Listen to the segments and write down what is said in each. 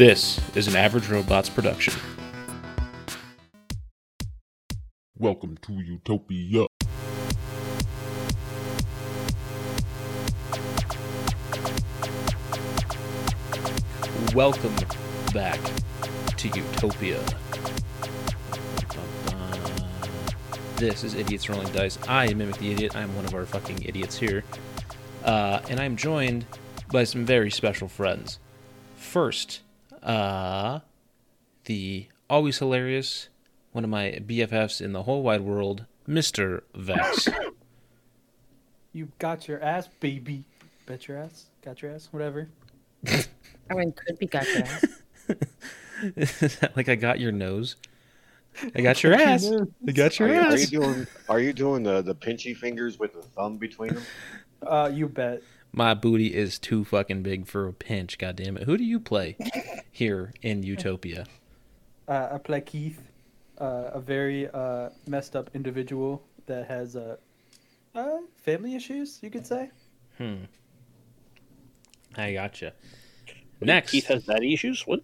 This is an Average Robots production. Welcome to Utopia. Welcome back to Utopia. This is Idiots Rolling Dice. I am Mimic the Idiot. I'm one of our fucking idiots here. Uh, and I'm joined by some very special friends. First, uh, the always hilarious, one of my BFFs in the whole wide world, Mr. Vex. You got your ass, baby. Bet your ass. Got your ass. Whatever. I mean, could be got your ass. Is that like I got your nose? I got your ass. I got your Are you, are you ass. doing? Are you doing the the pinchy fingers with the thumb between them? Uh, you bet. My booty is too fucking big for a pinch. God damn it! Who do you play here in Utopia? Uh, I play Keith, uh, a very uh, messed up individual that has uh, uh, family issues, you could say. Hmm. I gotcha. Next, Keith has daddy issues. What?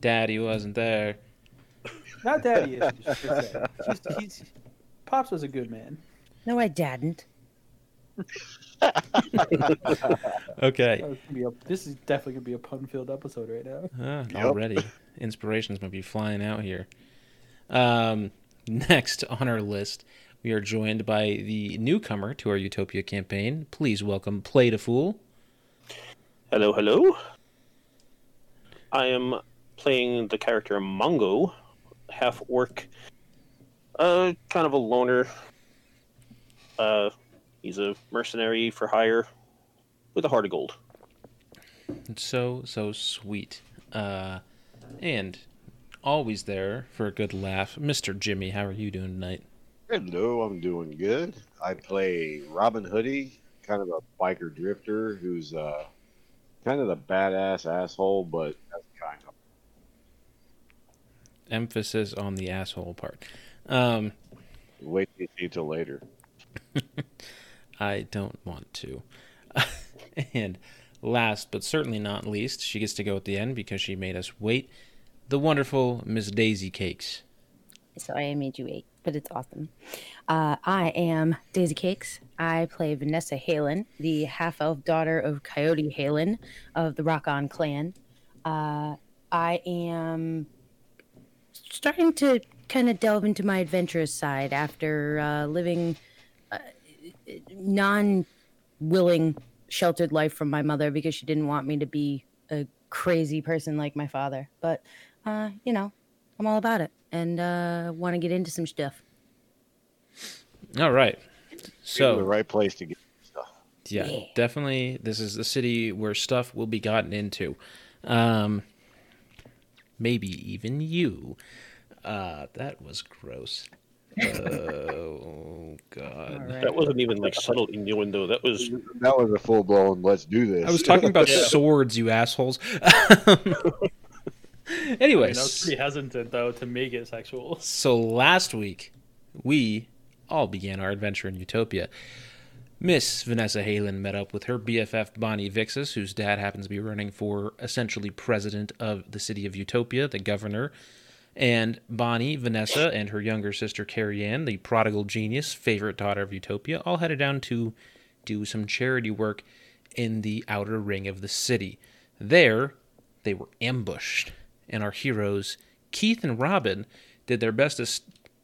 Daddy wasn't there. Not daddy issues. He's, he's, Pops was a good man. No, I didn't. Okay. That was gonna be a- this is definitely going to be a pun filled episode right now. Ah, Yep. Already, inspirations might be flying out here. Um, next on our list, we are joined by the newcomer to our Utopia campaign. Please welcome Play to Fool. Hello, hello. I am playing the character Mongo, half orc. Uh, kind of a loner. Uh, he's a mercenary for hire, with a heart of gold. It's so so sweet. Uh, and always there for a good laugh, Mr. Jimmy. How are you doing tonight? Hello, I'm doing good. I play Robin Hoodie, kind of a biker drifter who's uh, kind of the badass asshole, but that's kind of Emphasis on the asshole part. Um, wait till you see till later. I don't want to. and last but certainly not least, she gets to go at the end because she made us wait. The wonderful Miss Daisy Cakes. So I made you wait, but it's awesome. Uh, I am Daisy Cakes. I play Vanessa Halen, the half elf daughter of Coyote Halen of the Rock On clan. Uh, I am starting to kind of delve into my adventurous side after uh, living non willing, sheltered life from my mother because she didn't want me to be a crazy person like my father. But, uh, you know, I'm all about it and uh, want to get into some stuff. All right. You're the right place to get stuff. yeah, Yeah. definitely this is the city where stuff will be gotten into. Um, maybe even you. Uh, that was gross. God. All right. That wasn't even like subtle innuendo. That was That was a full blown. Let's do this. I was talking about Yeah. swords, you assholes. I mean, Anyways, I was pretty hesitant, though, to make it sexual. so last week we all began our adventure in Utopia. Miss Vanessa Halen met up with her BFF Bonnie Vixis, whose dad happens to be running for essentially president of the city of Utopia, the governor. And Bonnie, Vanessa, and her younger sister Carrie Ann, the prodigal genius, favorite daughter of Utopia, all headed down to do some charity work in the outer ring of the city. There, they were ambushed, and our heroes, Keith and Robin, did their best to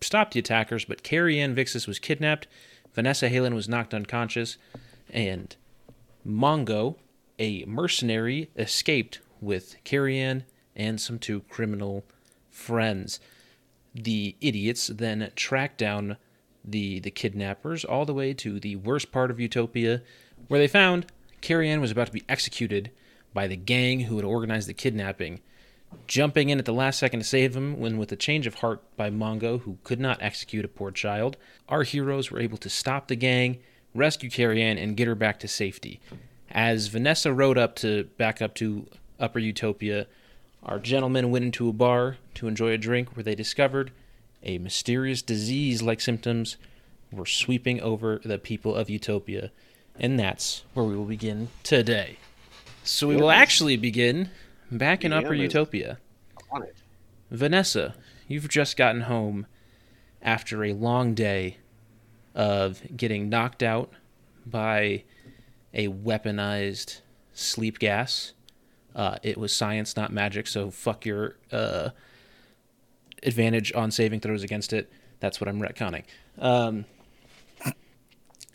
stop the attackers, but Carrie Ann Vixis was kidnapped, Vanessa Halen was knocked unconscious, and Mongo, a mercenary, escaped with Carrie Ann and some two criminal friends. The idiots then tracked down the the kidnappers all the way to the worst part of Utopia, where they found Carrie Ann was about to be executed by the gang who had organized the kidnapping. Jumping in at the last second to save him, when with a change of heart by Mongo, who could not execute a poor child, our heroes were able to stop the gang, rescue Carrie Ann, and get her back to safety. As Vanessa rode up to back up to Upper Utopia, our gentlemen went into a bar to enjoy a drink where they discovered a mysterious disease like symptoms were sweeping over the people of Utopia. And that's where we will begin today. So we will actually begin back in Upper Utopia, On it. Vanessa, you've just gotten home after a long day of getting knocked out by a weaponized sleep gas. Uh, it was science, not magic, so fuck your uh, advantage on saving throws against it. That's what I'm retconning. Um,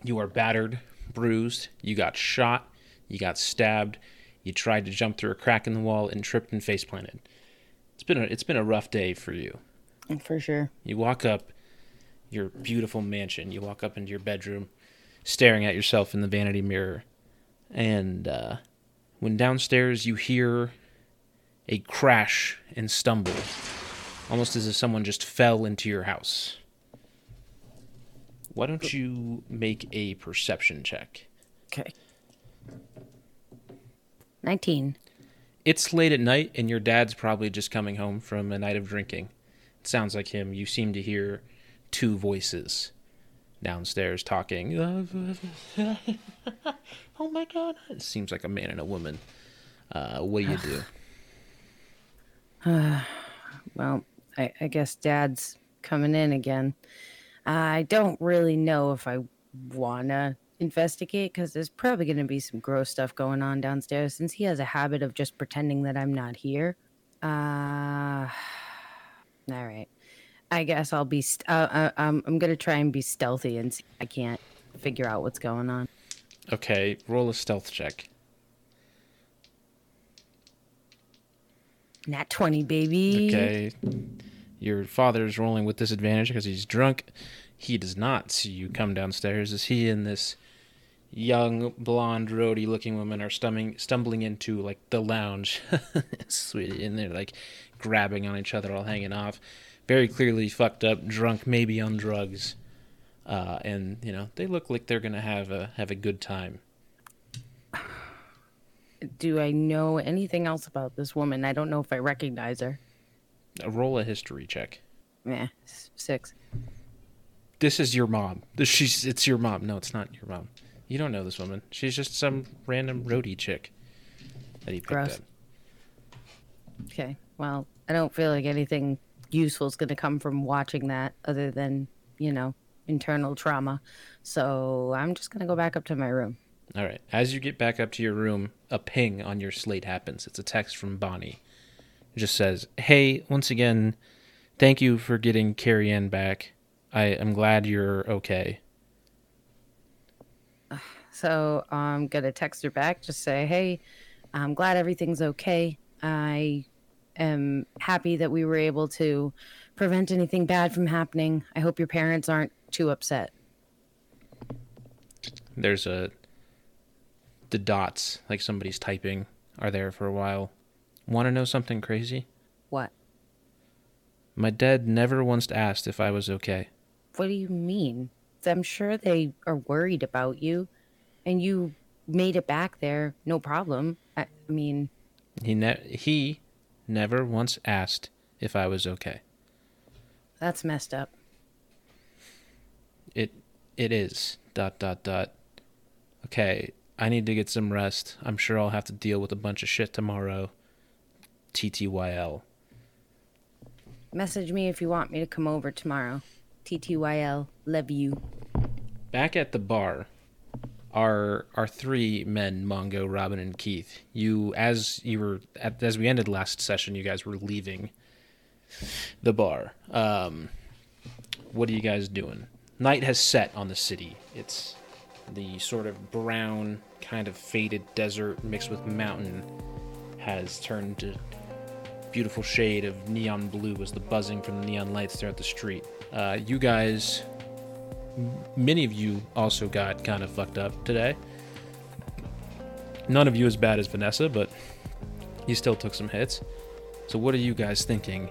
you are battered, bruised, you got shot, you got stabbed, you tried to jump through a crack in the wall and tripped and face planted. It's been a, it's been a rough day for you. For sure. You walk up your beautiful mansion. You walk up into your bedroom, staring at yourself in the vanity mirror, and uh, when downstairs you hear a crash and stumble, almost as if someone just fell into your house. Why don't you make a perception check? Okay. 19. It's late at night, and your dad's probably just coming home from a night of drinking. It sounds like him. You seem to hear two voices downstairs talking. oh my god! It seems like a man and a woman. Uh, what do you do? Well, I, I guess dad's coming in again. I don't really know if I want to investigate because there's probably to be some gross stuff going on downstairs since he has a habit of just pretending that I'm not here. Uh, all right. I guess I'll be. St- uh, uh, um, I'm going to try and be stealthy and see I can't figure out what's going on. Okay, roll a stealth check. Nat 20, baby. Okay. Your father is rolling with disadvantage because he's drunk. He does not see you come downstairs as he and this young, blonde, roady looking woman are stumbling, stumbling into like the lounge. Sweet. And they're like grabbing on each other, all hanging off. Very clearly fucked up, drunk, maybe on drugs. Uh, and you know they look like they're gonna have a have a good time. Do I know anything else about this woman? I don't know if I recognize her. Uh, roll a history check. Yeah, six. This is your mom. This she's it's your mom. No, it's not your mom. You don't know this woman. She's just some random roadie chick that he picked Gross. up. Okay. Well, I don't feel like anything useful is going to come from watching that other than, you know, internal trauma. So I'm just going to go back up to my room. All right. As you get back up to your room, a ping on your slate happens. It's a text from Bonnie. It just says, "Hey, once again, thank you for getting Carrie Ann back. I am glad you're okay." So um, I'm going to text her back, just say, hey, I'm glad everything's okay. I am happy that we were able to prevent anything bad from happening. I hope your parents aren't too upset. There's a the dots like somebody's typing are there for a while. Want to know something crazy? What? My dad never once asked if I was okay. What do you mean? I'm sure they are worried about you, and you made it back there, no problem. I, I mean, He ne- he never once asked if I was okay. that's messed up. It it is dot dot dot. Okay, I need to get some rest. I'm sure I'll have to deal with a bunch of shit tomorrow. TTYL. Message me if you want me to come over tomorrow. TTYL, love you. Back at the bar, our our three men, Mongo, Robin, and Keith. You as you were at, as we ended last session, you guys were leaving the bar. Um, what are you guys doing? Night has set on the city. It's the sort of brown, kind of faded desert mixed with mountain has turned to beautiful shade of neon blue as the buzzing from the neon lights throughout the street. Uh, you guys many of you also got kind of fucked up today. None of you as bad as Vanessa, but you still took some hits. So what are you guys thinking?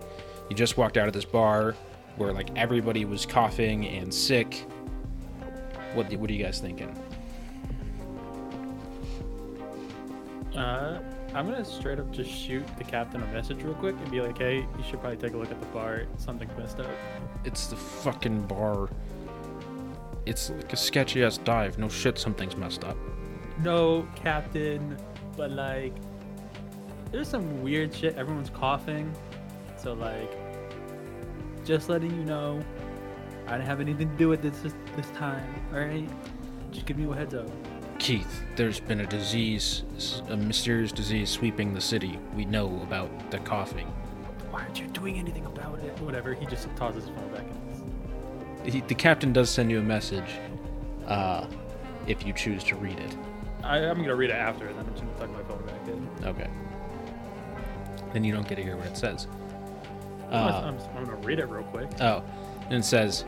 You just walked out of this bar where like everybody was coughing and sick. What what are you guys thinking? Uh, I'm gonna straight up just shoot the captain a message real quick and be like, "Hey, you should probably take a look at the bar. Something's messed up." It's the fucking bar. It's like a sketchy ass dive. No shit, something's messed up. No, captain, but like, there's some weird shit. Everyone's coughing, so like, just letting you know, I didn't have anything to do with this this, this time. All right, just give me a heads up. Keith, there's been a disease, a mysterious disease sweeping the city. We know about the coughing. Why aren't you doing anything about it? Whatever. He just tosses his phone back in. He, the captain does send you a message, uh, if you choose to read it. I, I'm gonna read it after, and then I'm gonna tuck my phone back in. Okay. Then you don't get to hear what it says. I'm, Uh, I'm, I'm gonna read it real quick. oh, and it says,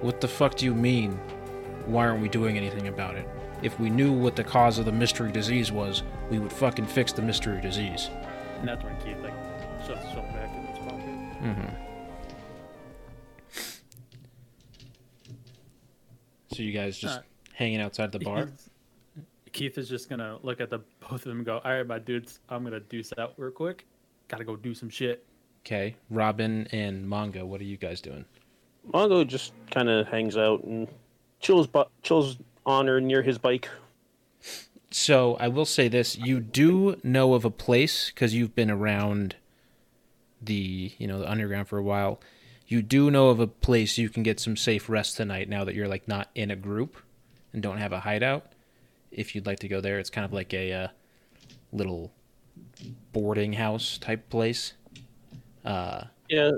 "What the fuck do you mean? Why aren't we doing anything about it? If we knew what the cause of the mystery disease was, we would fucking fix the mystery disease." And that's when Keith like shoves his phone back in his pocket. Mm-hmm. So you guys just Uh, hanging outside the bar? Keith is just gonna look at the both of them and go, "All right, my dudes, I'm gonna deuce out real quick. Gotta go do some shit." Okay, Robin and Mongo, what are you guys doing? Mongo just kind of hangs out and chills, bu- chills on or near his bike. So I will say this: you do know of a place because you've been around the you know the underground for a while. You do know of a place you can get some safe rest tonight. Now that you're like not in a group and don't have a hideout, if you'd like to go there, it's kind of like a uh, little boarding house type place. Uh, Yeah.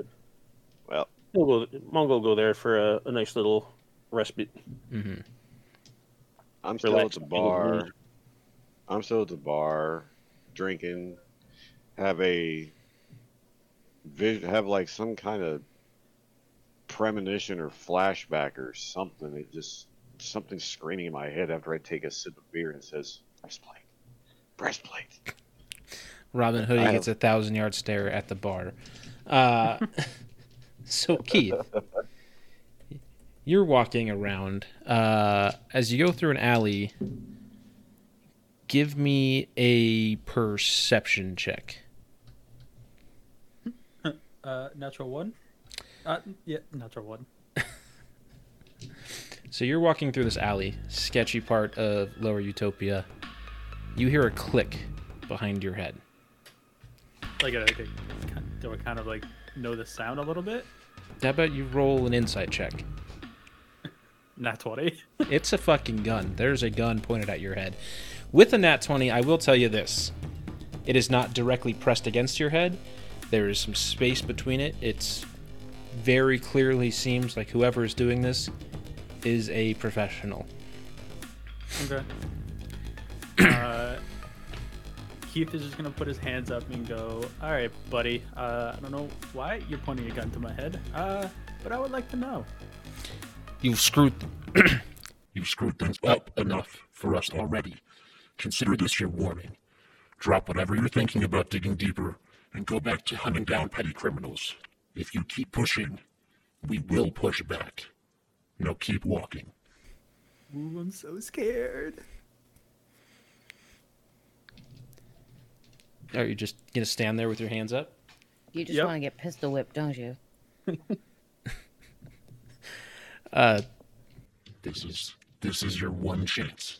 Well- he'll go. Mongo go there for a, a nice little respite. mhm. I'm still Relax at the and feel the bar. I'm still at the bar, drinking. Have a vision. Have like some kind of premonition or flashback or something. It just something screaming in my head after I take a sip of beer and it says breastplate, breastplate. Robin Hoodie I gets a thousand yard stare at the bar. Uh, so Keith, you're walking around. Uh, as you go through an alley, give me a perception check. Uh, natural one. Uh, yeah, natural one. So you're walking through this alley, sketchy part of Lower Utopia. You hear a click behind your head. Like a, like a do I kind of like know the sound a little bit? How about you roll an insight check? Nat twenty. It's a fucking gun. There's a gun pointed at your head. With a nat 20, I will tell you this. It is not directly pressed against your head. There is some space between it. It's very clearly seems like whoever is doing this is a professional. Okay. uh, Keith is just gonna put his hands up and go, "All right, buddy. Uh, I don't know why you're pointing a gun to my head, uh, but I would like to know." You've screwed You've screwed things up enough for us already. Consider this your warning. Drop whatever you're thinking about digging deeper and go back to hunting down petty criminals. If you keep pushing, we will push back. Now keep walking. Ooh, I'm so scared. Are you just gonna stand there with your hands up? You just Yep. want to get pistol whipped, don't you? Uh, This is this is your one chance.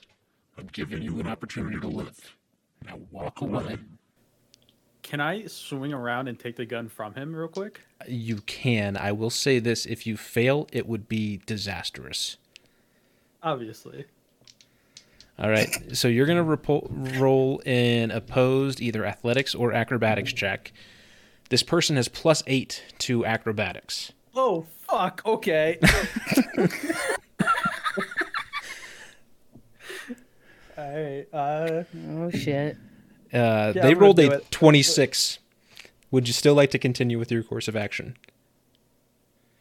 I'm giving you an opportunity to live. Now walk away. Can I swing around and take the gun from him real quick? you can. I will say this: if you fail, it would be disastrous. Obviously. All right. So you're gonna repo- roll an opposed either athletics or acrobatics check. This person has plus eight to acrobatics. Oh fuck. Okay. All right. Uh, Oh shit. Uh, Yeah, they I'm rolled a it. 26. Would you still like to continue with your course of action?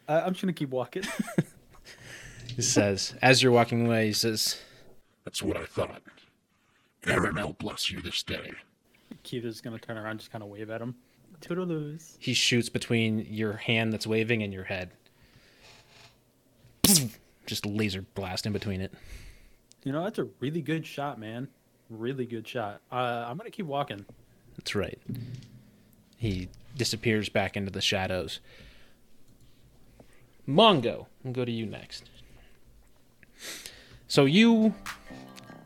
I- I'm just gonna keep walking. He says, as you're walking away, he says, That's what I thought. Aranel bless you this day. Keith is gonna turn around, just kind of wave at him. Toodaloos. he shoots between your hand that's waving and your head. Just laser blast in between it. You know that's a really good shot, man. Really good shot. Uh, I'm gonna keep walking. That's right. He disappears back into the shadows. Mongo, we'll go to you next. So you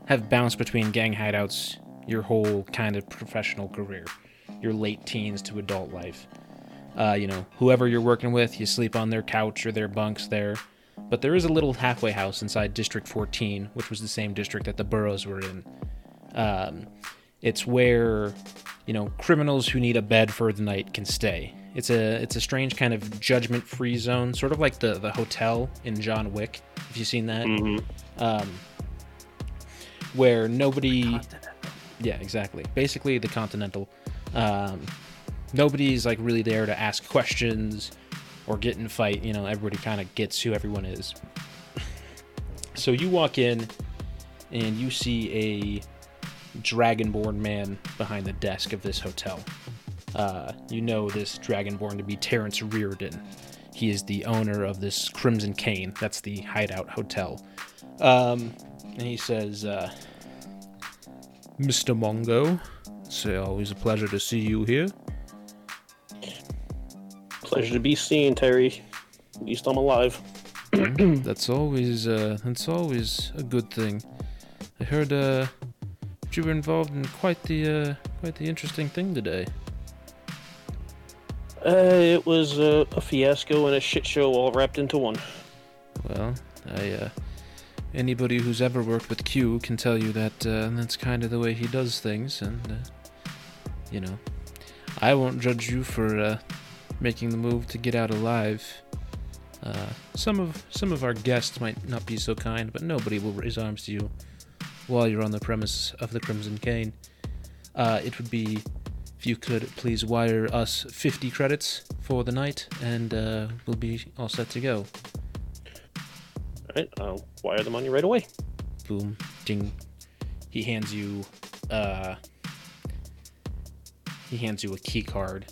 have bounced between gang hideouts your whole kind of professional career. your late teens to adult life. Uh, you know, whoever you're working with, you sleep on their couch or their bunks there. But there is a little halfway house inside District 14, which was the same district that the boroughs were in. Um, it's where, you know, criminals who need a bed for the night can stay. It's a it's a strange kind of judgment-free zone, sort of like the the hotel in John Wick. Have you've seen that? hmm Um, where nobody yeah, exactly. Basically, the Continental. Um, nobody's like really there to ask questions or get in fight. You know, everybody kind of gets who everyone is. So you walk in and you see a dragonborn man behind the desk of this hotel. Uh, you know this dragonborn to be Terrence Reardon. He is the owner of this Crimson Cane. That's the hideout hotel. Um, and he says, uh, Mr. Mongo, it's always a pleasure to see you here. Pleasure to be seen, Terry. At least I'm alive. That's always uh, that's always a good thing. I heard uh, that you were involved in quite the uh, quite the interesting thing today. Uh, it was uh, a fiasco and a shit show all wrapped into one. Well, I uh, anybody who's ever worked with Q can tell you that uh, that's kind of the way he does things, and uh, you know, I won't judge you for uh, making the move to get out alive. Uh, some of some of our guests might not be so kind, but nobody will raise arms to you while you're on the premise of the Crimson Cane. Uh, it would be if you could please wire us 50 credits for the night, and uh, we'll be all set to go. Alright, I'll wire the money right away. boom ding he hands you uh he hands you a key card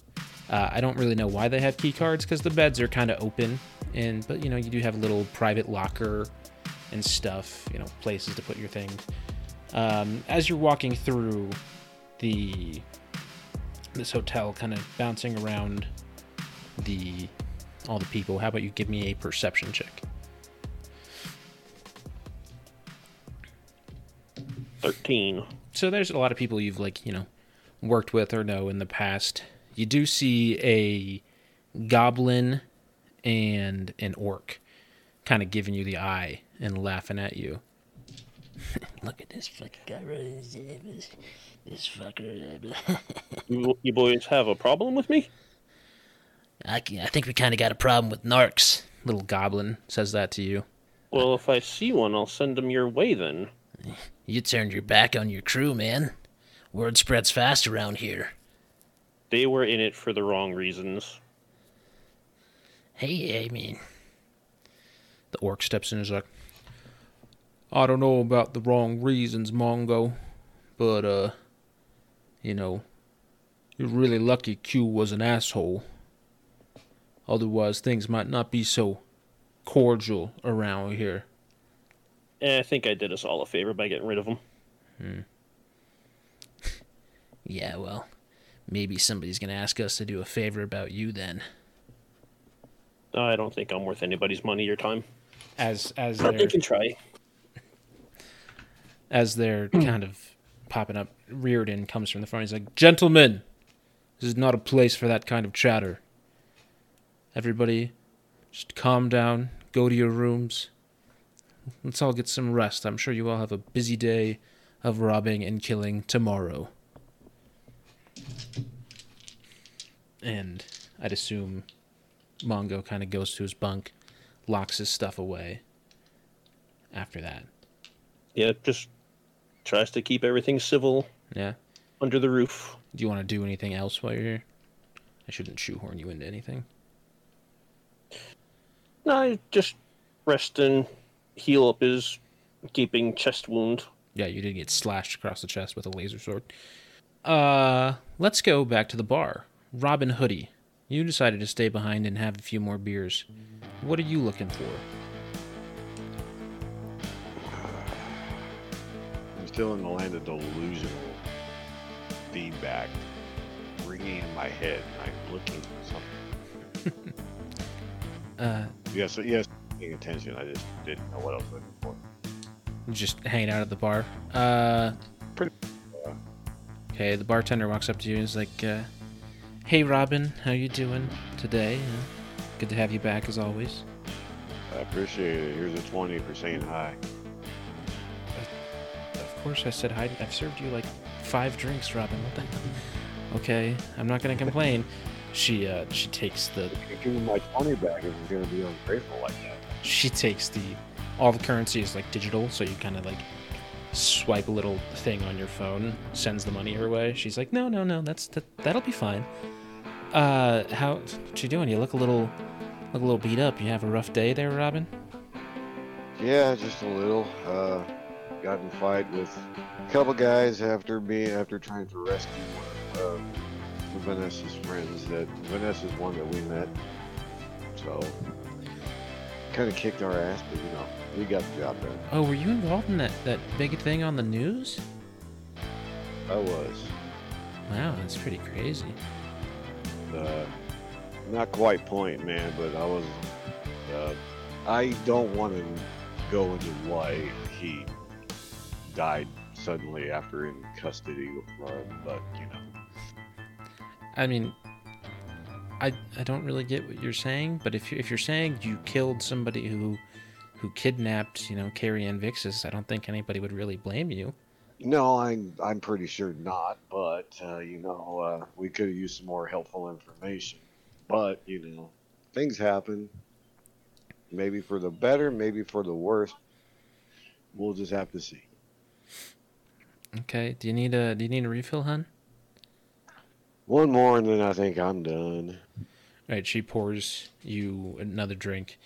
uh, i don't really know why they have key cards because the beds are kind of open and but you know you do have a little private locker and stuff you know places to put your things um, as you're walking through the this hotel kind of bouncing around the all the people how about you give me a perception check? 13. so there's a lot of people you've like you know worked with or know in the past. You do see a goblin and an orc kind of giving you the eye and laughing at you look at this fucking guy right this, this fucker You, you boys have a problem with me? I, can- I think we kind of got a problem with narcs little goblin says that to you Well, if I see one, I'll send them your way then. you turned your back on your crew man word spreads fast around here They were in it for the wrong reasons. Hey, I mean. The orc steps in and is like, I don't know about the wrong reasons, Mongo, but, uh, you know, you're really lucky Q was an asshole. Otherwise, things might not be so cordial around here. Eh, I think I did us all a favor by getting rid of them. Yeah, well, maybe somebody's gonna ask us to do a favor about you then. I don't think I'm worth anybody's money or time. As as they can try. As they're hmm. kind of popping up, Reardon comes from the front. He's like, Gentlemen, this is not a place for that kind of chatter. Everybody, just calm down, go to your rooms. Let's all get some rest. I'm sure you all have a busy day of robbing and killing tomorrow. And I'd assume Mongo kind of goes to his bunk, locks his stuff away after that. Yeah, just tries to keep everything civil Yeah. under the roof. Do you want to do anything else while you're here? I shouldn't shoehorn you into anything. No, just rest and heal up his gaping chest wound. Yeah, you did get slashed across the chest with a laser sword. Uh, let's go back to the bar. Robin Hoodie, you decided to stay behind and have a few more beers. What are you looking for? Still in the land of delusional feedback ringing in my head. I'm looking for something. Uh, Yes, yes, paying attention. I just didn't know what I was looking for. just hanging out at the bar. Uh, Pretty- okay. The bartender walks up to you and is like, uh, Hey, Robin, how you doing today? Uh, good to have you back as always. I appreciate it. Here's a 20 for saying hi. Course, I said hi. I've served you like five drinks, Robin. What the hell? Okay, I'm not gonna complain. She uh, she takes the You give 20 back if you're to be ungrateful like that. she takes the all the currency is like digital, so you kind of like swipe a little thing on your phone, sends the money her way. She's like, no, no, no, that's that, that'll be fine. Uh, how what you doing? You look a little look a little beat up. You have a rough day there, Robin. Yeah, just a little. Uh, got in a fight with a couple guys after being after trying to rescue one of uh, Vanessa's friends. That Vanessa's one that we met. So kind of kicked our ass, but you know we got the job done. Oh, were you involved in that that big thing on the news? I was. Wow, that's pretty crazy. Uh, not quite point man, but I was. Uh, I don't want to go into why he died suddenly after in custody, uh, but you know. I mean, I I don't really get what you're saying, but if you, if you're saying you killed somebody who who kidnapped, you know, Carrie Ann Vixis, I don't think anybody would really blame you. No, I'm I'm pretty sure not. But uh, you know, uh, we could have used some more helpful information. But you know, things happen. Maybe for the better, maybe for the worse. We'll just have to see. Okay. Do you need a Do you need a refill, hun? One more, and then I think I'm done. Right. She pours you another drink.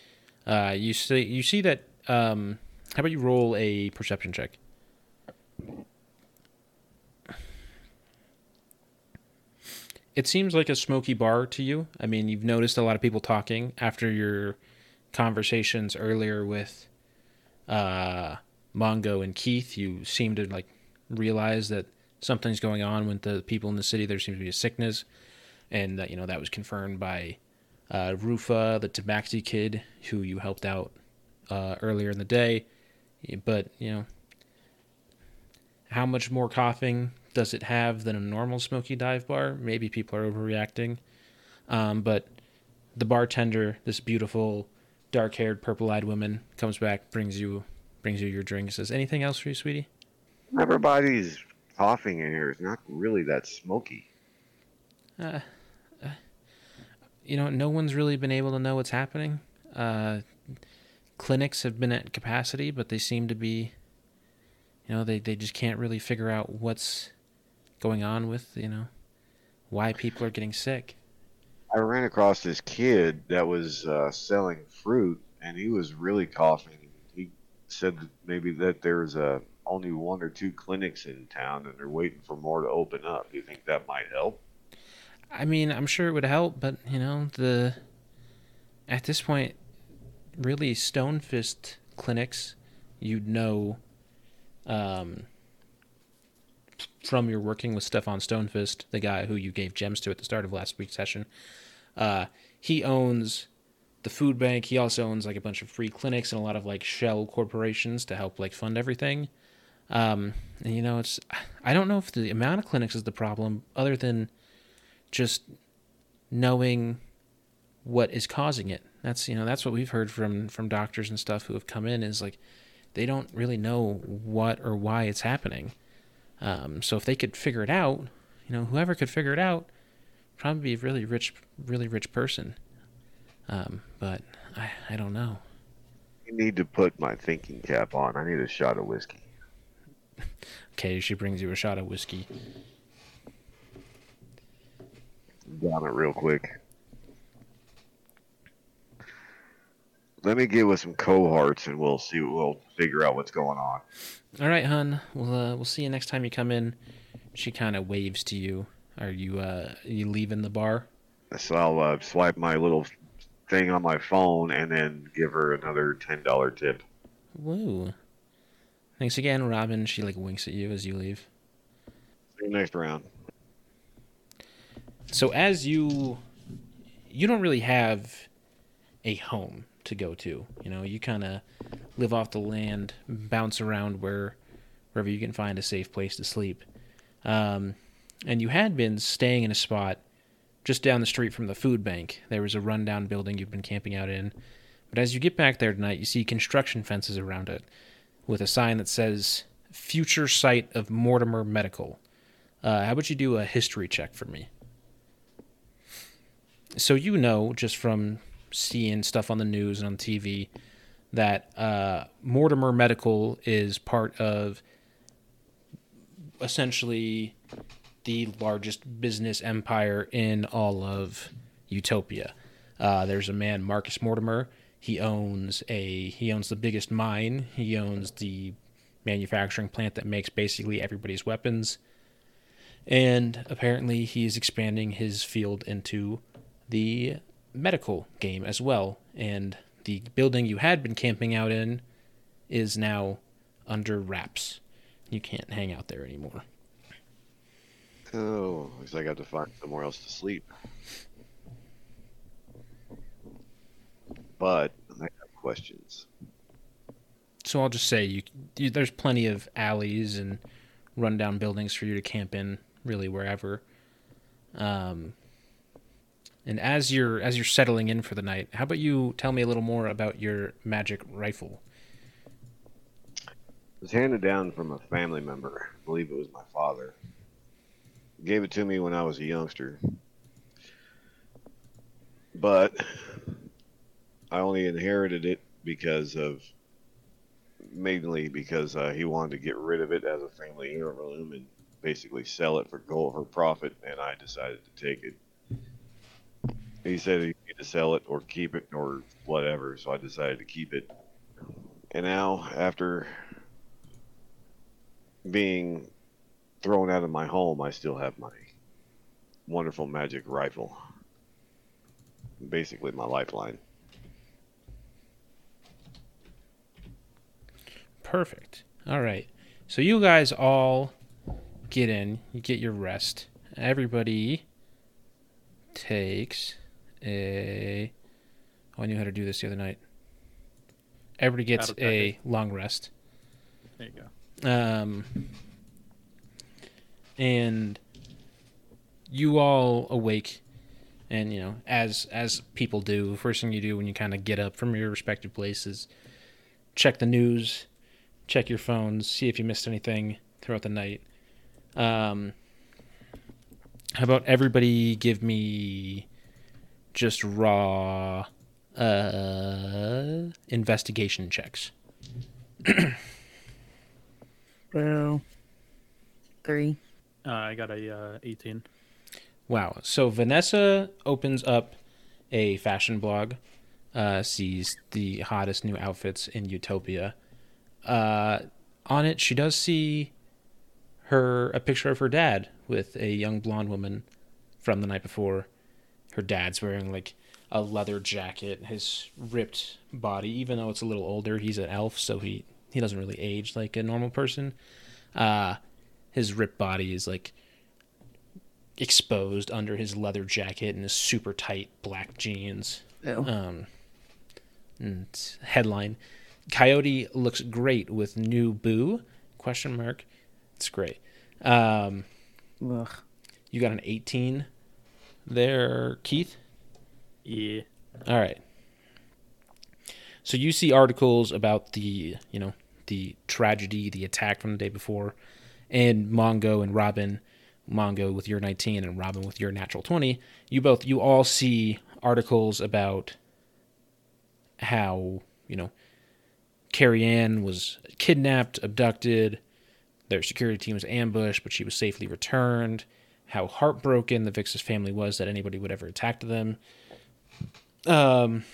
Uh, you see you see that. Um, how about you roll a perception check? It seems like a smoky bar to you. I mean, you've noticed a lot of people talking after your conversations earlier with uh, Mongo and Keith. You seem to like realize that something's going on with the people in the city. There seems to be a sickness, and that you know that was confirmed by uh, Rufa, the Tabaxi kid, who you helped out uh, earlier in the day. But you know, how much more coughing does it have than a normal smoky dive bar? Maybe people are overreacting. Um, but the bartender, this beautiful, dark-haired, purple-eyed woman, comes back, brings you brings you your drink, says, "Anything else for you, sweetie?" Everybody's coughing in here. It's not really that smoky. Uh, uh, you know, no one's really been able to know what's happening. Uh, clinics have been at capacity, but they seem to be, you know, they, they just can't really figure out what's going on with, you know, why people are getting sick. I ran across this kid that was uh, selling fruit, and he was really coughing. He said that maybe that there's uh, only one or two clinics in town, and they're waiting for more to open up. Do you think that might help? I mean, I'm sure it would help, but, you know, the. At this point, really, Stone Fist clinics, you'd know. Um, from your working with Stefan Stonefist, the guy who you gave gems to at the start of last week's session, uh, he owns the food bank. He also owns like a bunch of free clinics and a lot of like shell corporations to help like fund everything. Um, and you know, it's I don't know if the amount of clinics is the problem, other than just knowing what is causing it. That's you know that's what we've heard from from doctors and stuff who have come in is like they don't really know what or why it's happening. Um, so if they could figure it out, you know, whoever could figure it out, probably be a really rich, really rich person. Um, but I, I don't know. You need to put my thinking cap on. I need a shot of whiskey. Okay, she brings you a shot of whiskey. Down it real quick. Let me get with some cohorts, and we'll see. We'll figure out what's going on. All right, hun. We'll uh, we'll see you next time you come in. She kind of waves to you. Are you uh you leaving the bar? So I'll uh, swipe my little thing on my phone and then give her another ten dollar tip. Woo. Thanks again, Robin. She like winks at you as you leave. See you next round. So as you you don't really have a home to go to. You know, you kind of live off the land, bounce around where wherever you can find a safe place to sleep. Um, and you had been staying in a spot just down the street from the food bank. There was a rundown building you've been camping out in. But as you get back there tonight, you see construction fences around it with a sign that says Future Site of Mortimer Medical. Uh, how about you do a history check for me? So, you know, just from seeing stuff on the news and on TV, that uh, Mortimer Medical is part of essentially the largest business empire in all of Utopia. Uh, there's a man, Marcus Mortimer. He owns a he owns the biggest mine. He owns the manufacturing plant that makes basically everybody's weapons. And apparently, he is expanding his field into the medical game as well. And the building you had been camping out in is now under wraps. You can't hang out there anymore. Oh, like I have to find somewhere else to sleep. But I have questions. So I'll just say you, you there's plenty of alleys and rundown buildings for you to camp in, really wherever. Um, and as you're as you're settling in for the night, how about you tell me a little more about your magic rifle? It was handed down from a family member. I believe it was my father. Gave it to me when I was a youngster. But I only inherited it because of mainly because uh, he wanted to get rid of it as a family heirloom and basically sell it for gold for profit, and I decided to take it. He said he needed to sell it or keep it or whatever, so I decided to keep it. And now, after being thrown out of my home, I still have my wonderful magic rifle. Basically, my lifeline. Perfect. All right. So you guys all get in. You get your rest. Everybody takes a. Oh, I knew how to do this the other night. Everybody gets a long rest. There you go. Um, and you all awake, and you know, as as people do, first thing you do when you kind of get up from your respective places, check the news, check your phones, see if you missed anything throughout the night. Um, how about everybody give me just raw uh investigation checks. well, Three. Uh, I got a uh, 18. Wow. So Vanessa opens up a fashion blog, uh, sees the hottest new outfits in Utopia. Uh, on it, she does see her a picture of her dad with a young blonde woman from the night before. Her dad's wearing like a leather jacket, his ripped body, even though it's a little older, he's an elf, so he he doesn't really age like a normal person. Uh, his ripped body is like exposed under his leather jacket and his super tight black jeans. Um, and headline: Coyote looks great with new boo? Question mark. It's great. Um, Ugh. you got an 18 there, Keith. Yeah. All right. So you see articles about the, you know, the tragedy, the attack from the day before, and Mongo and Robin, Mongo with your 19 and Robin with your natural 20. You both, you all see articles about how, you know, Carrie Ann was kidnapped, abducted, their security team was ambushed, but she was safely returned. How heartbroken the Vix's family was that anybody would ever attack them. Um,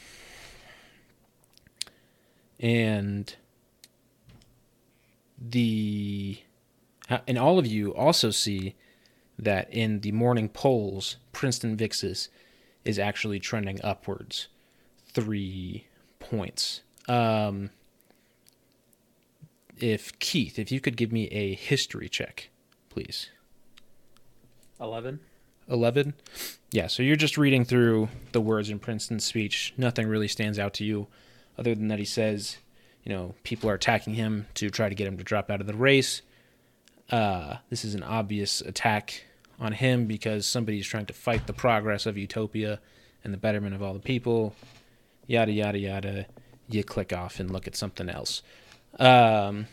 and the and all of you also see that in the morning polls, Princeton Vixes is actually trending upwards three points. Um, if Keith, if you could give me a history check, please. 11. 11 yeah so you're just reading through the words in princeton's speech nothing really stands out to you other than that he says you know people are attacking him to try to get him to drop out of the race uh, this is an obvious attack on him because somebody's trying to fight the progress of Utopia and the betterment of all the people. Yada yada yada. You click off and look at something else. Um,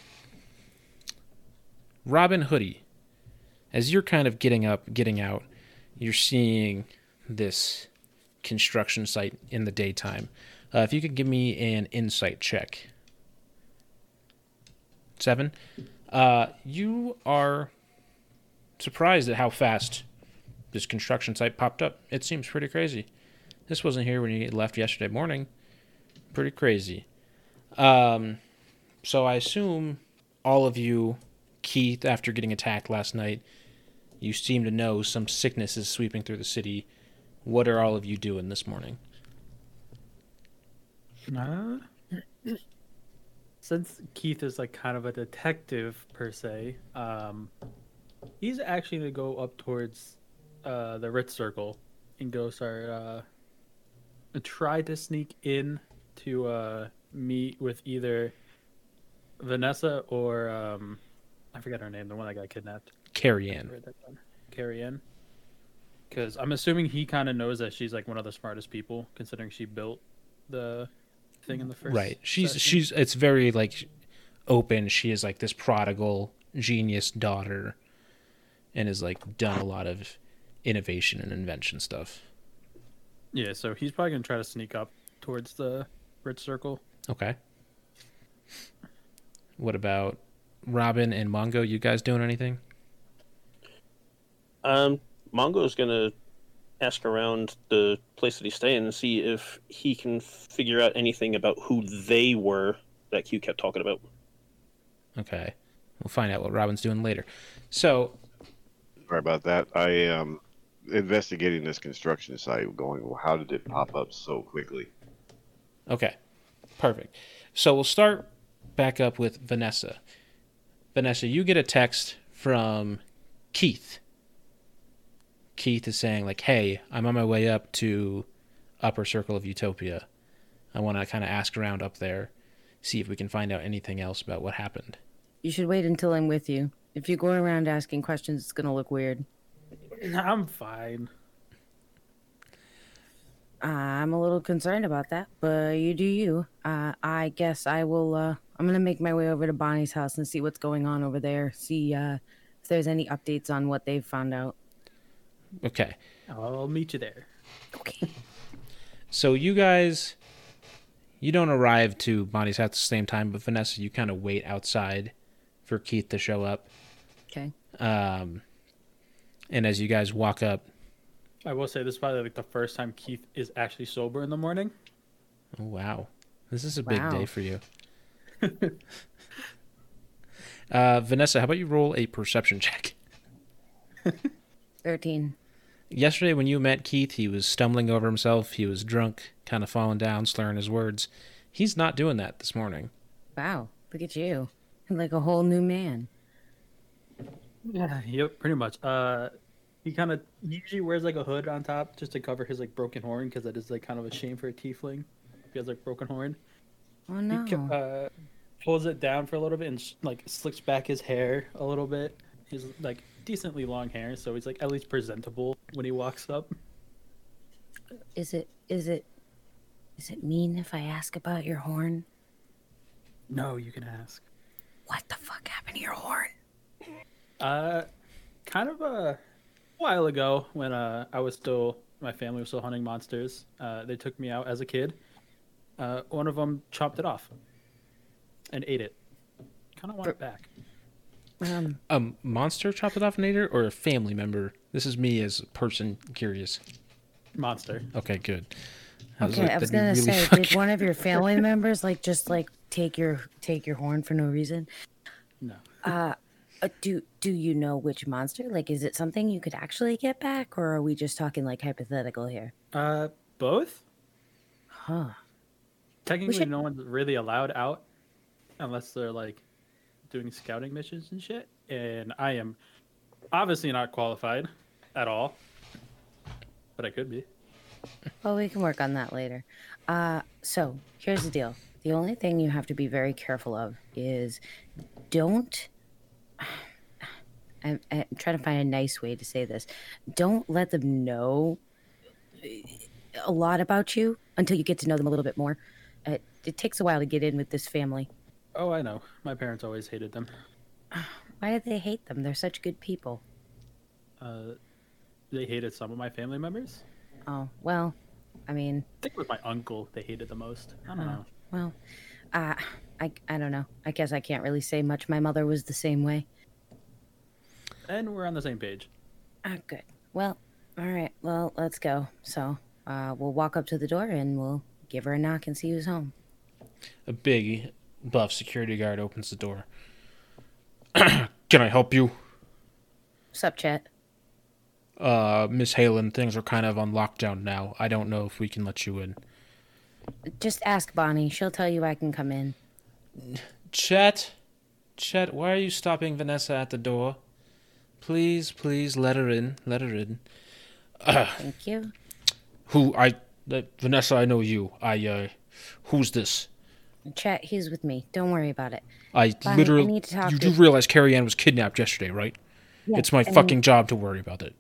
Robin Hoodie, as you're kind of getting up, getting out, you're seeing this construction site in the daytime. Uh, if you could give me an insight check. Seven. Uh, you are surprised at how fast this construction site popped up. It seems pretty crazy. This wasn't here when you left yesterday morning. Pretty crazy. Um, so I assume all of you, Keith, after getting attacked last night, you seem to know some sickness is sweeping through the city. What are all of you doing this morning? Uh, since Keith is like kind of a detective per se, um, he's actually gonna go up towards uh, the Ritz Circle and go start uh, try to sneak in to uh, meet with either Vanessa or um, I forget her name, the one that got kidnapped. Carrie Ann. Write that down. Carrie Ann. Because I'm assuming he kind of knows that she's like one of the smartest people, considering she built the thing in the first. Right. She's session. she's it's very like open. She is like this prodigal genius daughter and has like done a lot of innovation and invention stuff. Yeah, so he's probably gonna try to sneak up towards the rich Circle. Okay. What about Robin and Mongo? You guys doing anything? Um, Mongo's gonna ask around the place that he's staying and see if he can figure out anything about who they were that Q kept talking about. Okay. We'll find out what Robin's doing later. So, Sorry about that. I am investigating this construction site, going, well, how did it pop up so quickly? okay. Perfect. So, we'll start back up with Vanessa. Vanessa, you get a text from Keith. Keith is saying like, "Hey, I'm on my way up to Upper Circle of Utopia. I want to kind of ask around up there, see if we can find out anything else about what happened." You should wait until I'm with you. If you go around asking questions, it's gonna look weird. I'm fine. I'm a little concerned about that, but you do you. Uh, I guess I will. Uh, I'm gonna make my way over to Bonnie's house and see what's going on over there. See uh, if there's any updates on what they've found out. Okay. I'll meet you there. Okay. So you guys, you don't arrive to Bonnie's house at the same time, but Vanessa, you kind of wait outside for Keith to show up. Okay. Um, and as you guys walk up, I will say this is probably like the first time Keith is actually sober in the morning. oh wow, this is a big Wow. day for you. uh, Vanessa, how about you roll a perception check? Thirteen. Yesterday, when you met Keith, he was stumbling over himself. He was drunk, kind of falling down, slurring his words. He's not doing that this morning. Wow. Look at you. You're like a whole new man. Yeah, yep, pretty much. Uh, he kind of usually wears like a hood on top just to cover his like broken horn because that is like kind of a shame for a tiefling. He has like broken horn. Oh no. ca- uh, pulls it down for a little bit and sh- like slicks back his hair a little bit. He's like decently long hair, so he's like at least presentable when he walks up. Is it? Is it? Is it mean if I ask about your horn? No, you can ask. What the fuck happened to your horn? Uh, kind of a while ago when uh I was still my family was still hunting monsters. Uh, they took me out as a kid. Uh, one of them chopped it off and ate it. Kind of want it back. Um, A monster chopped it off an eater or a family member? This is me as a person curious. Monster. Okay, good. okay, I was gonna say, did one of your family members like just like take your take your horn for no reason? No. Uh, uh, do do you know which monster? Like, is it something you could actually get back, or are we just talking like hypothetical here? Uh, both. Huh. Technically, should- no one's really allowed out unless they're like doing scouting missions and shit. And I am obviously not qualified at all, but I could be. Well, we can work on that later. Uh, so here's the deal. The only thing you have to be very careful of is don't. I'm, I'm trying to find a nice way to say this. Don't let them know a lot about you until you get to know them a little bit more. Uh, it takes a while to get in with this family. Oh, I know. My parents always hated them. Why do they hate them? They're such good people. Uh, they hated some of my family members. Oh, well, I mean, I think it was my uncle they hated the most. I don't Oh. know. well, uh, I, I don't know. I guess I can't really say much. My mother was the same way. And we're on the same page. Ah, good. Well, all right. Well, let's go. So, uh, we'll walk up to the door and we'll give her a knock and see who's home. A big buff security guard opens the door. Can I help you? Sup, Chet? Uh, Miss Halen, things are kind of on lockdown now. I don't know if we can let you in. Just ask Bonnie. She'll tell you I can come in. Chet, Chet, why are you stopping Vanessa at the door? Please, please let her in. Let her in. Thank you. Who I uh, Vanessa, I know you. I uh who's this? Chet, he's with me. Don't worry about it. I Bonnie, I literally need to talk you to- do realize Carrie Ann was kidnapped yesterday, right? it's my and- fucking job to worry about it.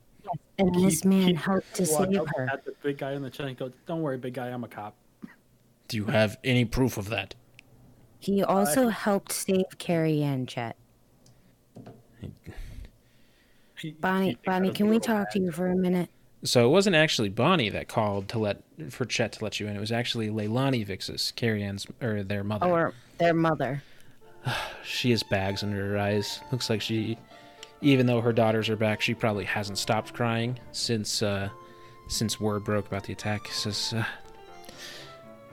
And this man Keep- helped to save up her. At the big guy in the chest and goes, "Don't worry, big guy. I'm a cop." Do you have any proof of that? He also helped save Carrie Ann, Chet. Bonnie, Bonnie, can we talk to you for a minute? So it wasn't actually Bonnie that called to let for Chet to let you in. It was actually Leilani Vixis, Carrie Ann's or their mother. Or their mother. She has bags under her eyes. Looks like she, even though her daughters are back, she probably hasn't stopped crying since uh, since word broke about the attack. Says, uh,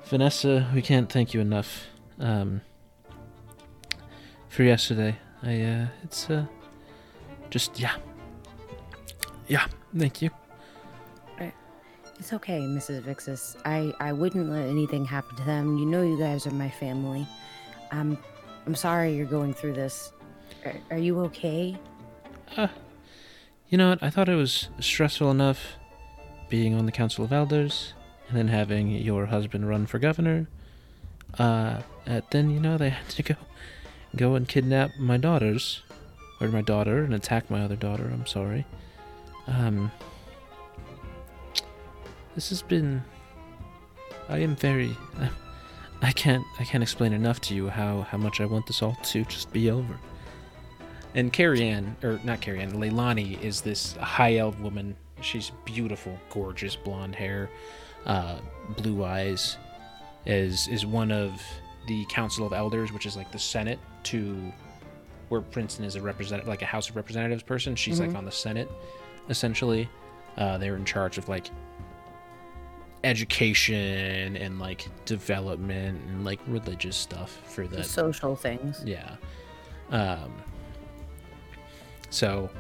Vanessa, we can't thank you enough um, for yesterday. I uh, it's uh, just yeah, yeah. Thank you. It's okay, Mrs. Vixis. I, I wouldn't let anything happen to them. You know you guys are my family. I'm I'm sorry you're going through this. Are, are you okay? You know what? I thought it was stressful enough being on the Council of Elders and then having your husband run for governor. Uh, then you know they had to go go and kidnap my daughters or my daughter and attack my other daughter. I'm sorry. Um, this has been. I am very. I can't. I can't explain enough to you how how much I want this all to just be over. And Carrie Ann, or not Carrie Ann, Leilani is this high elf woman. She's beautiful, gorgeous, blonde hair, uh, blue eyes. Is is one of the Council of Elders, which is like the Senate to where Princeton is a representative, like a House of Representatives person. She's like on the Senate, essentially. Uh, they're in charge of like education and like development and like religious stuff for the The social things. yeah. Um so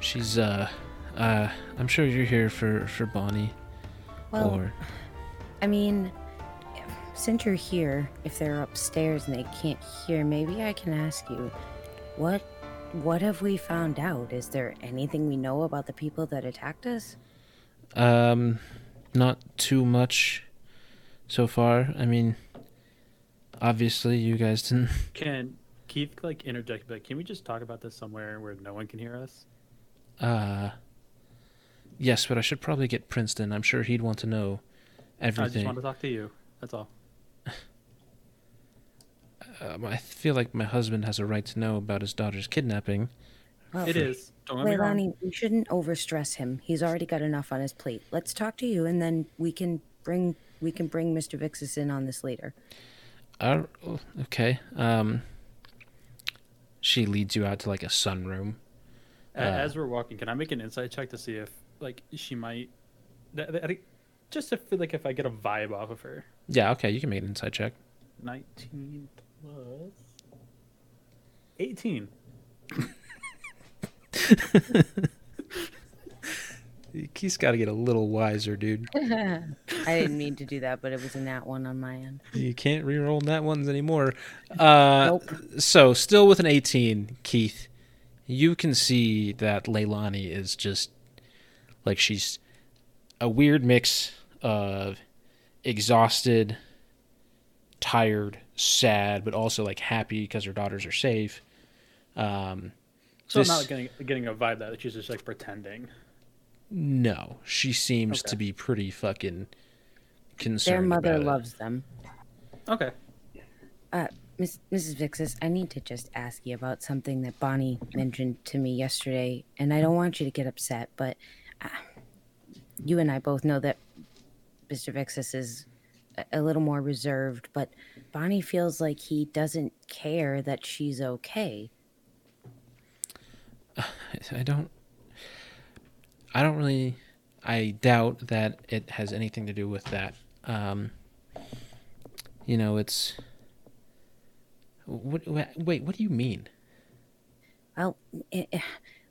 she's uh uh I'm sure you're here for for Bonnie Well, or I mean, since you're here, if they're upstairs and they can't hear, maybe I can ask you, what what have we found out? Is there anything we know about the people that attacked us? um not too much so far. I mean obviously you guys didn't Can Keith like interject? But can we just talk about this somewhere where no one can hear us? uh Yes, but I should probably get Princeton. I'm sure he'd want to know everything. I just want to talk to you. That's all. Um, I feel like my husband has a right to know about his daughter's kidnapping. Well, It is. Don't get me. Leilani, we shouldn't overstress him. He's already got enough on his plate. Let's talk to you, and then we can bring we can bring Mr. Vixis in on this later. Uh, okay. Um, she leads you out to like a sunroom. A- Uh, As we're walking, can I make an insight check to see if like she might, th- th- just to feel like if I get a vibe off of her. Yeah, okay, you can make an insight check. Nineteen plus eighteen. Keith's got to get a little wiser, dude. I didn't mean to do that, but it was in that one on my end. You can't re-roll that ones anymore. Uh, Nope. So, still with an 18, Keith, you can see that Leilani is just like she's a weird mix of exhausted, tired, sad, but also like happy because her daughters are safe. Um, So This- I'm not getting getting a vibe that she's just like pretending. No, she seems Okay. to be pretty fucking concerned. Their mother about it. loves them. Okay. Uh, Miss, Mrs. Vixis, I need to just ask you about something that Bonnie mentioned to me yesterday, and I don't want you to get upset, but uh, you and I both know that Mr. Vixis is a, a little more reserved, but Bonnie feels like he doesn't care that she's okay. I don't. I don't really. I doubt that it has anything to do with that. Um, you know, it's. What, wait, what do you mean? Well, eh, eh,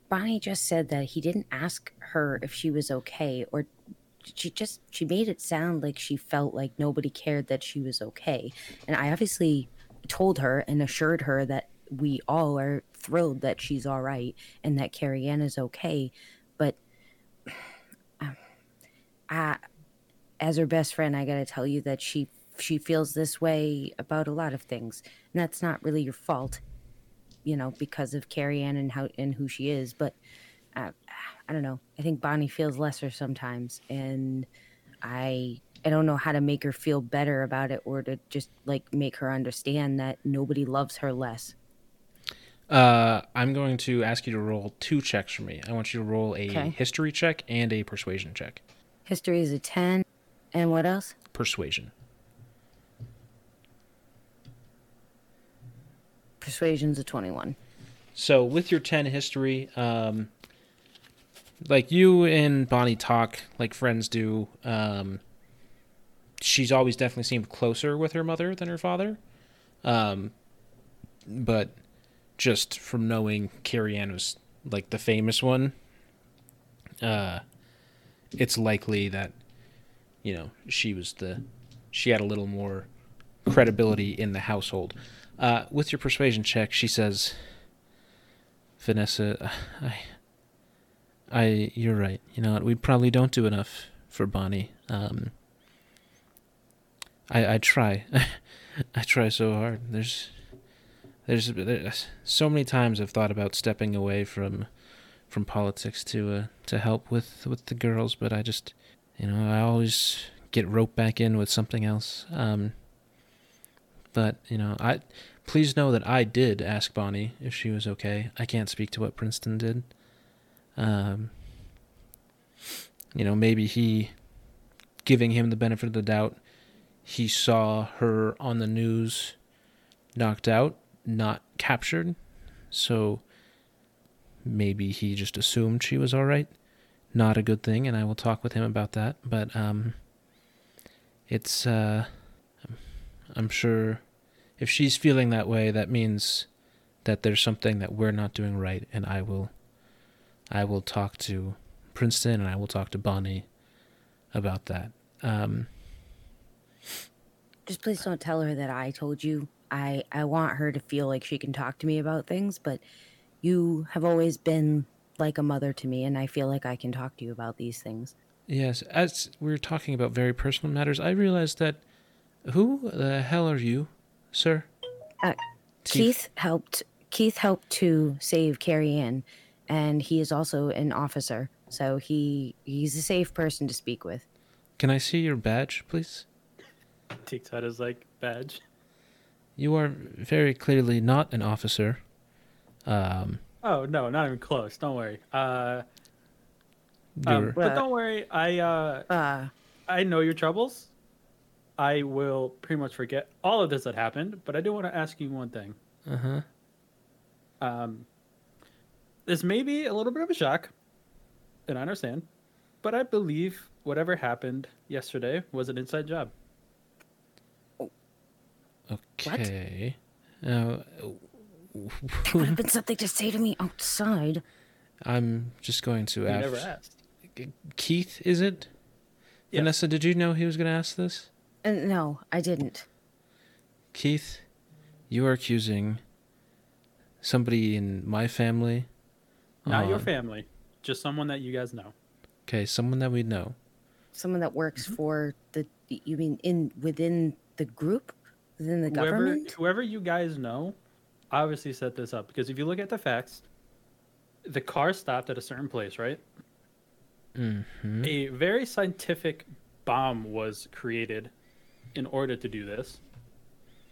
Bonnie just said that he didn't ask her if she was okay, or she just she made it sound like she felt like nobody cared that she was okay. And I obviously told her and assured her that we all are thrilled that she's all right and that Carrie Ann is okay. But um, I, as her best friend, I gotta tell you that she she feels this way about a lot of things, and that's not really your fault you know, because of Carrie Ann and how and who she is. But uh, I don't know. I think Bonnie feels lesser sometimes, and I I don't know how to make her feel better about it, or to just like make her understand that nobody loves her less. Uh, I'm going to ask you to roll two checks for me. I want you to roll a Okay. history check and a persuasion check. History is a ten, and what else? Persuasion. Persuasion's a twenty-one. So with your 10 history, um, like you and Bonnie talk like friends do, um, she's always definitely seemed closer with her mother than her father. Um, but just from knowing Carrie Ann was like the famous one, uh, it's likely that, you know, she was the, she had a little more credibility in the household. Uh, with your persuasion check, she says, Vanessa, I, I, you're right. You know what? We probably don't do enough for Bonnie. Um, I, I try, I try so hard. There's, there's, there's so many times I've thought about stepping away from, from politics to, uh, to help with with the girls, but I just, you know, I always get roped back in with something else. Um, but you know, I please know that I did ask Bonnie if she was okay. I can't speak to what Princeton did. Um, you know, maybe he, giving him the benefit of the doubt, he saw her on the news, knocked out, not captured, so maybe he just assumed she was all right. Not a good thing, and I will talk with him about that. But um, it's uh, I'm sure if she's feeling that way, that means that there's something that we're not doing right, and I will, I will talk to Princeton and I will talk to Bonnie about that. Um, Just please don't tell her that I told you. I I want her to feel like she can talk to me about things, but you have always been like a mother to me, and I feel like I can talk to you about these things. yes, as we're talking about very personal matters, I realized that who the hell are you, sir? Uh, Keith helped. Keith helped to save Carrie Ann, and he is also an officer, so he he's a safe person to speak with. Can I see your badge, please? Takes out his like badge. You are very clearly not an officer. Um, Oh no, not even close. Don't worry. Uh, um, but don't worry. I uh, Uh, I know your troubles. I will pretty much forget all of this that happened, but I do want to ask you one thing. uh huh. Um, this may be a little bit of a shock, and I understand, but I believe whatever happened yesterday was an inside job. Okay. Now, it would have been something to say to me outside. I'm just going to ask You ask. never asked. Keith, is it? Yes. Vanessa, did you know he was going to ask this? Uh, no, I didn't. Keith, you are accusing somebody in my family. Not your um, family, just someone that you guys know. Okay, someone that we know. Someone that works Mm-hmm. for the. You mean in within the group, within the Whoever, government? whoever you guys know, obviously set this up because if you look at the facts, the car stopped at a certain place, right? Mm-hmm. A very scientific bomb was created in order to do this.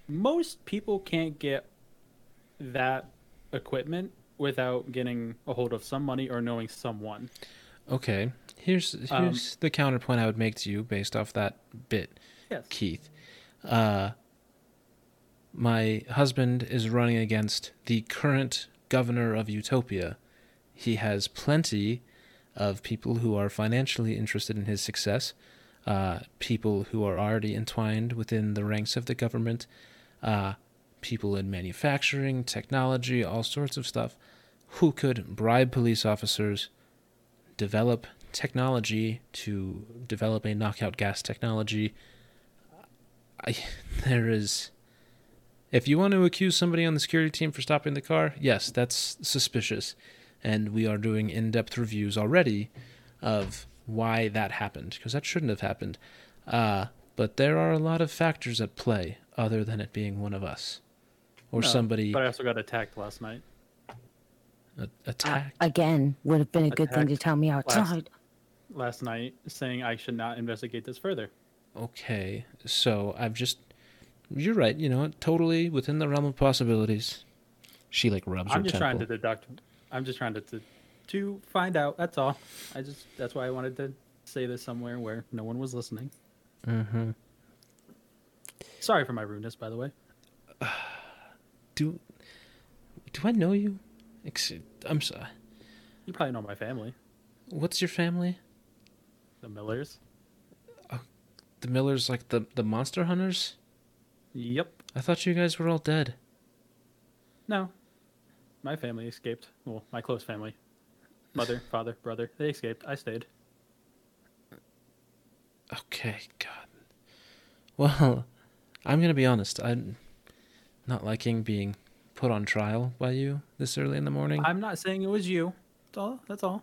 Most people can't get that equipment without getting a hold of some money or knowing someone. Okay. Here's here's the counterpoint I would make to you based off that bit, Yes. Keith. Uh, my husband is running against the current governor of Utopia. He has plenty of people who are financially interested in his success, uh, people who are already entwined within the ranks of the government, uh, people in manufacturing, technology, all sorts of stuff, who could bribe police officers, develop technology to develop a knockout gas technology. I, there is. If you want to accuse somebody on the security team for stopping the car, yes, that's suspicious. And we are doing in depth reviews already of why that happened, because that shouldn't have happened. Uh, but there are a lot of factors at play other than it being one of us. Or No, somebody But I also got attacked last night. a- Uh, attacked. again, would have been a good thing to tell me outside. Last night, saying I should not investigate this further. Okay, so I've just. You're right. You know, totally within the realm of possibilities. She like rubs I'm just trying to temple. deduct. I'm just trying to, to to find out. That's all. I just that's why I wanted to say this somewhere where no one was listening. Mm-hmm. Sorry for my rudeness, by the way. Do. Do I know you? I'm sorry. You probably know my family, What's your family? the Millers. The Millers, like the the monster hunters. Yep. I thought you guys were all dead. No. My family escaped. Well, my close family. Mother, father, brother. They escaped. I stayed. Okay, God. Well, I'm gonna be honest. I'm not liking being put on trial by you this early in the morning. I'm not saying it was you. That's all. That's all.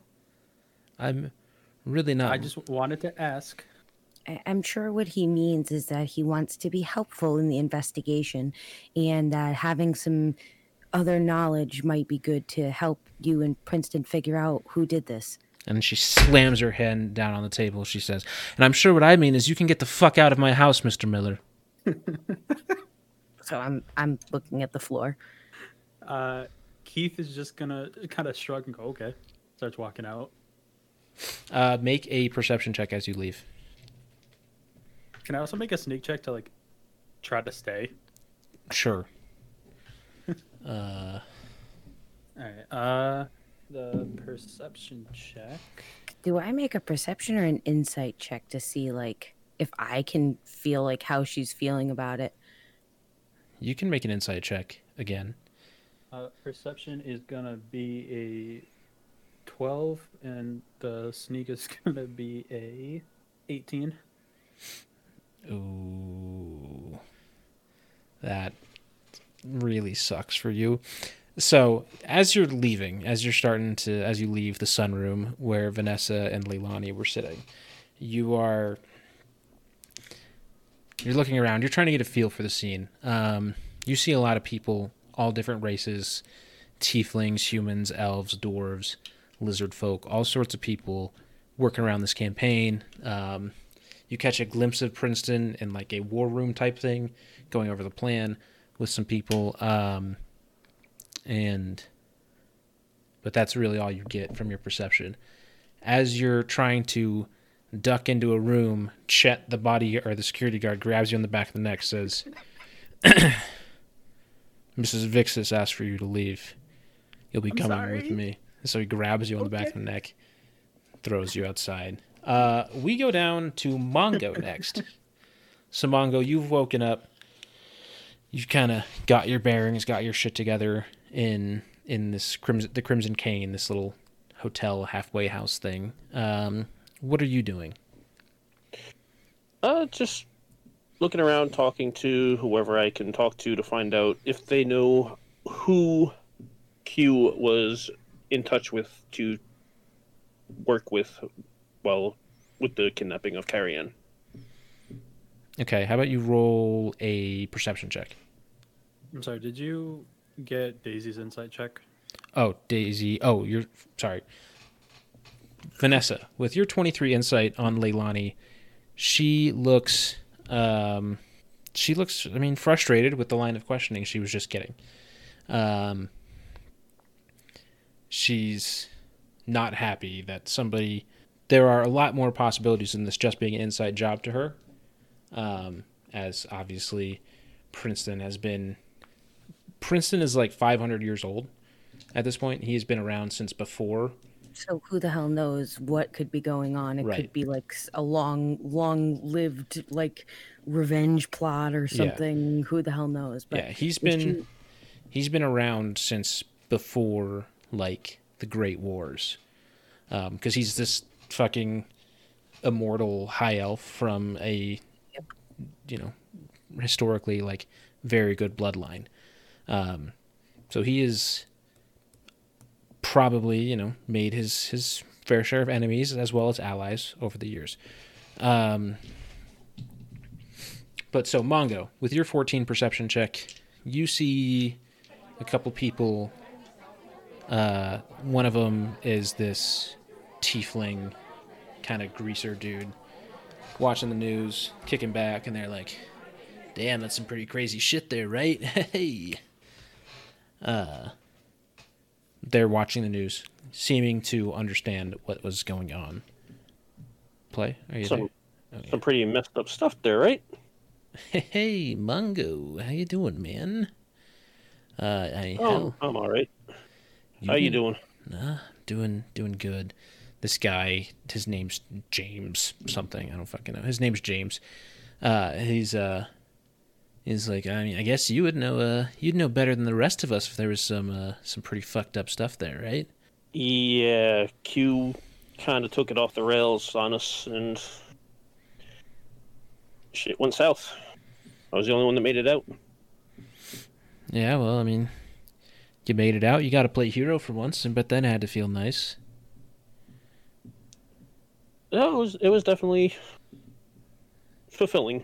I'm really not. I just wanted to ask. I- I'm sure what he means is that he wants to be helpful in the investigation and that having some other knowledge might be good to help you and Princeton figure out who did this. And she slams her hand down on the table. She says, And I'm sure what I mean is you can get the fuck out of my house, Mr. Miller. So I'm I'm looking at the floor. Uh, Keith is just gonna kind of shrug and go, "Okay." Starts walking out. Uh, make a perception check as you leave. Can I also make a sneak check to like try to stay? Sure. uh, All right. Uh, the perception check. Do I make a perception or an insight check to see like if I can feel like how she's feeling about it? you can make an insight check again. Uh, perception is gonna be a twelve, and the sneak is gonna be a eighteen. Ooh. That really sucks for you. So, as you're leaving, as you're starting to, as you leave the sunroom where Vanessa and Leilani were sitting, you are, you're looking around. You're trying to get a feel for the scene. Um, you see a lot of people, all different races, tieflings, humans, elves, dwarves, lizard folk, all sorts of people working around this campaign. Um, you catch a glimpse of Princeton in like a war room type thing, going over the plan with some people. Um, and but that's really all you get from your perception. As you're trying to duck into a room, Chet, the body or the security guard, grabs you on the back of the neck, says, "Mrs. Vixis asked for you to leave. You'll be I'm coming with me." So he grabs you on the back of the neck, throws you outside. Uh, we go down to Mongo next. So Mongo, you've woken up. You've kind of got your bearings, got your shit together in in this crimson, the Crimson Cane, this little hotel halfway house thing. Um, what are you doing? Uh, just looking around, talking to whoever I can talk to to find out if they know who Q was in touch with to work with, well, with the kidnapping of Carrie Ann. Okay, how about you roll a perception check? I'm sorry. Did you get Daisy's insight check? Oh, Daisy. Oh, you're sorry. Vanessa, with your 23 insight on Leilani, she looks um she looks I mean frustrated with the line of questioning she was just getting. Um she's not happy that somebody there are a lot more possibilities than this just being an inside job to her. Um as obviously Princeton has been Princeton is like 500 years old at this point. He's been around since before. So who the hell knows what could be going on? It Right. could be like a long, long-lived like revenge plot or Yeah. something. Who the hell knows? But yeah, he's been he's been around since before like the Great Wars, because he's this fucking immortal high elf from a you know historically like very good bloodline. Um, so he is probably you know made his his fair share of enemies as well as allies over the years. Um, but so Mongo, with your 14 perception check, you see a couple people. Uh, one of them is this tiefling, kind of greaser dude, watching the news, kicking back, and they're like, "Damn, that's some pretty crazy shit there, right?" Hey. Uh, they're watching the news, seeming to understand what was going on. Play? Are you Some, there? Oh, yeah. some pretty messed up stuff there, right? Hey, hey, Mungo, how you doing, man? Uh, I, Oh, hell, I'm all right. How you doing? Nah, doing doing good. This guy, his name's James something. I don't fucking know. His name's James. Uh, he's uh, he's like, I mean, I guess you would know. Uh, you'd know better than the rest of us if there was some uh, some pretty fucked up stuff there, right? Yeah, Q kind of took it off the rails on us, and shit went south. I was the only one that made it out. Yeah. Well, I mean, you made it out. You got to play hero for once, and but then it had to feel nice. No, it was it was definitely fulfilling.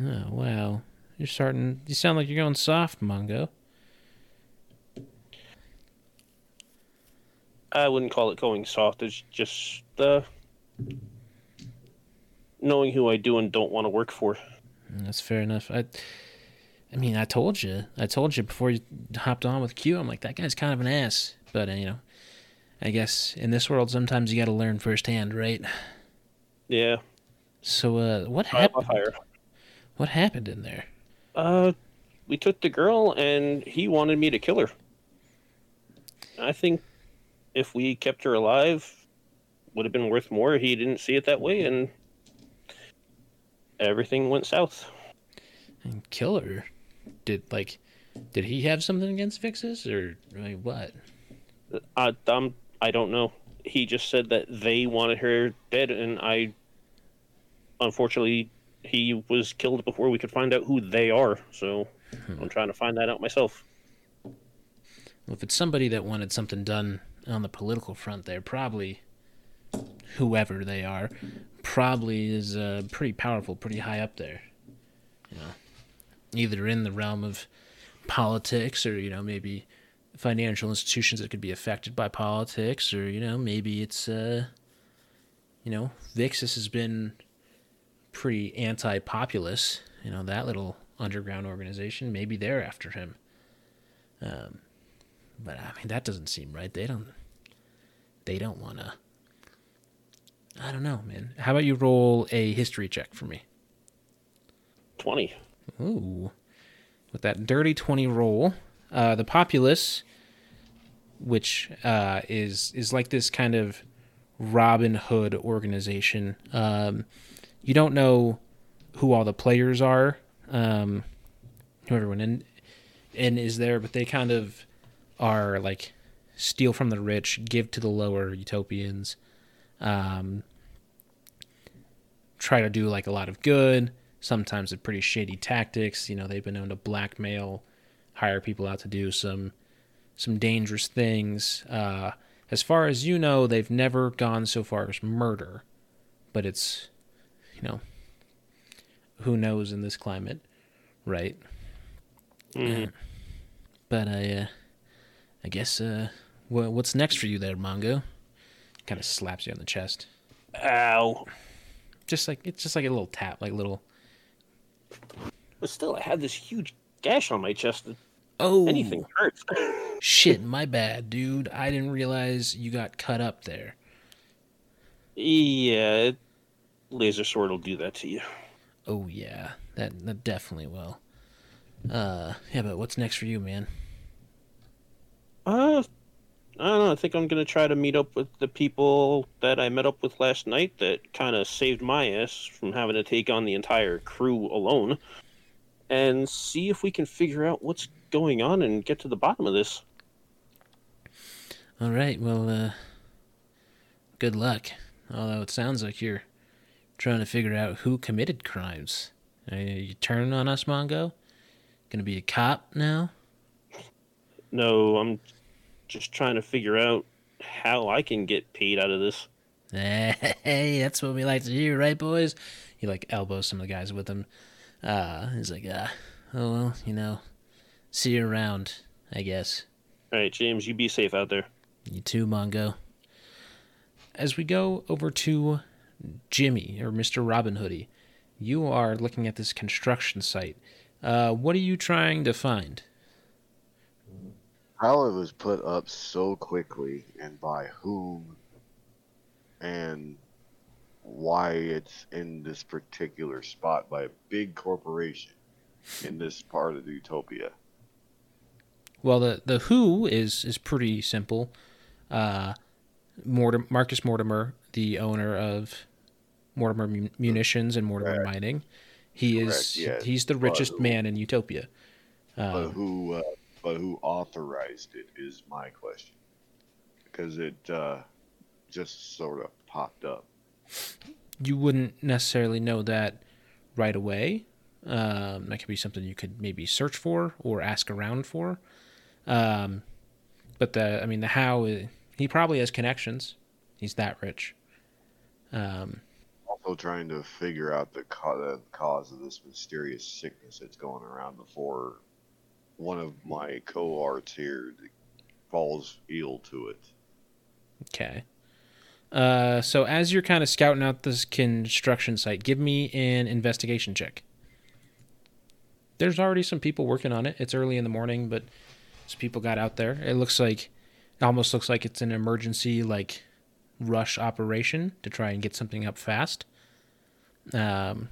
Oh wow, you're starting. You sound like you're going soft, Mongo. I wouldn't call it going soft. It's just uh, knowing who I do and don't want to work for. That's fair enough. I, I mean, I told you, I told you before you hopped on with Q. I'm like, that guy's kind of an ass. But uh, you know, I guess in this world, sometimes you got to learn firsthand, right? Yeah, So, uh, what I happened? What happened in there? Uh, we took the girl, and he wanted me to kill her. I think if we kept her alive, would have been worth more. He didn't see it that way, and everything went south. And kill her? Did like, did he have something against Vixis or like, what? I, um, I don't know. He just said that they wanted her dead, and I, unfortunately, he was killed before we could find out who they are. So I'm trying to find that out myself. Well, if it's somebody that wanted something done on the political front, they're probably whoever they are, probably is uh, pretty powerful, pretty high up there. You know, either in the realm of politics, or you know, maybe financial institutions that could be affected by politics, or you know, maybe it's uh, you know, Vixis has been pretty anti-populist. You know, that little underground organization, maybe they're after him. Um, but I mean, that doesn't seem right. They don't. They don't want to. I don't know, man. How about you roll a history check for me? Twenty. Ooh, with that dirty twenty roll, uh, the populace, which uh, is is like this kind of Robin Hood organization. Um, you don't know who all the players are, um, who everyone in and is there, but they kind of are like steal from the rich, give to the lower utopians, um, try to do like a lot of good. Sometimes with pretty shady tactics. You know, they've been known to blackmail, hire people out to do some some dangerous things. Uh, as far as you know, they've never gone so far as murder, but it's you know who knows in this climate, right? Mhm. But I, uh, I guess, uh, wha what's next for you there, Mongo? Kind of slaps you on the chest. Ow. Just like, it's just like a little tap, like little, But still, I had this huge gash on my chest. that oh, Anything hurts. shit, my bad, dude. I didn't realize you got cut up there. yeah, laser sword will do that to you. Oh, yeah, that, that definitely will. Uh, yeah, but what's next for you, man? Uh, I don't know. I think I'm gonna try to meet up with the people that I met up with last night that kind of saved my ass from having to take on the entire crew alone, and see if we can figure out what's going on and get to the bottom of this. All right, well, uh, good luck. Although it sounds like you're trying to figure out who committed crimes. Are you turning on us, Mongo? Gonna be a cop now? No, I'm just trying to figure out how I can get paid out of this. Hey, that's what we like to hear, right, boys? He like elbows some of the guys with him. Uh, he's like, uh, oh well, you know, see you around, I guess. All right, James, you be safe out there. You too, Mongo. As we go over to Jimmy or Mr. Robin Hoodie, you are looking at this construction site. Uh, what are you trying to find? How it was put up so quickly and by whom and why it's in this particular spot by a big corporation in this part of Utopia. Well, the the who is is pretty simple. Uh, Marcus Mortimer, the owner of Mortimer Mun- Munitions and Mortimer Correct. Mining, he is Correct, yes. he's the richest who- man in Utopia. But Um, who uh, but who authorized it is my question. Because it uh, just sort of popped up. you wouldn't necessarily know that right away. Um, that could be something you could maybe search for or ask around for. Um, but the, I mean, the how, he probably has connections. He's that rich. Um, Also trying to figure out the, ca- the cause of this mysterious sickness that's going around before one of my cohorts here falls ill to it. okay. Uh, so as you're kind of scouting out this construction site, give me an investigation check. There's already some people working on it. It's early in the morning, but some people got out there. It looks like, it almost looks like it's an emergency, like rush operation to try and get something up fast. Um,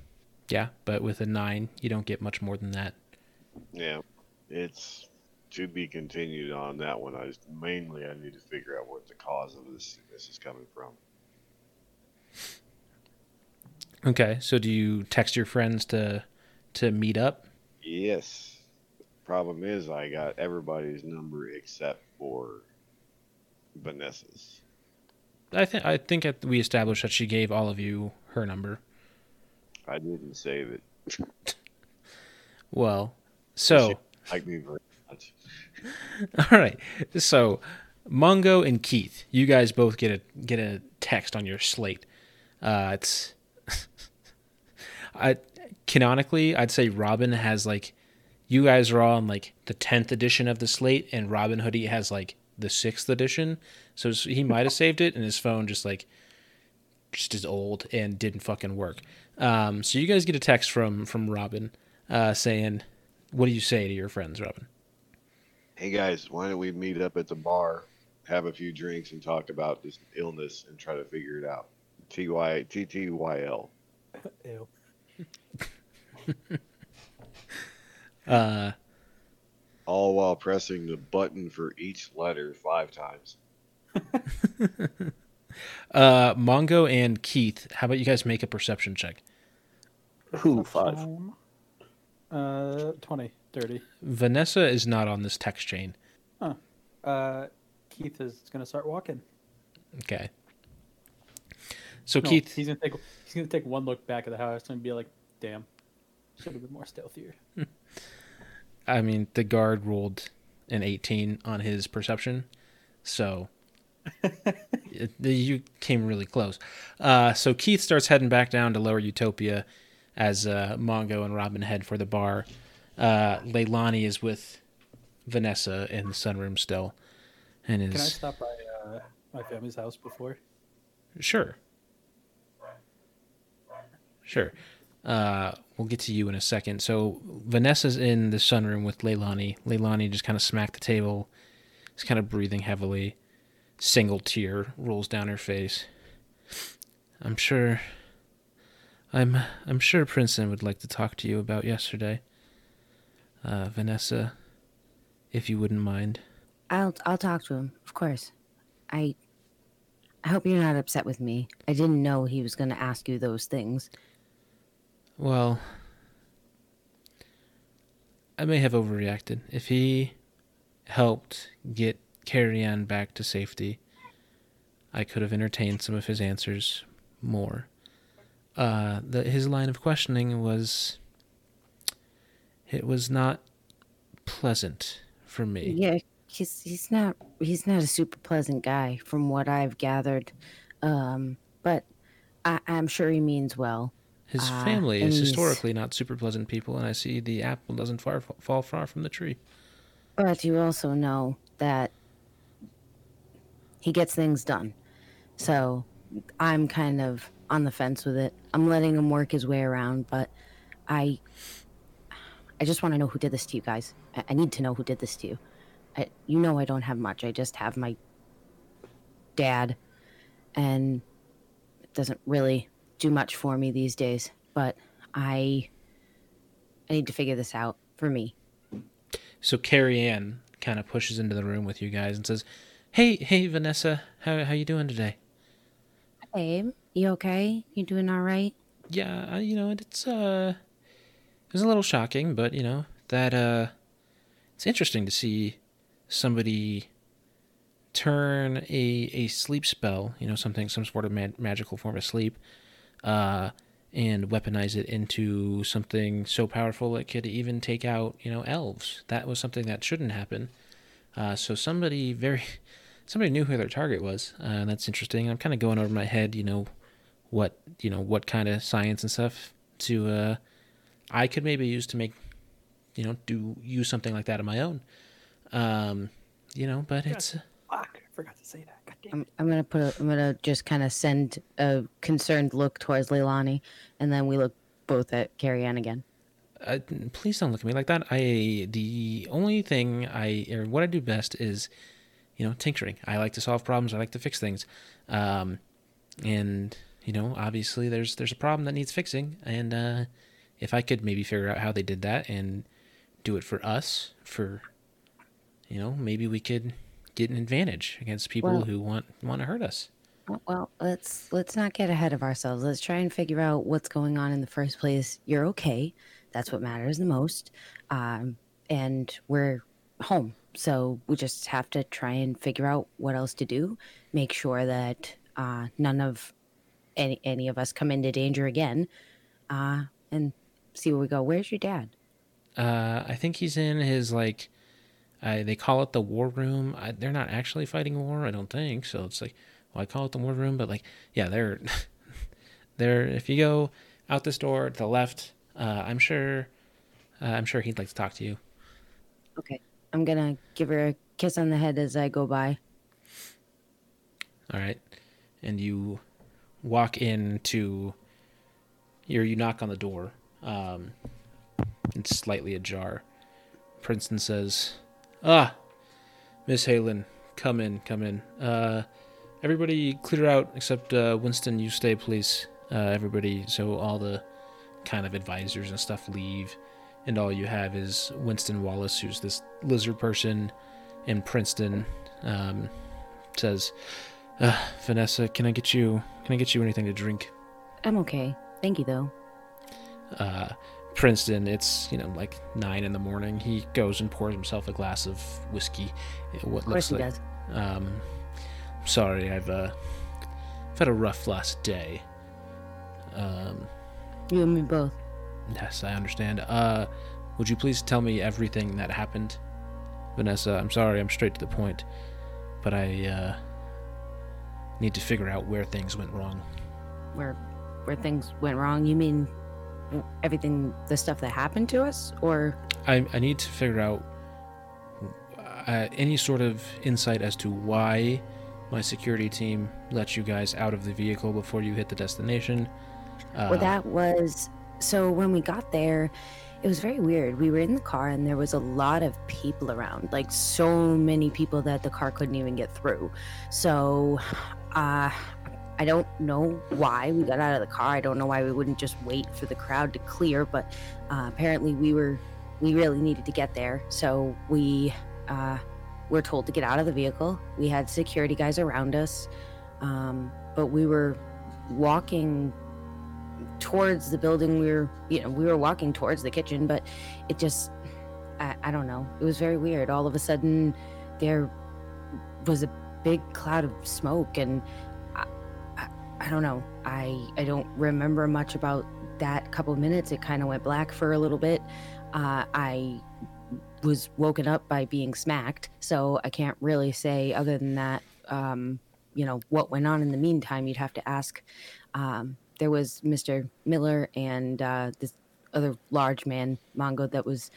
yeah, but with a nine, you don't get much more than that. Yeah, it's to be continued on that one. I just, mainly I need to figure out what the cause of this sickness is coming from. Okay, so do you text your friends to to meet up? Yes. Problem is, I got everybody's number except for Vanessa's. I think I think we established that she gave all of you her number. I didn't save it. Well, so Like me very much. all right, so Mungo and Keith, you guys both get a get a text on your slate. Uh, it's I canonically, I'd say Robin has like you guys are all on like the tenth edition of the slate, and Robin Hoodie has like the sixth edition. So he might have saved it, and his phone just like just is old and didn't fucking work. Um, so you guys get a text from from Robin uh, saying, "What do you say to your friends, Robin?" Hey guys, why don't we meet up at the bar, have a few drinks, and talk about this illness and try to figure it out? T Y T T Y L. Ew. Uh, All while pressing the button for each letter five times. uh, Mongo and Keith, how about you guys make a perception check? Who five? Uh, 20, 30. Vanessa is not on this text chain. Uh, Keith is gonna start walking. Okay. So No, Keith, he's gonna take he's gonna take one look back at the house and be like, "Damn, should have been more stealthier." I mean, the guard rolled an 18 on his perception, so it, you came really close. Uh, so Keith starts heading back down to Lower Utopia as uh, Mongo and Robin head for the bar. Uh, Leilani is with Vanessa in the sunroom still. and is. Can I stop by uh, my family's house before? Sure. Sure. Uh, we'll get to you in a second. So Vanessa's in the sunroom with Leilani. Leilani just kind of smacked the table. She's kind of breathing heavily. Single tear rolls down her face. I'm sure. I'm I'm sure Princeton would like to talk to you about yesterday. Uh, Vanessa, if you wouldn't mind. I'll I'll talk to him, of course. I I hope you're not upset with me. I didn't know he was going to ask you those things. Well, I may have overreacted. If he helped get Carrie Ann back to safety, I could have entertained some of his answers more. Uh, the, his line of questioning was. It was not pleasant for me. Yeah, he's he's not he's not a super pleasant guy from what I've gathered. Um, but I, I'm sure he means well. His Ah, family is historically not super pleasant people, and I see the apple doesn't far, fall far from the tree. But you also know that he gets things done. So I'm kind of on the fence with it. I'm letting him work his way around, but I I just want to know who did this to you guys. I, I need to know who did this to you. I, you know I don't have much. I just have my dad and it doesn't really do much for me these days, but I I need to figure this out for me. So Carrie Ann kind of pushes into the room with you guys and says, "Hey, hey, Vanessa, how how you doing today?" Babe, you okay? You doing all right? Yeah, you know, it's uh, it was a little shocking, but you know that uh, it's interesting to see somebody turn a a sleep spell, you know, something some sort of mag- magical form of sleep, uh, and weaponize it into something so powerful it could even take out, you know, elves. That was something that shouldn't happen. Uh, so somebody very somebody knew who their target was, uh, and that's interesting. I'm kind of going over my head, you know, what you know what kind of science and stuff to uh, I could maybe use to make, you know, do use something like that on my own. Um, you know, but it's Fuck, I forgot to say that. God damn. I'm, I'm gonna put a, I'm gonna just kind of send a concerned look towards Leilani, and then we look both at Carrie Ann again. uh, please don't look at me like that. I the only thing I or what I do best is, you know, tinkering. I like to solve problems. I like to fix things, um, and you know, obviously there's there's a problem that needs fixing, and uh, if I could maybe figure out how they did that and do it for us, for you know, maybe we could get an advantage against people Well- who want want to hurt us. Well, let's let's not get ahead of ourselves. Let's try and figure out what's going on in the first place. You're okay. That's what matters the most. Um, and we're home, so we just have to try and figure out what else to do. Make sure that uh, none of any any of us come into danger again. Uh, and see where we go. Where's your dad? Uh, I think he's in his like, they call it the war room. I, they're not actually fighting war, I don't think. So it's like, well, I call it the war room, but like, yeah, they're, they're. If you go out this door to the left, uh, I'm sure, uh, I'm sure he'd like to talk to you. Okay, I'm gonna give her a kiss on the head as I go by. All right, and you walk into, you you knock on the door. Um, it's slightly ajar. Princeton says, "Ah, Miss Halen, come in, come in. Uh, everybody clear out except uh, Winston. You stay, please. Uh, everybody. So all the kind of advisors and stuff leave, and all you have is Winston Wallace, who's this lizard person, in Princeton um, says." Uh, Vanessa, can I get you? Can I get you anything to drink? I'm okay. Thank you, though. Uh, Princeton, it's you know like nine in the morning. He goes and pours himself a glass of whiskey. What Of course looks he like. does. Um, sorry, I've uh, I've had a rough last day. Um, You and me both. yes, I understand. Uh, would you please tell me everything that happened, Vanessa? I'm sorry, I'm straight to the point, but I uh, need to figure out where things went wrong. Where, where things went wrong? You mean everything, the stuff that happened to us, or I, I need to figure out. uh, any sort of insight as to why my security team let you guys out of the vehicle before you hit the destination? Uh, Well, that was so when we got there, it was very weird. We were in the car and there was a lot of people around, like so many people that the car couldn't even get through. So, uh, I don't know why we got out of the car. I don't know why we wouldn't just wait for the crowd to clear, but uh, apparently we were we really needed to get there. So we uh, were told to get out of the vehicle. We had security guys around us, um, but we were walking towards the building we were you know we were walking towards the kitchen but it just I, I don't know it was very weird all of a sudden there was a big cloud of smoke and I, don't know i i don't remember much about that couple minutes it kind of went black for a little bit uh, i was woken up by being smacked so i can't really say other than that um, you know what went on in the meantime you'd have to ask um, there was Mr. Miller and uh, this other large man, Mongo, that was,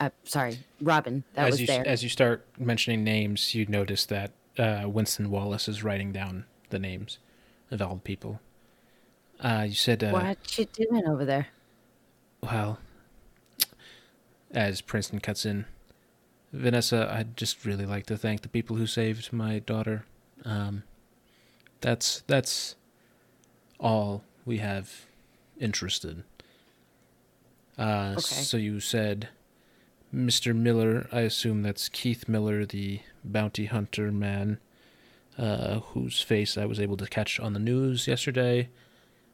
uh, sorry, Robin, that as was you there. as you start mentioning names, you notice that uh, Winston Wallace is writing down the names of all people. Uh, you said, uh, what you doing over there? well, as Princeton cuts in, Vanessa, I'd just really like to thank the people who saved my daughter. Um, that's that's all we have interested. Uh, Okay. So you said, Mr. Miller. I assume that's Keith Miller, the bounty hunter man, uh, whose face I was able to catch on the news yesterday,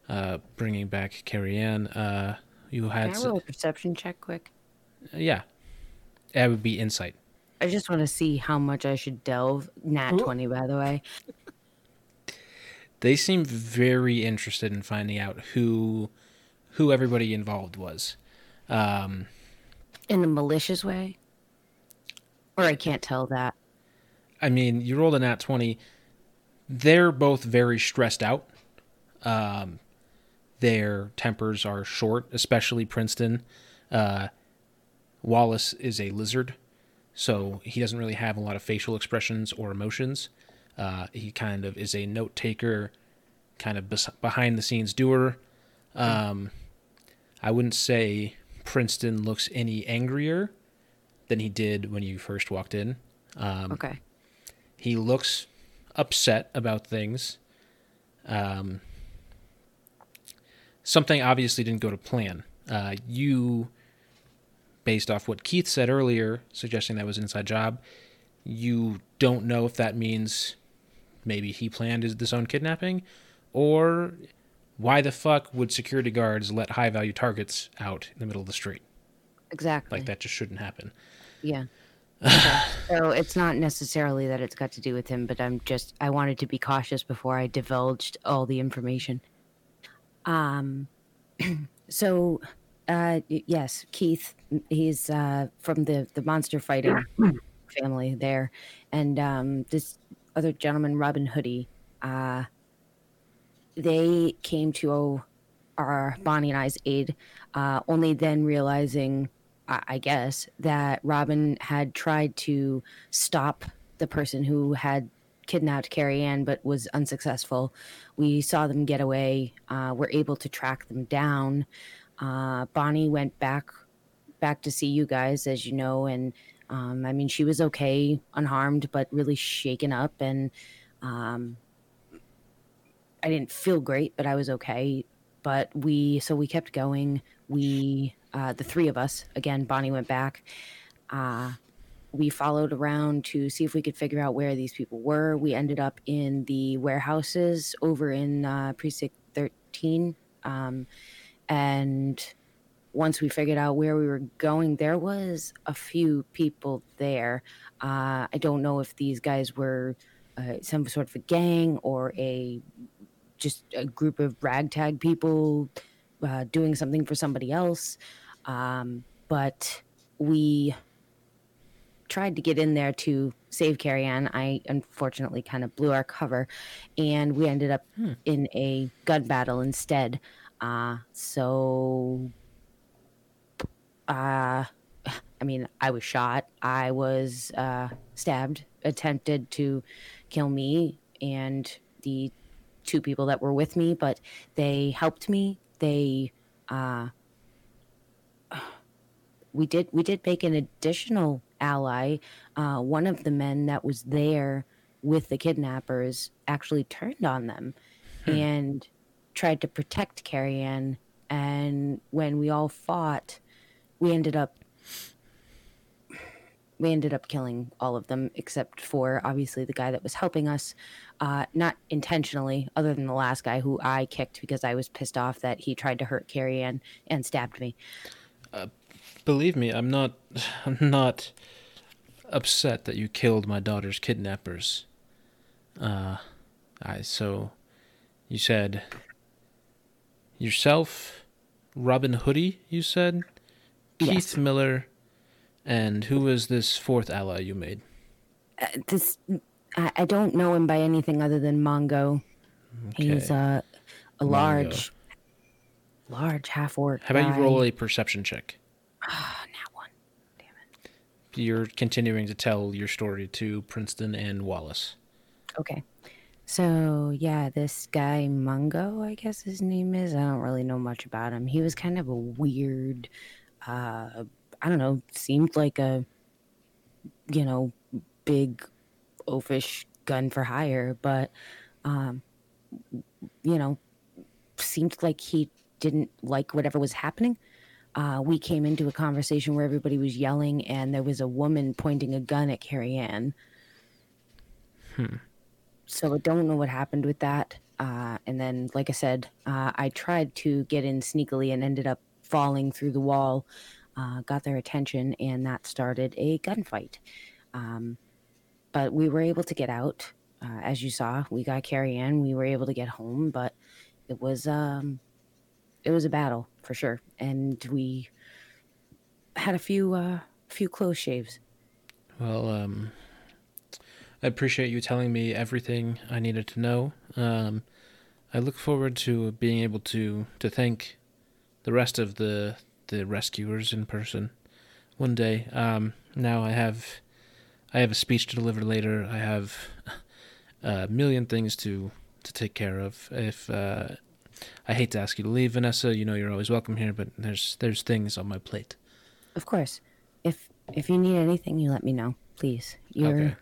uh, bringing back Carrie Ann. Uh, you Can had, I s- roll a perception check quick? yeah, that would be insight. I just want to see how much I should delve. Nat Ooh. 20, by the way. They seem very interested in finding out who, who everybody involved was. Um, In a malicious way? Or I can't tell that. I mean, you rolled a nat 20. They're both very stressed out. Um, their tempers are short, especially Princeton. Uh, Wallace is a lizard, so he doesn't really have a lot of facial expressions or emotions. Uh, he kind of is a note taker, kind of bes- behind the scenes doer. Um, I wouldn't say Princeton looks any angrier than he did when you first walked in. Um, Okay. he looks upset about things. Um, something obviously didn't go to plan. Uh, you, based off what Keith said earlier, suggesting that was an inside job, you don't know if that means maybe he planned his, this own kidnapping, or why the fuck would security guards let high value targets out in the middle of the street? Exactly. Like that just shouldn't happen. Yeah. Okay. so it's not necessarily that it's got to do with him, but I'm just I wanted to be cautious before I divulged all the information. Um so uh yes, Keith he's uh from the the monster fighting family there and um this other gentleman Robin Hoodie uh they came to our Bonnie and I's aid uh only then realizing I guess, that Robin had tried to stop the person who had kidnapped Carrie Ann but was unsuccessful. We saw them get away, uh, were able to track them down. Uh, Bonnie went back back to see you guys, as you know, and um, I mean, she was okay, unharmed, but really shaken up. And um, I didn't feel great, but I was okay. But we, so we kept going. We, uh, the three of us, again, Bonnie went back. Uh, we followed around to see if we could figure out where these people were. We ended up in the warehouses over in uh, Precinct 13. Um, and once we figured out where we were going, there was a few people there. Uh, I don't know if these guys were uh, some sort of a gang or a just a group of ragtag people uh, doing something for somebody else. Um, but we tried to get in there to save Carrie Ann. I unfortunately kind of blew our cover, and we ended up in a gun battle instead. Uh, so, uh, I mean, I was shot. I was uh, stabbed, attempted to kill me and the two people that were with me, but they helped me. They, uh, we did we did make an additional ally. Uh, one of the men that was there with the kidnappers actually turned on them and tried to protect Carrie Ann. And when we all fought, we ended up we ended up killing all of them except for obviously the guy that was helping us uh, not intentionally other than the last guy who i kicked because i was pissed off that he tried to hurt carrie ann and stabbed me Believe me, I'm not. I'm not upset that you killed my daughter's kidnappers. Uh, I so. You said. Yourself, Robin Hoodie. You said. Keith Yes. Miller, and who was this fourth ally you made? uh, this I, I don't know him by anything other than mongo he's Okay. uh, a Mongo. large large half orc How about you roll a perception check? That one Damn it. You're continuing to tell your story to Princeton and Wallace. Okay. So, yeah, this guy, Mongo, I guess his name is. I don't really know much about him. He was kind of a weird, uh, I don't know, seemed like a, you know, big, oafish gun for hire, but, um, you know, seemed like he didn't like whatever was happening. Uh, we came into a conversation where everybody was yelling, and there was a woman pointing a gun at Carrie Ann so I don't know what happened with that. Uh, and then, like I said, uh, I tried to get in sneakily and ended up falling through the wall, uh, got their attention, and that started a gunfight. Um, but we were able to get out. Uh, as you saw, we got Carrie Ann. We were able to get home, but it was um, it was a battle for sure, and we had a few uh, few close shaves. Well, um, I appreciate you telling me everything I needed to know. Um, I look forward to being able to to thank the rest of the the rescuers in person one day. Um, now I have I have a speech to deliver later. I have a million things to to take care of. If uh, I hate to ask you to leave, Vanessa, you know you're always welcome here, but there's there's things on my plate. Of course. If if you need anything, you let me know, please. You're Okay.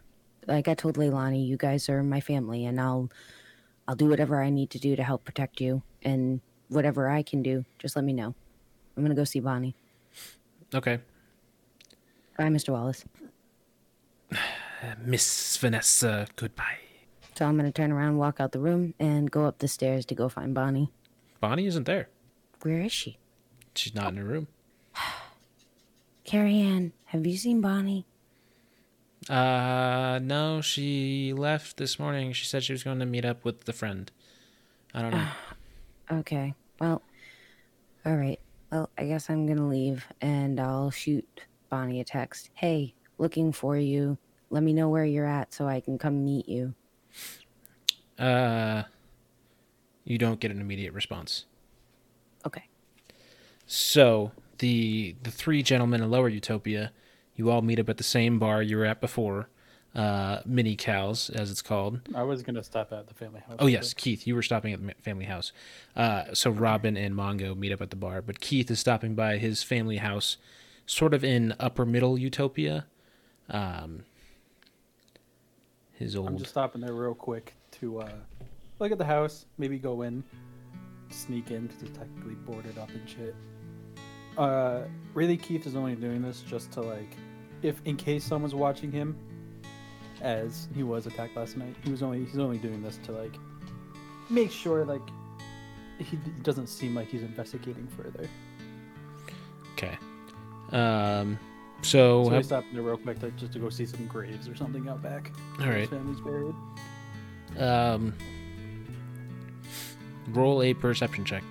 like I told Leilani, you guys are my family, and I'll I'll do whatever I need to do to help protect you, and whatever I can do, just let me know. I'm gonna go see Bonnie. Okay, Bye, Mr. Wallace. Miss Vanessa, goodbye. So I'm gonna turn around, walk out the room, and go up the stairs to go find Bonnie. Bonnie isn't there. Where is she? She's not in her room. Carrie Ann, have you seen Bonnie? Uh, no, she left this morning. She said she was going to meet up with the friend. I don't know. Okay. Well, all right. Well, I guess I'm gonna leave, and I'll shoot Bonnie a text. Hey, looking for you. Let me know where you're at so I can come meet you. Uh, you don't get an immediate response. Okay. So the the three gentlemen in Lower Utopia, you all meet up at the same bar you were at before, uh, Mini Cows as it's called. I was gonna stop at the family house. Oh yes, Keith, you were stopping at the family house. Uh, so Robin and Mongo meet up at the bar, but Keith is stopping by his family house, sort of in Upper Middle Utopia. Um, his old. I'm just stopping there real quick to uh, look at the house, maybe go in, sneak in because it's technically boarded up and shit. Uh, really, Keith is only doing this just to like, if in case someone's watching him, as he was attacked last night. He was only he's only doing this to like make sure like he d- doesn't seem like he's investigating further. okay. Um, so, So I stopped there real quick to, just to go see some graves or something out back. All right. His family's buried. Um, roll a perception check.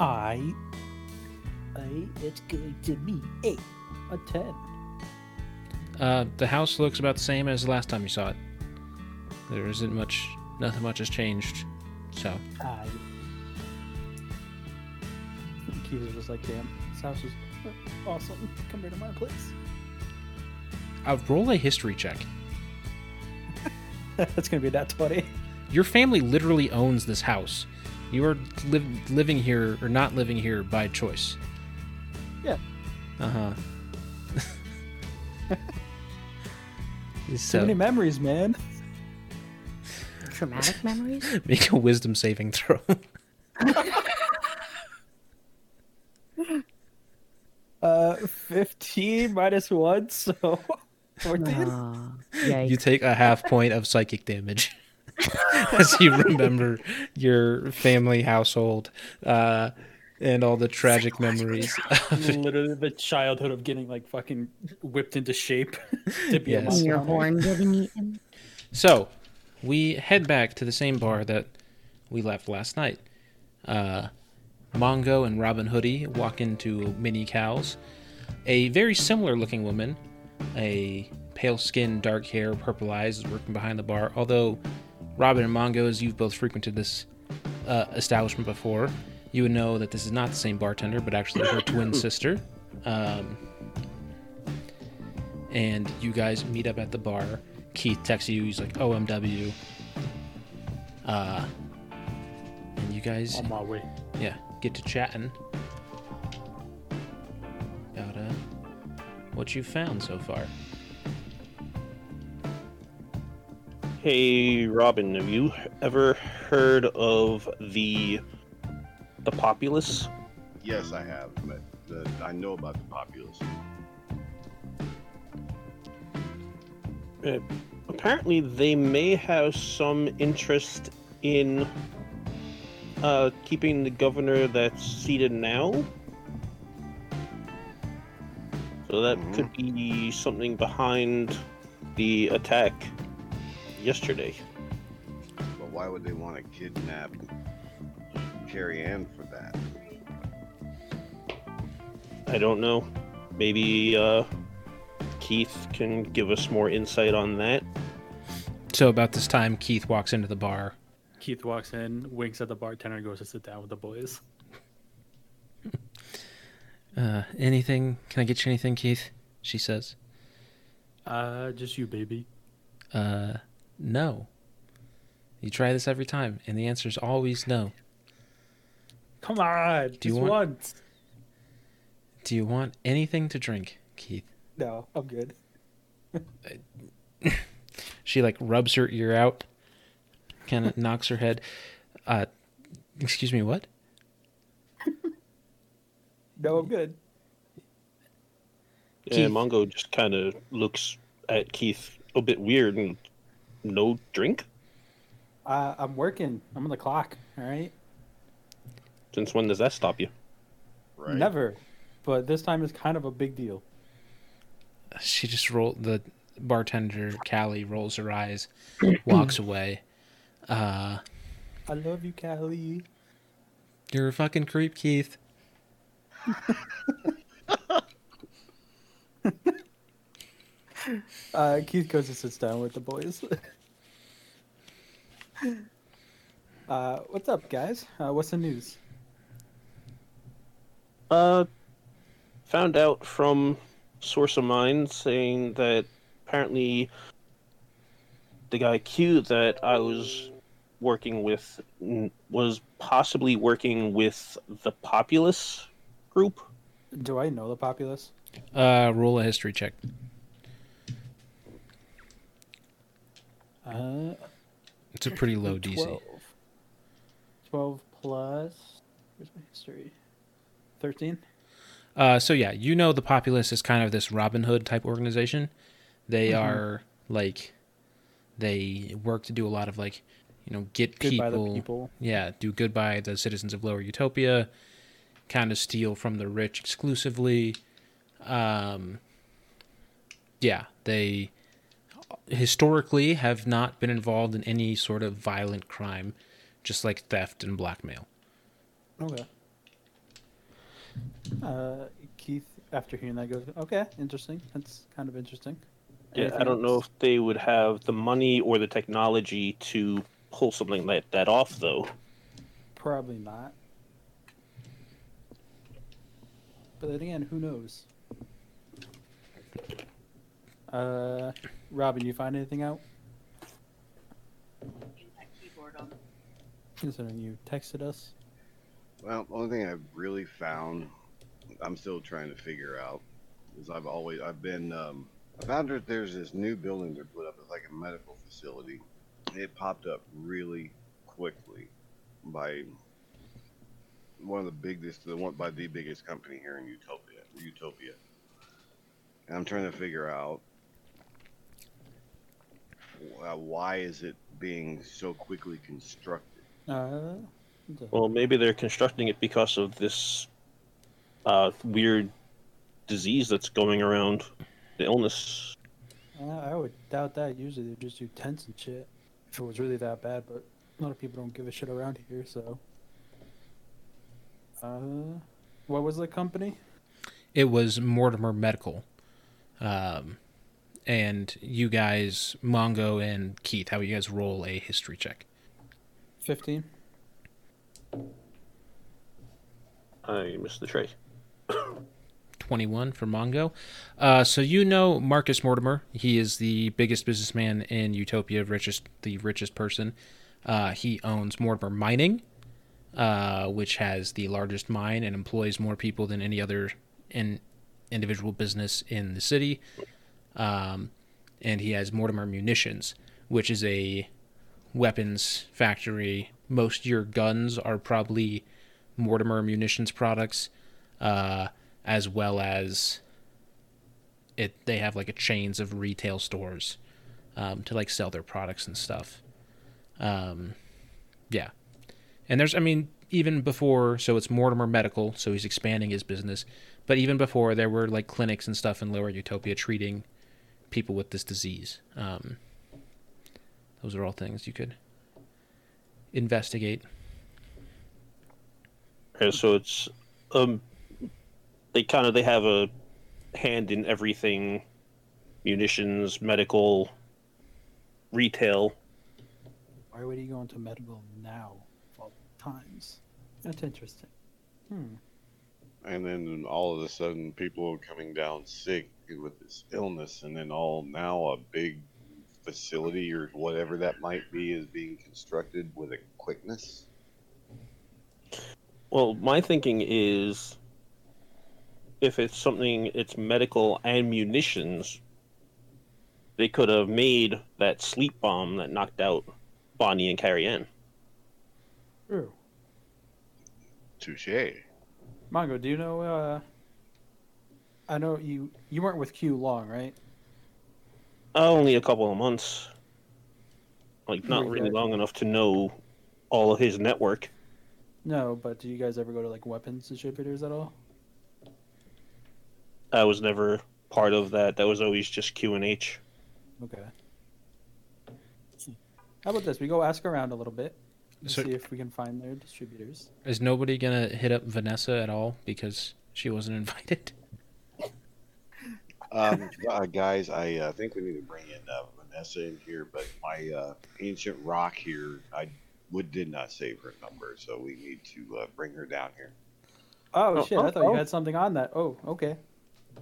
I. I. It's going to be eight. A ten. Uh, the house looks about the same as the last time you saw it. There isn't much, nothing much has changed. So, I. Keith is just like, damn, this house is awesome compared to my place. Uh, roll a history check. That's gonna be that twenty. Your family literally owns this house. You are liv- living here or not living here by choice. Yeah. Uh huh. Too so many memories, man. Traumatic memories? make a wisdom saving throw. Uh, fifteen minus one, so fourteen. Aw, you take a half point of psychic damage as you remember your family household uh, and all the tragic memories. Literally the childhood of getting like fucking whipped into shape to be Yes. a monster Your horn getting eaten? So, we head back to the same bar that we left last night. Uh, Mongo and Robin Hoodie walk into Mini Cows. A very similar looking woman, a pale skin, dark hair, purple eyes, is working behind the bar. Although Robin and Mongo, as you've both frequented this uh, establishment before, you would know that this is not the same bartender, but actually her twin sister. Um, and you guys meet up at the bar. Keith texts you. He's like, "OMW." Uh, and you guys, On my way. yeah, get to chatting what you found so far. Hey, Robin, have you ever heard of the the populace? Yes, I have. But the, I know about the populace. Uh, apparently, they may have some interest in uh, keeping the governor that's seated now. So that Mhm. could be something behind the attack yesterday. But why would they want to kidnap Carrie Ann for that? I don't know. Maybe uh, Keith can give us more insight on that. So about this time, Keith walks into the bar. Keith walks in, winks at the bartender, and goes to sit down with the boys. Uh, anything? Can I get you anything, Keith? She says. Uh, just you, baby. Uh, no. You try this every time, and the answer is always no. Come on, Do you want- once. Do you want anything to drink, Keith? No, I'm good. She like rubs her ear out, kind of knocks her head. Uh, excuse me, what? No, I'm good. Yeah, Keith. Mongo just kind of looks at Keith a bit weird and no drink? Uh, I'm working. I'm on the clock. All right. Since when does that stop you? Right? Never. But this time is kind of a big deal. She just roll the bartender Callie rolls her eyes, walks away. Uh, I love you, Callie. you're a fucking creep, Keith. Uh, Keith goes and sits down with the boys. uh, what's up, guys? Uh, what's the news? Uh, found out from source of mine saying that apparently the guy Q that I was working with was possibly working with the populace group. Do I know the populace? Uh, roll a history check. Uh, It's a pretty low DC. 12. 12 plus. Where's my history? 13? Uh, so yeah, you know the populace is kind of this Robin Hood type organization. They Mhm. are like, they work to do a lot of like, you know, get people, the people. yeah, do good by the citizens of Lower Utopia, kind of steal from the rich exclusively. Um, yeah, they historically have not been involved in any sort of violent crime, just like theft and blackmail. Okay. Uh, Keith, after hearing that, goes, okay, interesting. That's kind of interesting. Yeah, I don't know if they would have the money or the technology to pull something like that off, though. Probably not. But then again, who knows? Uh, Robin, you find anything out? Considering you texted us. Well, the only thing I've really found, I'm still trying to figure out, is I've always I've been um, I found that there's this new building they're put up. It's like a medical facility. It popped up really quickly by one of the biggest, the one by the biggest company here in Utopia. Utopia. And I'm trying to figure out uh, why is it being so quickly constructed. Uh, Well, maybe they're constructing it because of this uh, weird disease that's going around, the illness. I would doubt that. Usually they just do tents and shit. If it was really that bad, but a lot of people don't give a shit around here, so. Uh, what was the company? It was Mortimer Medical. Um, and you guys, Mongo and Keith, how you guys roll a history check? 15. I missed the tray. 21 for Mongo. Uh, so you know Marcus Mortimer. He is the biggest businessman in Utopia, richest, the richest person. Uh, he owns Mortimer Mining, uh, which has the largest mine and employs more people than any other in individual business in the city. Um, and he has Mortimer Munitions, which is a weapons factory. Most of your guns are probably Mortimer Munitions products. Uh, as well as it they have like a chains of retail stores um, to like sell their products and stuff um, yeah and there's i mean even before so it's mortimer medical so he's expanding his business. But even before there were like clinics and stuff in lower utopia treating people with this disease. Um, those are all things you could investigate. Okay, so it's um, they kind of they have a hand in everything, munitions, medical, retail. Why would he go into medical now? of all times? That's interesting. Hmm. And then all of a sudden, people are coming down sick with this illness, and then all now a big facility or whatever that might be is being constructed with a quickness. Well, my thinking is if it's something it's medical and munitions, they could have made that sleep bomb that knocked out Bonnie and Carrie Ann. True. Touche. Mongo, do you know? Uh, I know you. You weren't with Q long, right? Only a couple of months. Like not really long enough to know all of his network. No, but do you guys ever go to like weapons distributors at all? I was never part of that. That was always just Q and H. Okay. How about this? We go ask around a little bit and So- see if we can find their distributors. is nobody gonna hit up vanessa at all because she wasn't invited Um, uh, guys, I uh, think we need to bring in uh, Vanessa in here, but my uh, ancient rock here, I would did not save her number, so we need to uh, bring her down here. Oh, Oh, shit! I oh, thought oh. you had something on that. Oh, okay.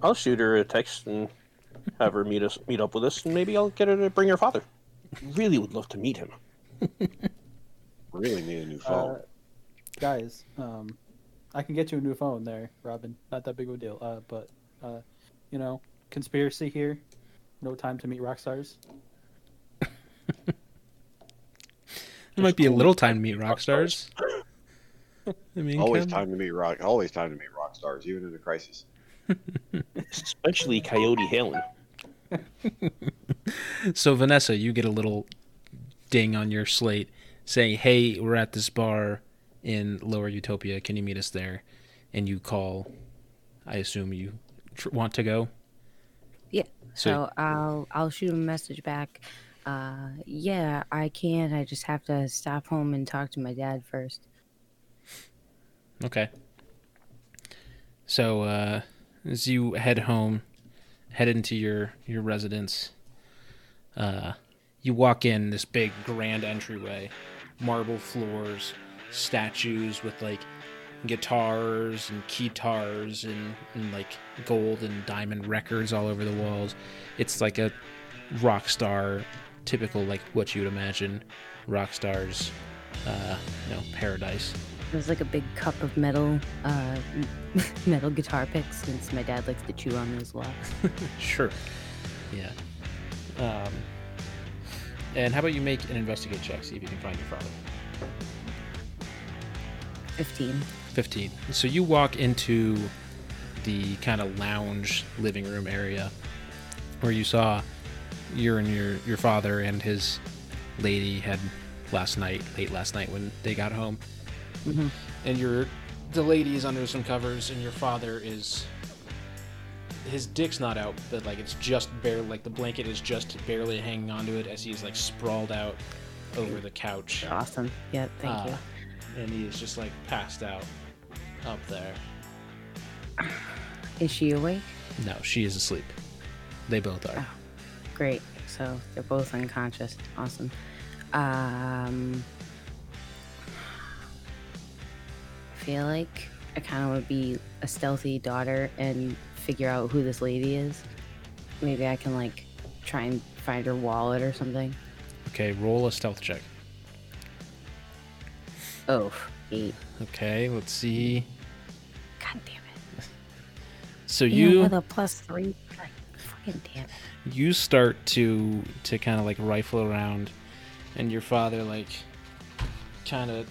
I'll shoot her a text and have her meet us meet up with us, and maybe I'll get her to bring her father. Really would love to meet him. Really need a new phone. Uh, guys, um, I can get you a new phone there, Robin. Not that big of a deal. Uh, but uh, you know, conspiracy here. No time to meet rock stars. It might be a little time to meet rock stars. I mean, always come- time to meet rock. Always time to meet rock stars, even in a crisis. Especially Coyote Halen. So Vanessa, you get a little ding on your slate saying, "Hey, we're at this bar in Lower Utopia. Can you meet us there?" And you call. I assume you tr- want to go. Yeah. So- So I'll I'll shoot a message back. Uh, yeah, I can. I just have to stop home and talk to my dad first. Okay. So uh, as you head home, head into your your residence, uh, you walk in this big grand entryway, marble floors, statues with like guitars and keytars and, and like gold and diamond records all over the walls. It's like a rock star, typical like what you would imagine rock stars, uh, you know, paradise. There's like a big cup of metal, uh, metal guitar picks, since my dad likes to chew on those a lot. Sure. Yeah. Um, and how about you make an investigate check, see if you can find your father. 15. 15. So you walk into the kind of lounge living room area where you saw your and your your father and his lady had last night, late last night when they got home. Mhm. And your the lady is under some covers and your father is his dick's not out, but like it's just barely like the blanket is just barely hanging onto it as he's like sprawled out over the couch. Awesome. Yeah, thank Uh, you. And he is just like passed out up there. Is she awake? No, she is asleep. They both are. Great. So they're both unconscious. Awesome. Um, I feel like I kind of would be a stealthy daughter and figure out who this lady is. Maybe I can like try and find her wallet or something. Okay, roll a stealth check. Oh, eight. Okay, let's see. God damn it. So You you with a plus three. God, fucking damn it. you start to to kind of like rifle around, and your father like kind of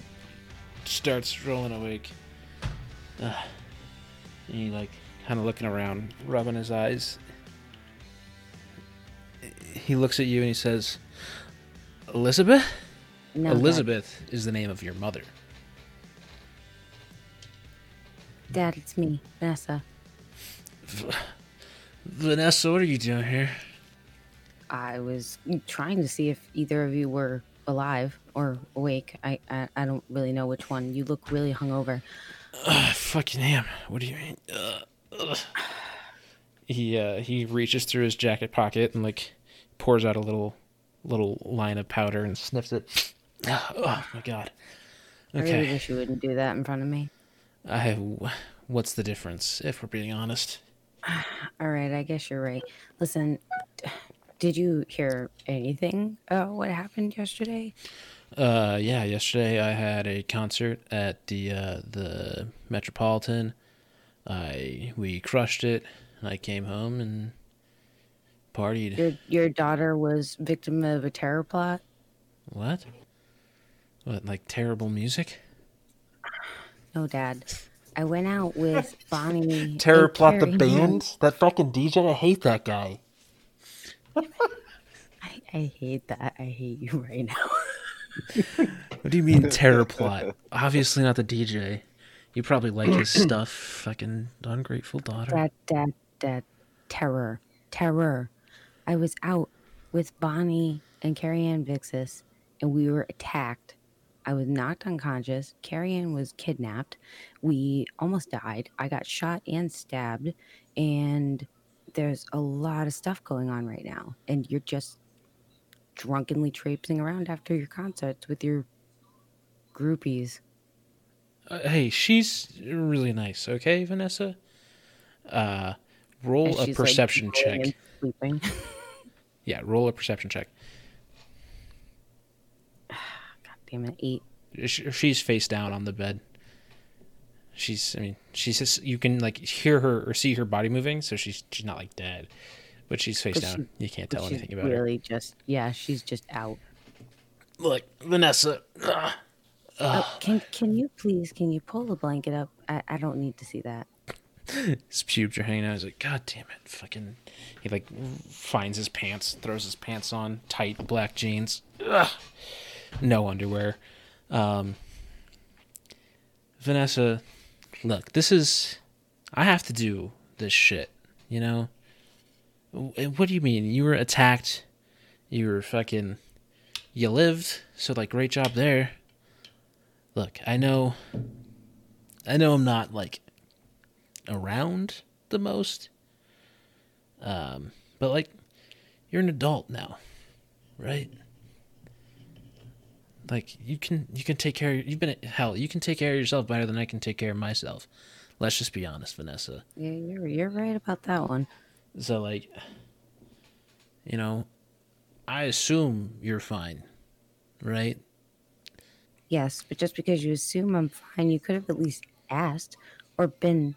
starts rolling awake. Ugh. And he like kind of looking around, rubbing his eyes. He looks at you and he says, "Elizabeth." No, Dad. Elizabeth is the name of your mother. Dad, it's me, Vanessa. Vanessa, what are you doing here? I was trying to see if either of you were alive or awake. I I, I don't really know which one. You look really hungover. Uh, fucking am. What do you mean? Uh, ugh. He uh, he reaches through his jacket pocket and like pours out a little little line of powder and sniffs it. oh my god. Okay. I really wish you wouldn't do that in front of me. I have. what's the difference if we're being honest? All right, I guess you're right. Listen, did you hear anything about what happened yesterday? Uh yeah, yesterday I had a concert at the uh the Metropolitan. I we crushed it. I came home and partied. Your your daughter was victim of a terror plot. What? What like terrible music? No, Dad. I went out with Bonnie. Terror and Plot the Carrie. band? That fucking DJ? I hate that guy. I, I hate that. I hate you right now. What do you mean Terror Plot? Obviously not the DJ. You probably like his stuff. Fucking ungrateful daughter. Dad, Dad, Dad. Terror. Terror. I was out with Bonnie and Carrie Ann Vixis, and we were attacked. I was knocked unconscious. Carrie Ann was kidnapped. We almost died. I got shot and stabbed. And there's a lot of stuff going on right now. And you're just drunkenly traipsing around after your concerts with your groupies. Uh, hey, she's really nice, okay, Vanessa? Uh, roll a she's, like, perception check. Yeah, roll a perception check. God Damn it, eight. Sh- She's face down on the bed. She's, I mean, she's just, you can like hear her or see her body moving, so she's she's not like dead, but she's face But down. you can't tell anything about her. really just yeah, she's just out. Look, Vanessa. ugh. Oh, can can you please can you pull the blanket up? I, I don't need to see that. his pubes are hanging out. He's like, God damn it, fucking. He like finds his pants, throws his pants on, tight black jeans, Ugh. no underwear. Um, Vanessa, look, this is. I have to do this shit, you know. What do you mean? You were attacked. You were fucking. You lived, so like, great job there. Look, I know. I know I'm not like around the most. Um, but like, you're an adult now, right? Like you can you can take care. You've been hell. You can take care of yourself better than I can take care of myself. Let's just be honest, Vanessa. Yeah, you're you're right about that one. So like, you know, I assume you're fine, right? Yes, but just because you assume I'm fine, you could have at least asked or been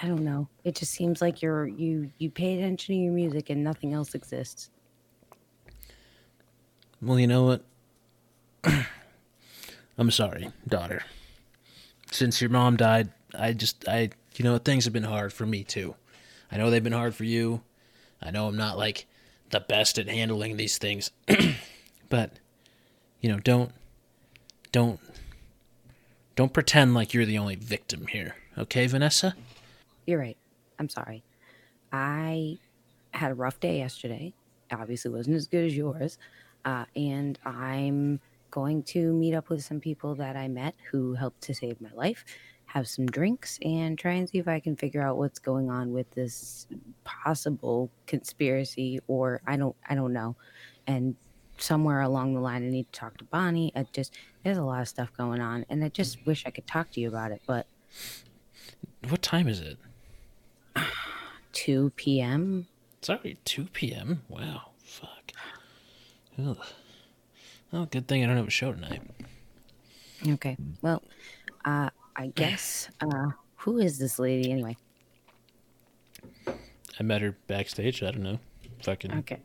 I don't know. It just seems like you're you you pay attention to your music and nothing else exists. Well, you know what? I'm sorry, daughter. Since your mom died, I just I you know things have been hard for me too. I know they've been hard for you. I know I'm not like the best at handling these things. but you know, don't don't don't pretend like you're the only victim here. Okay, Vanessa? You're right. I'm sorry. I had a rough day yesterday. Obviously, wasn't as good as yours. Uh, and I'm going to meet up with some people that I met who helped to save my life, have some drinks, and try and see if I can figure out what's going on with this possible conspiracy, or I don't, I don't know. And somewhere along the line, I need to talk to Bonnie. I just there's a lot of stuff going on, and I just wish I could talk to you about it, but. What time is it? 2 p.m. It's already 2 p.m. Wow. Fuck. Ugh. Well, good thing I don't have a show tonight. Okay. Well, uh, I guess. Uh, who is this lady anyway? I met her backstage. I don't know. Fucking. Okay.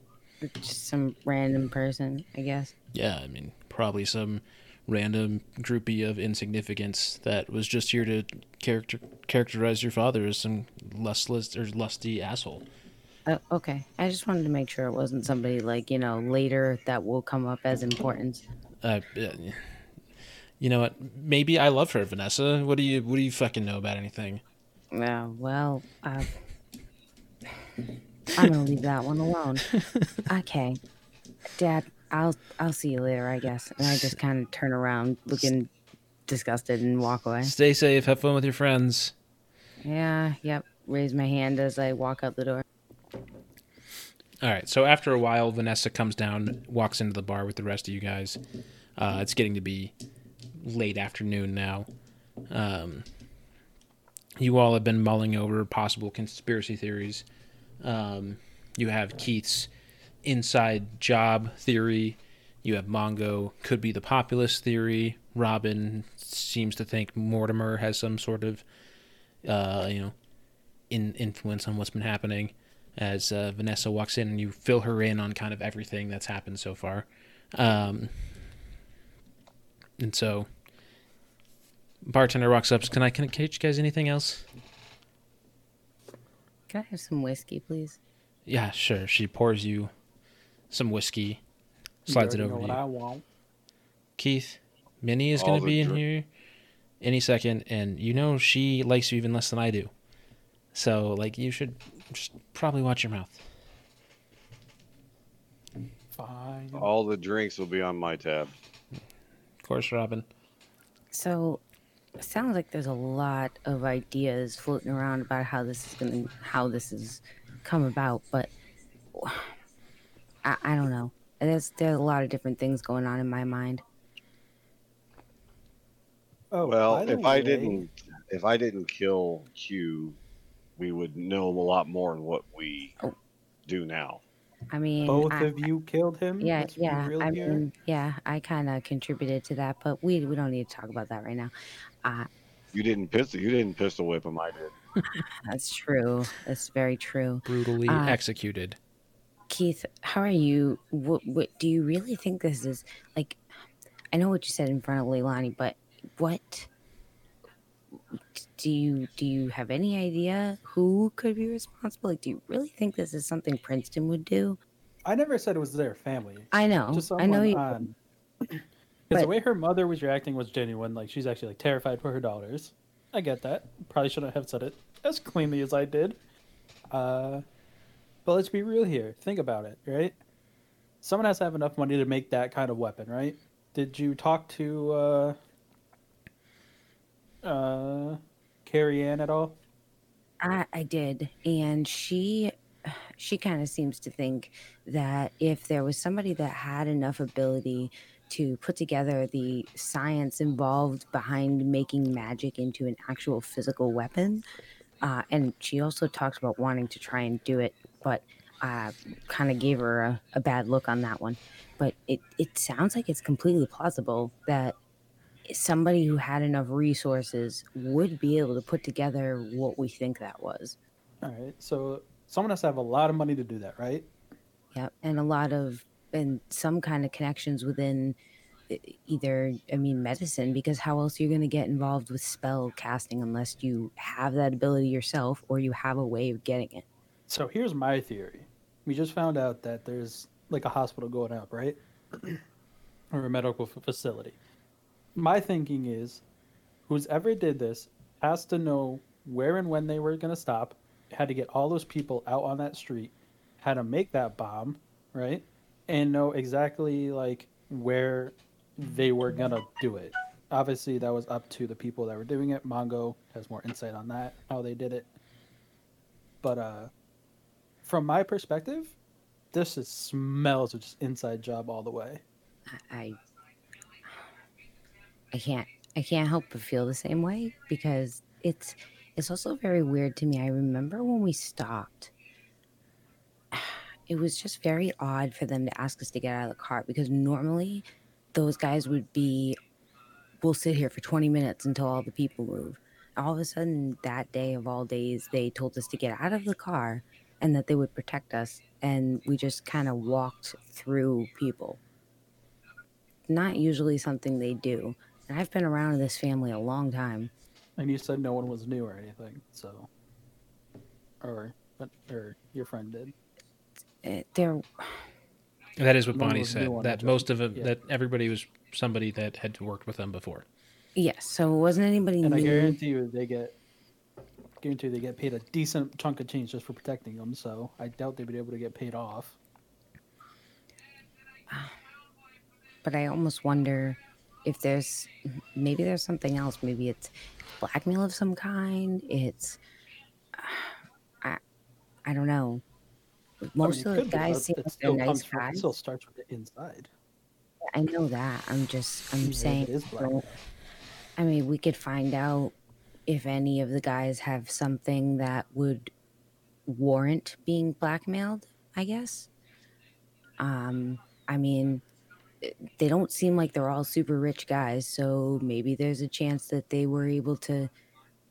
Just some random person, I guess. Yeah, I mean, probably some random groupie of insignificance that was just here to character characterize your father as some lustless or lusty asshole. Uh, okay, I just wanted to make sure it wasn't somebody like you know later that will come up as important. Uh, you know what? Maybe I love her, Vanessa. What do you What do you fucking know about anything? Yeah, well, uh, I'm gonna leave that one alone. Okay, Dad, I'll I'll see you later, I guess. And I just kind of turn around, looking disgusted, and walk away. Stay safe. Have fun with your friends. Yeah. Yep. Raise my hand as I walk out the door. All right. So after a while, Vanessa comes down, walks into the bar with the rest of you guys. Uh, it's getting to be late afternoon now. Um, you all have been mulling over possible conspiracy theories. Um, you have Keith's inside job theory. You have Mongo could be the populist theory. Robin seems to think Mortimer has some sort of, uh, you know, in influence on what's been happening. As uh, Vanessa walks in, and you fill her in on kind of everything that's happened so far. Um, and so, bartender walks up. Can I can I catch you guys anything else? Can I have some whiskey, please? Yeah, sure. She pours you some whiskey, slides it over to what you. I want. Keith, Minnie is going to the be in dr- here any second, and you know she likes you even less than I do. So, like, you should just probably watch your mouth. Fine. All the drinks will be on my tab. Of course, Robin. So, sounds like there's a lot of ideas floating around about how this is gonna, how this has come about, but I, I don't know. There's there's a lot of different things going on in my mind. Oh, Well, by the if I didn't, if I didn't kill Q, we would know a lot more than what we Oh. do now. I mean, both I, of you killed him. yeah, Let's yeah. real I here. mean, yeah, I kind of contributed to that, but we we don't need to talk about that right now. Uh, You didn't pistol. You didn't pistol whip him. I did. that's true. That's very true. Brutally Uh, executed. Keith, how are you? What, what do you really think this is like? I know what you said in front of Leilani, but what do you do? You have any idea who could be responsible? Like, do you really think this is something Princeton would do? I never said it was their family. I know, Just I know you. on- Because the way her mother was reacting was genuine. Like she's actually like terrified for her daughters. I get that. Probably shouldn't have said it as cleanly as I did. Uh, but let's be real here. Think about it, right? Someone has to have enough money to make that kind of weapon, right? Did you talk to uh, uh, Carrie Ann at all? I, I did, and she she kind of seems to think that if there was somebody that had enough ability to put together the science involved behind making magic into an actual physical weapon. Uh, and she also talks about wanting to try and do it, but uh, kind of gave her a, a bad look on that one. But it, it sounds like it's completely plausible that somebody who had enough resources would be able to put together what we think that was. All right. So someone has to have a lot of money to do that, right? Yep, and a lot of and some kind of connections within either I mean medicine because how else are you going to get involved with spell casting unless you have that ability yourself or you have a way of getting it. So here's my theory. We just found out that there's like a hospital going up, right? or a medical f- facility. My thinking is who's ever did this has to know where and when they were going to stop, had to get all those people out on that street, how to make that bomb, right? And know exactly like where they were going to do it. Obviously, that was up to the people that were doing it. Mongo has more insight on that, how they did it. But uh from my perspective, this is smells of just inside job all the way. I- I can't I can't help but feel the same way because it's it's also very weird to me. I remember when we stopped. It was just very odd for them to ask us to get out of the car because normally those guys would be we'll sit here for 20 minutes until all the people move. All of a sudden that day of all days they told us to get out of the car and that they would protect us and we just kind of walked through people not usually something they do. And I've been around this family a long time. And you said no one was new or anything, so or but or your friend did. Eh, They're That is what No Bonnie said. new on the That most of it, Yeah. that everybody was somebody that had worked with them before. yes, so it wasn't anybody And I guarantee you they get guarantee they get paid a decent chunk of change just for protecting them. So I doubt they'd be able to get paid off. but I almost wonder if there's maybe there's something else. Maybe it's blackmail of some kind. It's I I don't know. Most I mean, of the guys seem like nice from- It still starts with the inside. I know that. I'm just I'm if saying. I mean, we could find out if any of the guys have something that would warrant being blackmailed, I guess. Um, I mean, they don't seem like they're all super rich guys, so maybe there's a chance that they were able to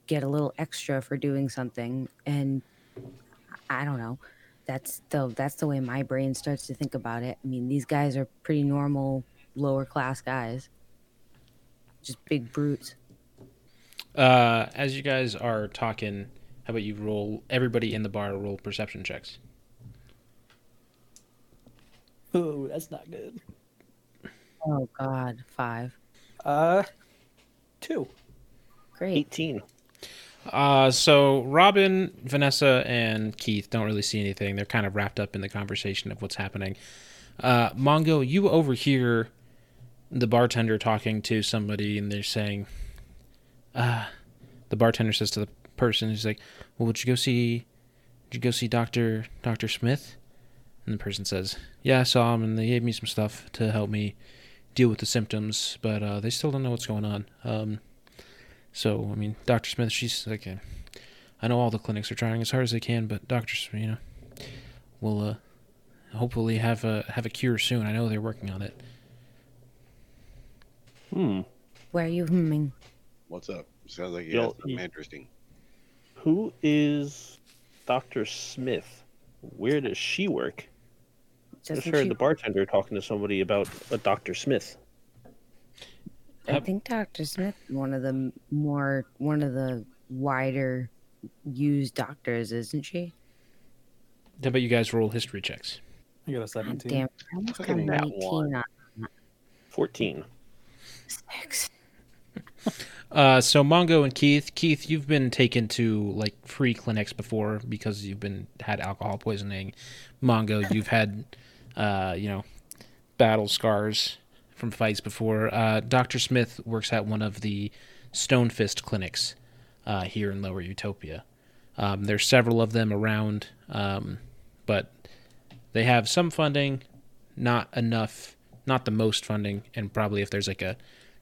get a little extra for doing something and I don't know. That's the that's the way my brain starts to think about it. I mean, these guys are pretty normal lower class guys. Just big brutes. Uh, as you guys are talking, how about you roll everybody in the bar roll perception checks? Oh, that's not good. Oh God, five. Uh, two. Great. 18. Uh, so Robin, Vanessa, and Keith don't really see anything. They're kind of wrapped up in the conversation of what's happening. Uh, Mongo, you overhear the bartender talking to somebody, and they're saying, uh, the bartender says to the person, he's like, "Well, would you go see? Did you go see Doctor Doctor Smith?" And the person says, "Yeah, I saw him, and they gave me some stuff to help me deal with the symptoms, but uh, they still don't know what's going on." Um, so, I mean, Dr. Smith, she's like, uh, I know all the clinics are trying as hard as they can, but Dr. Smith, you know, will uh, hopefully have a have a cure soon. I know they're working on it. Hmm. Where are you humming? What's up? Sounds like you Yo, have something you- interesting. Who is Dr. Smith? Where does she work? Just Doesn't heard she- the bartender talking to somebody about a Dr. Smith. I think Dr. Smith, one of the more, one of the wider used doctors, isn't she? How about you guys roll history checks? I got a God 17. damn, I almost Look got at an that one. on 14. six. Uh, so Mongo and Keith, Keith, you've been taken to like free clinics before because you've been had alcohol poisoning. Mongo, you've had, uh, you know, battle scars from fights before. Uh, Doctor Smith works at one of the Stone Fist clinics uh, here in Lower Utopia. Um, there's several of them around, um, but they have some funding, not enough not the most funding, and probably if there's like a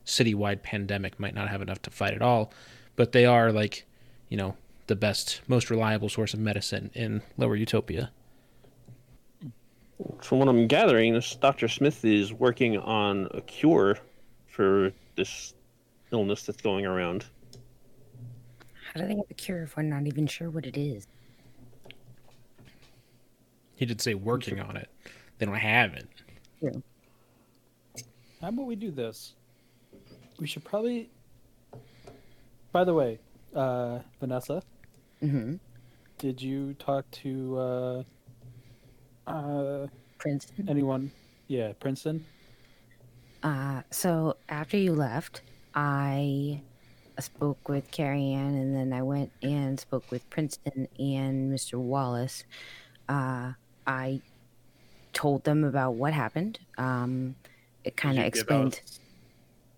citywide pandemic, might not have enough to fight it all. But they are like, you know, the best, most reliable source of medicine in Lower Utopia. From what I'm gathering, this Dr. Smith is working on a cure for this illness that's going around. How do they have a cure if we're not even sure what it is? He did say working on it. They don't have it. Yeah. How about we do this? We should probably. By the way, uh, Vanessa, Mm-hmm. did you talk to uh, uh, Princeton. anyone? Yeah, Princeton. Uh, so after you left, I spoke with Carrie Ann, and then I went and spoke with Princeton and Mr. Wallace. Uh, I told them about what happened. Um, it kind of Did give explained. us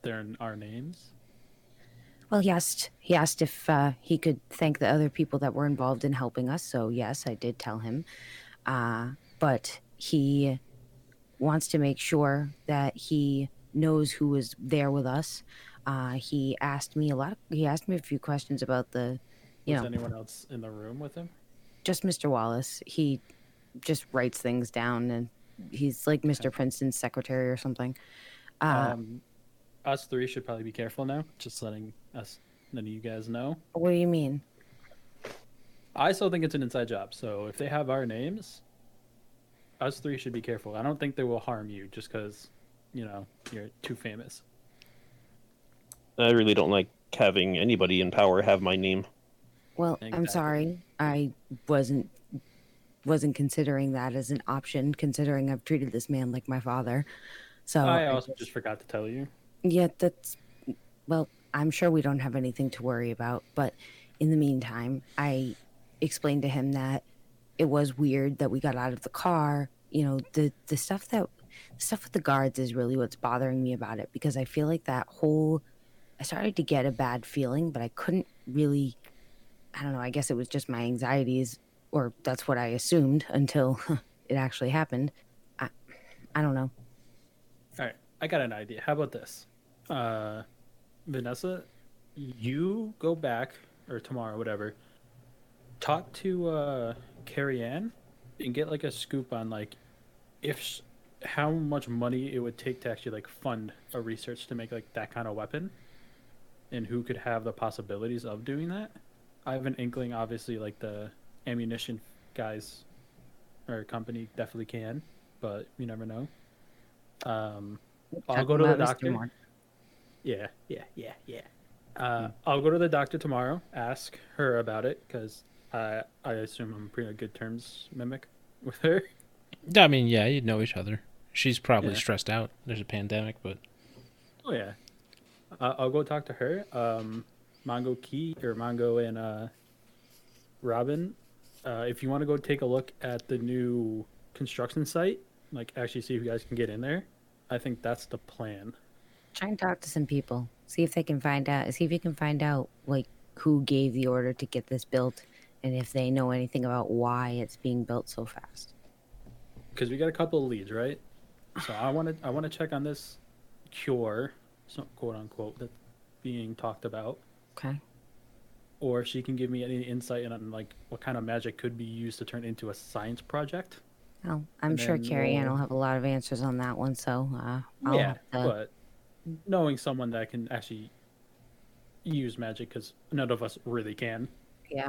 Their our names. Well, he asked. He asked if uh, he could thank the other people that were involved in helping us. So yes, I did tell him. Uh, but he wants to make sure that he knows who was there with us. Uh, he asked me a lot. he asked me a few questions about the, you Was know, anyone else in the room with him? just Mr. Wallace. He just writes things down, and he's like Mr. Princeton's secretary or something. Uh, um, us three should probably be careful now. Just letting us, none of you guys know. what do you mean? I still think it's an inside job. So if they have our names, us three should be careful. I don't think they will harm you just because, you know, you're too famous. I really don't like having anybody in power have my name. Well, I'm sorry. I wasn't wasn't considering that as an option considering I've treated this man like my father. So I I also just forgot to tell you. Yeah, that's well, I'm sure we don't have anything to worry about, but in the meantime, I explained to him that it was weird that we got out of the car. You know, the the stuff that stuff with the guards is really what's bothering me about it because I feel like that whole I started to get a bad feeling, but I couldn't really I don't know, I guess it was just my anxieties or that's what I assumed until it actually happened. I I don't know. All right, I got an idea. How about this? Uh, Vanessa, you go back or tomorrow, whatever. Talk to uh, Carrie Ann and get like a scoop on like if how much money it would take to actually like fund a research to make like that kind of weapon, and who could have the possibilities of doing that. I have an inkling, obviously, like the ammunition guys or company definitely can, but you never know. Um, I'll go to the doctor. Yeah, yeah, yeah, yeah. Uh, I'll go to the doctor tomorrow. Ask her about it because I I assume I'm pretty good terms mimic with her. I mean, yeah, you'd know each other. She's probably Yeah. stressed out. There's a pandemic, but Oh yeah. Uh, I'll go talk to her. Um, Mongo Key or Mongo and uh, Robin. Uh, if you want to go take a look at the new construction site, like actually see if you guys can get in there, I think that's the plan. Try and talk to some people. See if they can find out. See if you can find out like who gave the order to get this built, and if they know anything about why it's being built so fast. because we got a couple of leads, right? So I want to I want to check on this cure, so quote unquote, that's being talked about, Okay. or if she can give me any insight on like what kind of magic could be used to turn into a science project. Well, I'm And sure Carrie Ann will have a lot of answers on that one. So uh, I'll yeah, have to- but knowing someone that can actually use magic, because none of us really can. yeah.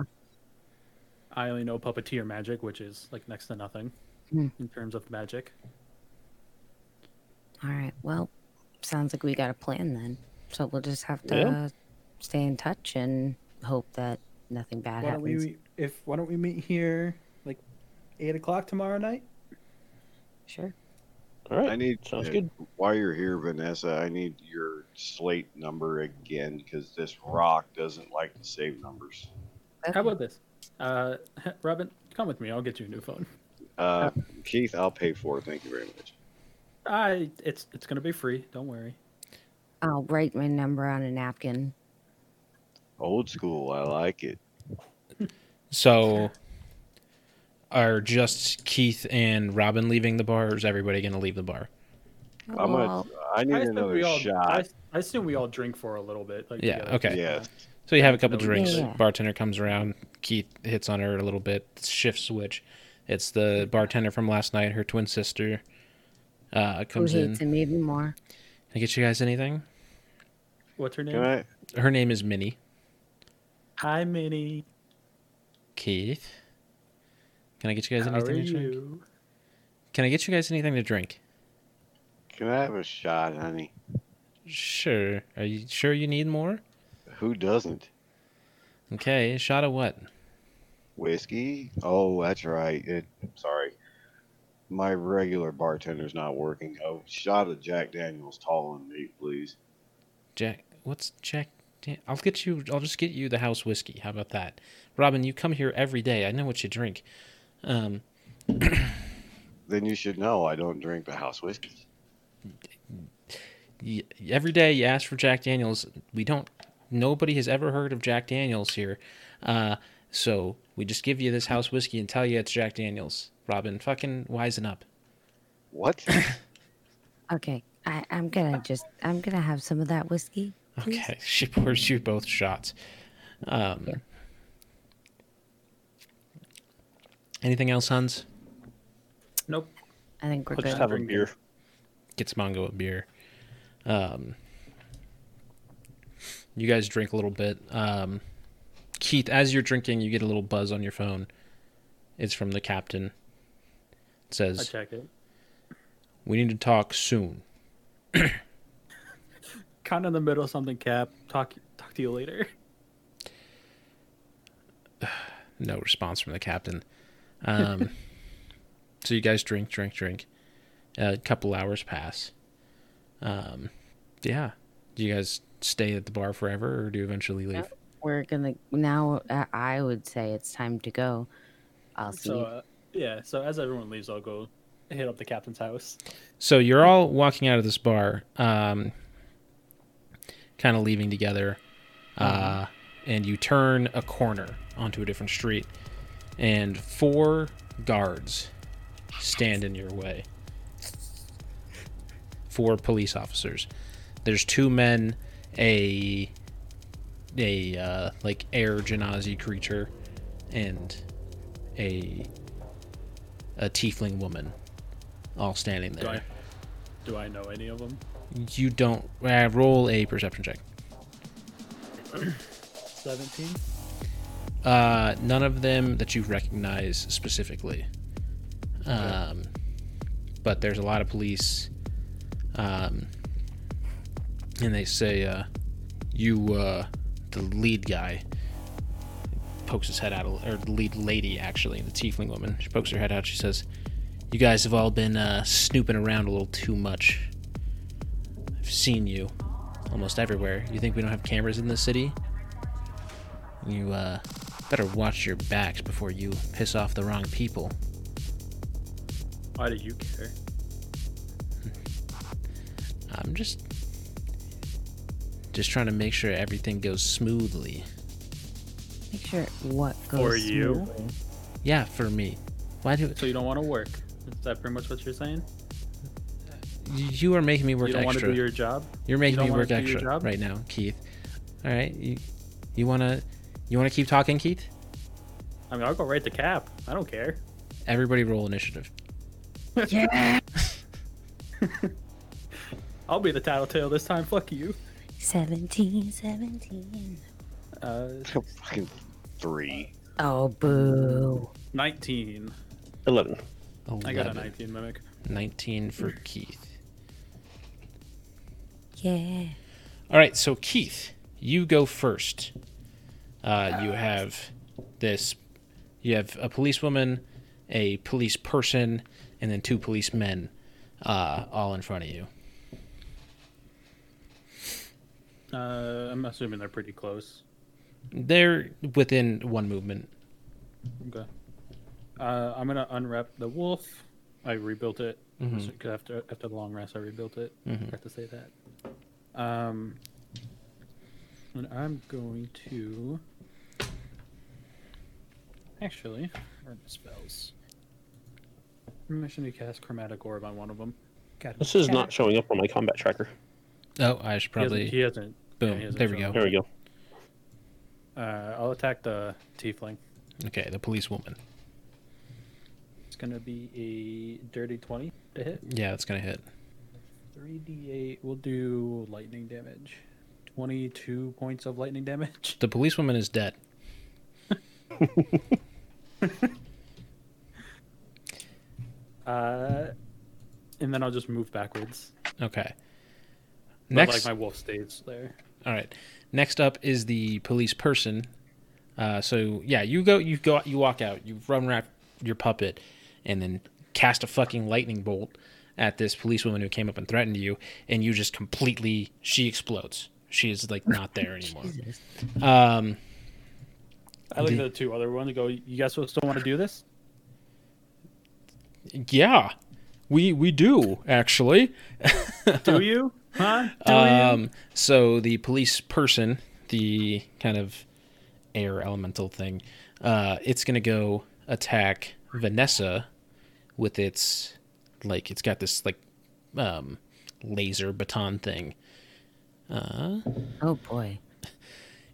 I only know puppeteer magic, which is like next to nothing Hmm. in terms of magic. All right. Well, sounds like we got a plan then. So we'll just have to Yeah. stay in touch and hope that nothing bad Why happens. we? If why don't we meet here like eight o'clock tomorrow night? Sure. All right. I need Sounds uh, good. While you're here, Vanessa, I need your slate number again because this rock doesn't like to save numbers. How about this? Uh, Robin, come with me. I'll get you a new phone. Uh, Keith, I'll pay for it. Thank you very much. I it's it's gonna be free. Don't worry. I'll write my number on a napkin. Old school, I like it. so are just Keith and Robin leaving the bar, or is everybody going to leave the bar? I'm gonna. Well, I need I assume another we all. Shot. I assume we all drink for a little bit. Like, Yeah, together. okay. Yes. So you have a couple drinks. Yeah. Bartender comes around. Keith hits on her a little bit. Shift switch. It's the bartender from last night. Her twin sister uh, who comes in. hates him even more? Can I get you guys anything? What's her name? Can I? Her name is Minnie. Hi, Minnie. Keith. Can I get you guys How anything to drink? you? Can I get you guys anything to drink? Can I have a shot, honey? Sure. Are you sure you need more? Who doesn't? Okay. A shot of what? Whiskey? Oh, that's right. It, sorry. My regular bartender's not working. Oh, shot of Jack Daniels tall and me, please. Jack. What's Jack? Dan- I'll get you. I'll just get you the house whiskey. How about that, Robin? You come here every day. I know what you drink. Um, Then you should know I don't drink the house whiskey. every day you ask for Jack Daniels. We don't. Nobody has ever heard of Jack Daniels here. Uh, so we just give you this house whiskey and tell you it's Jack Daniels. Robin, fucking wisen up. What? Okay, I, I'm gonna just I'm gonna have some of that whiskey. Please. Okay, she pours you both shots. Um, anything else, Hans? Nope. I think we're I'll just good. have a Drink it. beer. Gets Mongo a beer. Um, you guys drink a little bit. Um, Keith, as you're drinking, you get a little buzz on your phone. It's from the captain. It I says, check it. "We need to talk soon." Kind of in the middle of something, Cap. Talk. Talk to you later. No response from the captain. Um, so you guys drink, drink, drink. a couple hours pass. Um, yeah. Do you guys stay at the bar forever, or do you eventually leave? Yep. We're gonna now. uh, I would say it's time to go. I'll see. So you. uh, yeah. So as everyone leaves, I'll go hit up the captain's house. So you're all walking out of this bar, um, kind of leaving together, uh, and you turn a corner onto a different street, and four guards stand in your way. Four police officers. There's two men, a a uh, like air genasi creature, and a a tiefling woman, all standing there. Do. I? Do I know any of them? You don't uh, roll a perception check. Seventeen. Uh, none of them that you recognize specifically. Um, but there's a lot of police. Um, and they say, uh, you, uh, the lead guy, pokes his head out, or the lead lady, actually, the tiefling woman. She pokes her head out. She says, You guys have all been uh, snooping around a little too much. I've seen you almost everywhere. You think we don't have cameras in this city? You, uh, better watch your backs before you piss off the wrong people. Why do you care? I'm just just trying to make sure everything goes smoothly. Make sure what goes smoothly. For you? smoothly. Yeah, for me. Why do So you don't want to work? Is that pretty much what you're saying? you are making me work extra. you don't want to do your job? You're making don't me work extra job? right now, Keith. All right, you you wanna you wanna keep talking, Keith? I mean, I'll go right to Cap. I don't care. Everybody roll initiative. Yeah. I'll be the tattletale this time. Fuck you. 17, 17. Uh, Fucking three. Oh, boo. 19. Eleven. I got a 19 mimic. 19 for Keith. Yeah. All right, so Keith, you go first. Uh, you have this. You have a policewoman, a police person, and then two policemen, uh, all in front of you. Uh, I'm assuming they're pretty close. They're within one movement. Okay. Uh, I'm gonna unwrap the wolf. I rebuilt it. Mhm. After after the long rest, I rebuilt it. Mhm. Forgot to say that. Um, and I'm going to actually where are the spells. I'm actually cast chromatic orb on one of them. Got This is not showing up on my combat tracker. Oh, I should He hasn't- probably. He hasn't. boom. he hasn't there we shown go. There we go. Uh, I'll attack the tiefling. Okay, the policewoman. It's gonna be a dirty twenty to hit. Yeah, that's gonna hit. Three d eight. We'll do lightning damage. Twenty-two points of lightning damage. The policewoman is dead. Uh, and then I'll just move backwards. Okay. But, Next, like my wolf stays there. all right. Next up is the police person. Uh, so yeah, you go, you go, you walk out, you run wrap your puppet, and then cast a fucking lightning bolt at this policewoman who came up and threatened you, and you just completely, she explodes. She is like not there anymore. Um, I look The- at the two other ones and go, "You guys still want to do this?" yeah, we we do actually. Do you? Huh? Do you? Um, so the police person, the kind of air elemental thing, uh, it's gonna go attack Vanessa with its like it's got this like um laser baton thing. Uh, Oh boy.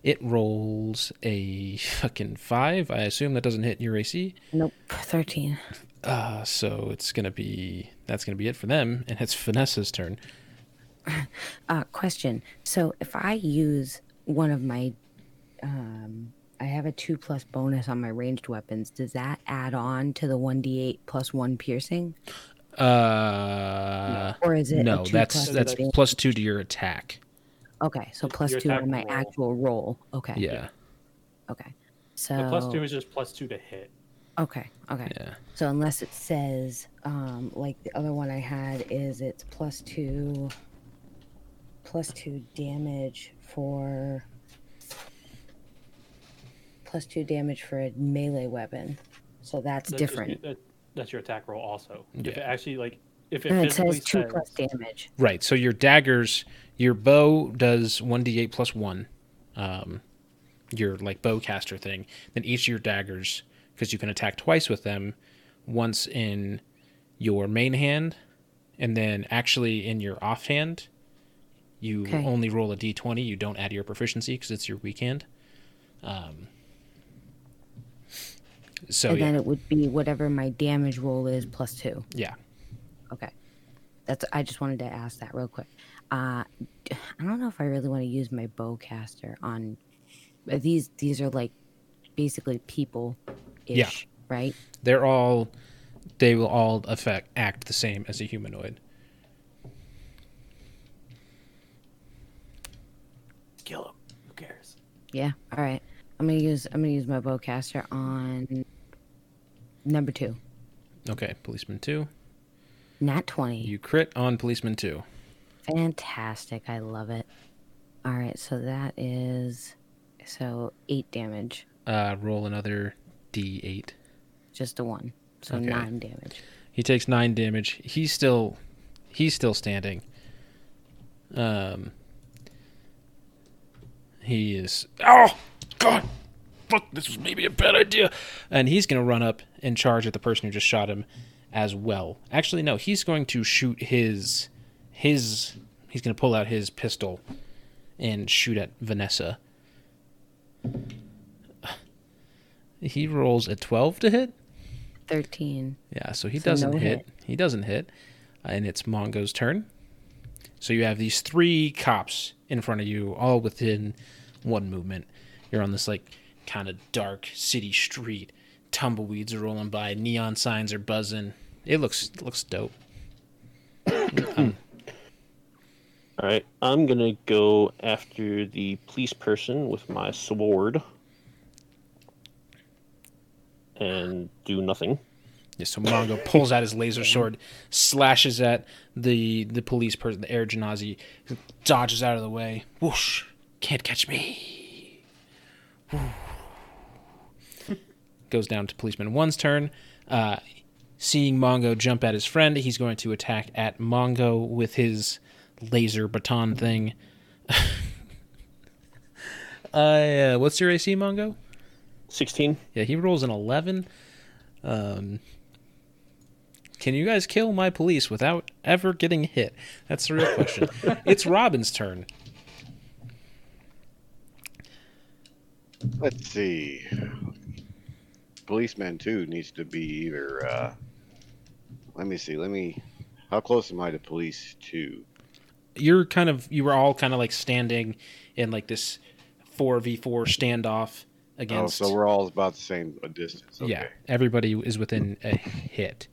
it rolls a fucking five. I assume that doesn't hit your AC. Nope. Thirteen. Uh, so it's gonna be that's gonna be it for them, and it's Vanessa's turn. Uh, question. So if I use one of my, um, I have a two plus bonus on my ranged weapons. Does that add on to the one d eight plus one piercing, Uh, or is it? no, that's that's plus two to your attack. Okay, so two on my roll. actual roll. Okay. Yeah, Okay. So the plus two is just plus two to hit. Okay. Okay. yeah. So unless it says, um, like the other one I had is it's plus two, plus two damage for, plus two damage for a melee weapon. So that's, That's just- different. that- that's your attack roll also. Yeah. If it actually like if it And it says two says, plus damage. Right. So your daggers, your bow does one d eight plus one. Um, your like bowcaster thing. Then each of your daggers, because you can attack twice with them, once in your main hand, and then actually in your offhand. You Okay. only roll a d twenty. You don't add your proficiency because it's your weak hand. Um. So and yeah, then it would be whatever my damage roll is plus two. yeah. Okay. That's I just wanted to ask that real quick. Uh I don't know if I really want to use my bowcaster on these these are like basically people ish, right? They're all they will all affect act the same as a humanoid. kill him. Who cares? Yeah. All right. I'm gonna use I'm gonna use my bowcaster on number two. Okay, policeman two. Nat twenty. You crit on policeman two. Fantastic. I love it. All right, so that is so eight damage, Uh, roll another d8. just a one, so Okay. nine damage. He takes nine damage. He's still, he's still standing. Um, he is. Oh God! Fuck! This was maybe a bad idea. And he's gonna run up and charge at the person who just shot him, as well. Actually, no. He's going to shoot his, his. He's gonna pull out his pistol, and shoot at Vanessa. He rolls a twelve to hit. Thirteen. Yeah, so he So doesn't no hit. hit. He doesn't hit. And it's Mongo's turn. So you have these three cops in front of you, all within one movement. You're on this like kind of dark city street. Tumbleweeds are rolling by. Neon signs are buzzing. It looks it looks dope. All right, I'm gonna go after the police person with my sword and do nothing. Yeah, so Mongo pulls out his laser sword, slashes at the the police person, the air genasi, dodges out of the way. Whoosh! Can't catch me. Whew. Goes down to policeman one's turn. Uh, seeing Mongo jump at his friend, he's going to attack at Mongo with his laser baton thing. uh, what's your AC, Mongo? Sixteen. Yeah, he rolls an 11. Um, Can you guys kill my police without ever getting hit? That's the real question. it's Robin's turn. Let's see. Policeman two needs to be either. Uh, let me see. Let me. How close am I to police two? You're kind of you were all kind of like standing in like this four v four standoff against. Oh, so we're all about the same distance. Okay. Yeah, everybody is within a hit.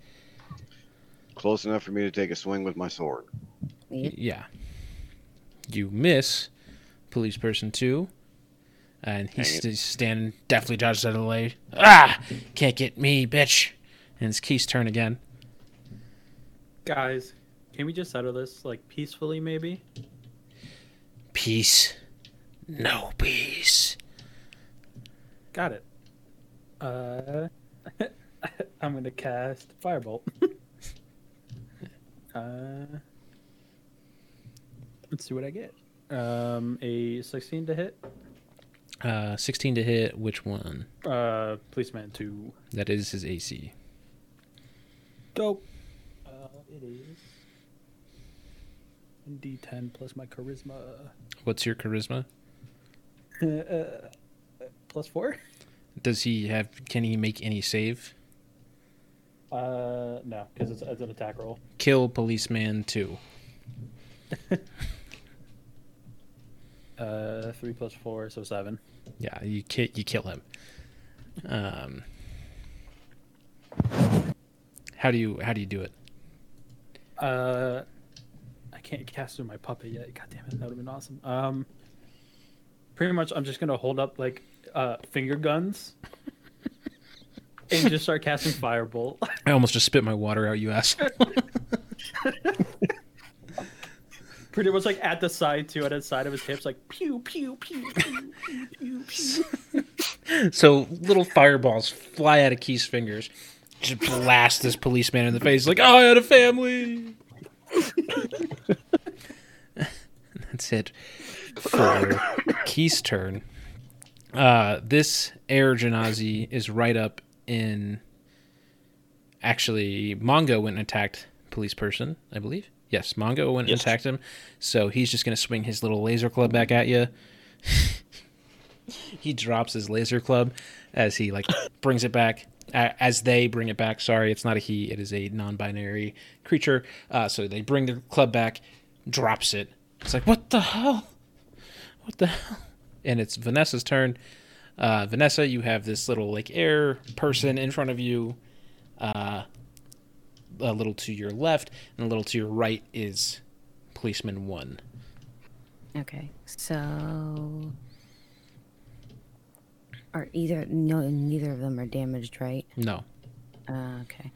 Close enough for me to take a swing with my sword. Yeah. You miss police person two, and he's Dang st- standing definitely dodges out of the way. Ah, can't get me, bitch. And it's Keith's turn again. Guys, can we just settle this like peacefully, maybe? Peace, no peace. Got it. Uh, I'm gonna cast Firebolt. uh, let's see what I get. Um, a 16 to hit. Uh, 16 to hit. Which one? Uh, policeman two. That is his AC. Dope. Uh, it is. D10 plus my charisma. What's your charisma? uh, plus four. Does he have? Can he make any save? Uh, no, because it's, it's an attack roll. Kill policeman two. Uh, three plus four, so seven. Yeah, you ki- you kill him. Um, how do you how do you do it? Uh, I can't cast through my puppet yet. God damn it, that would have been awesome. Um, pretty much, I'm just gonna hold up like uh finger guns and just start casting firebolt. I almost just spit my water out, you asshole. pretty much like at the side too, at the side of his hips, like pew pew pew pew pew pew. pew. so little fireballs fly out of Keith's fingers, just blast this policeman in the face. Like, oh, I had a family. That's it for Keith's turn. Uh, this air genasi is right up in. Actually, Mongo went and attacked police person, I believe. Yes, Mongo went and attacked him. So he's just going to swing his little laser club back at you. he drops his laser club as he like brings it back as they bring it back. Sorry it's not a he it is a non-binary creature. Uh, so they bring the club back drops it. It's like what the hell? What the hell? And it's vanessa's turn. Uh, vanessa you have this little like air person in front of you. Uh, a little to your left and a little to your right is policeman one Okay, so are either no neither of them are damaged, right? no Uh, okay.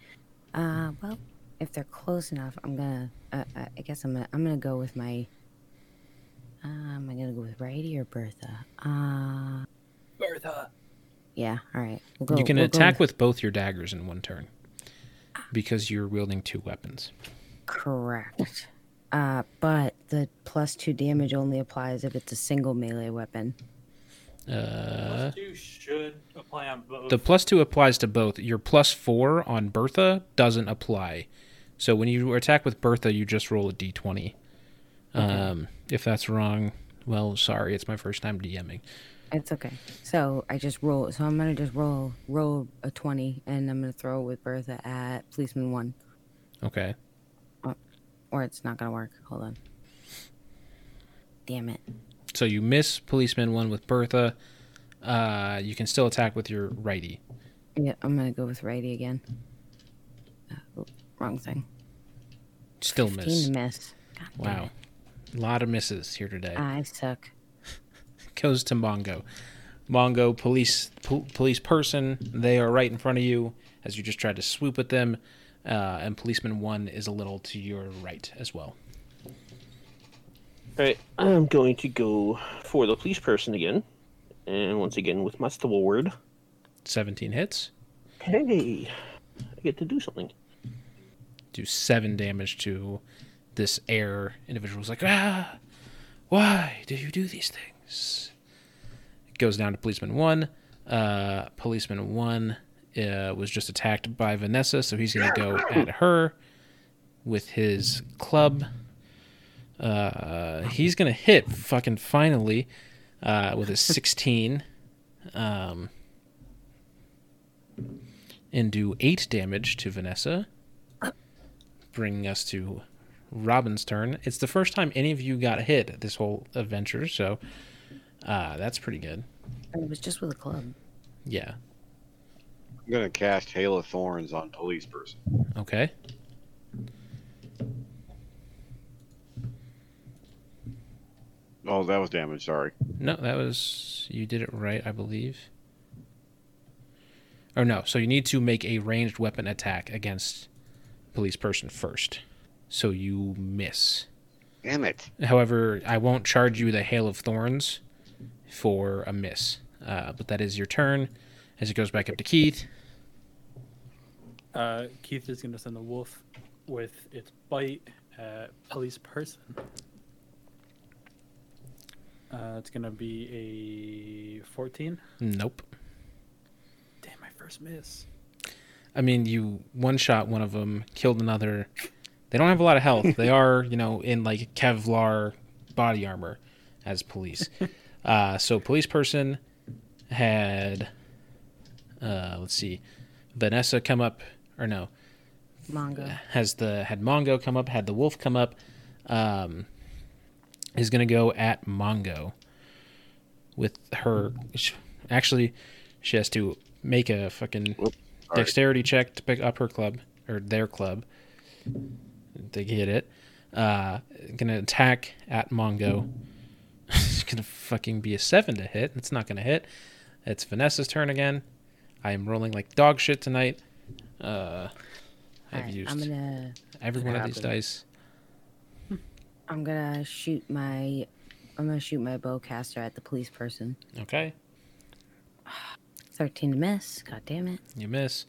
Uh, well, if they're close enough, I'm gonna. Uh, uh, I guess I'm gonna. I'm gonna go with my. Uh, am I gonna go with Righty or Bertha? Uh, Bertha. yeah. All right. We'll go, you can we'll go attack with both your daggers in one turn because you're wielding two weapons Correct. Uh, but the plus two damage only applies if it's a single melee weapon. uh, two should apply on both. The plus two applies to both. Your plus four on Bertha doesn't apply. So when you attack with Bertha, you just roll a d20. Um, if that's wrong, well, sorry, it's my first time DMing. It's okay. So I just roll. So I'm gonna just roll roll a twenty, and I'm gonna throw with Bertha at policeman one, Okay. or it's not gonna work. Hold on. Damn it. So you miss policeman one with Bertha. Uh, you can still attack with your righty. Yeah, I'm gonna go with righty again. Uh, wrong thing. Still miss. miss. God Wow. A lot of misses here today. I suck. Goes to Mongo. Mongo, police po- police person, they are right in front of you as you just tried to swoop at them. Uh, and policeman one is a little to your right as well. Alright, I'm going to go for the police person again. And once again with my sword. 17 hits, Hey, I get to do something. do seven damage to this air individual. Who's like, ah, why do you do these things? Goes down to policeman one. Uh, policeman one uh, was just attacked by Vanessa, so he's going to go at her with his club. Uh, he's going to hit fucking finally uh, with a 16 um, and do 8 damage to Vanessa, bringing us to Robin's turn. It's the first time any of you got hit this whole adventure, so uh, that's pretty good. It was just with a club. Yeah. I'm gonna cast Hail of Thorns on police person. Okay. Oh, that was damage. Sorry. No, that was you did it right, I believe. Or no, so you need to make a ranged weapon attack against police person first. So you miss. Damn it. However, I won't charge you the hail of thorns for a miss. Uh, but that is your turn. As it goes back up to Keith. Uh, Keith is going to send the wolf with its bite at police person. Uh, it's going to be a 14. Nope. Damn, my first miss. I mean, you one shot one of them, killed another. They don't have a lot of health. they are, you know, in like Kevlar body armor as police. uh, so police person had, uh, let's see, Vanessa come up, or no, Mongo. has the had Mongo come up, had the wolf come up. Um, is gonna go at Mongo with her. Actually, she has to make a fucking Sorry. dexterity check to pick up her club or their club. They get it. Uh, gonna attack at Mongo. it's gonna fucking be a seven to hit. It's not gonna hit. It's Vanessa's turn again. I am rolling like dog shit tonight. Uh, I've Alright, used I'm gonna every one of these dice. I'm gonna shoot my I'm gonna shoot my bowcaster at the police person. Okay, Thirteen to miss. God damn it. you miss.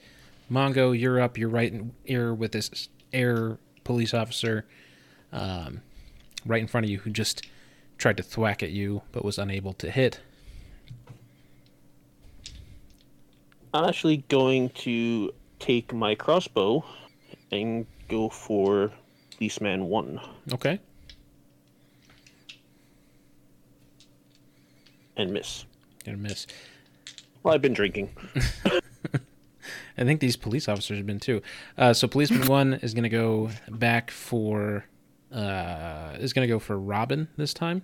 Mongo, you're up. You're right in ear with this air police officer, um, right in front of you, who just tried to thwack at you but was unable to hit. I'm actually going to take my crossbow and go for Policeman 1 Okay, and miss. gonna miss. Well, I've been drinking. I think these police officers have been too. Uh, so policeman one is gonna go back for uh, is gonna go for Robin this time.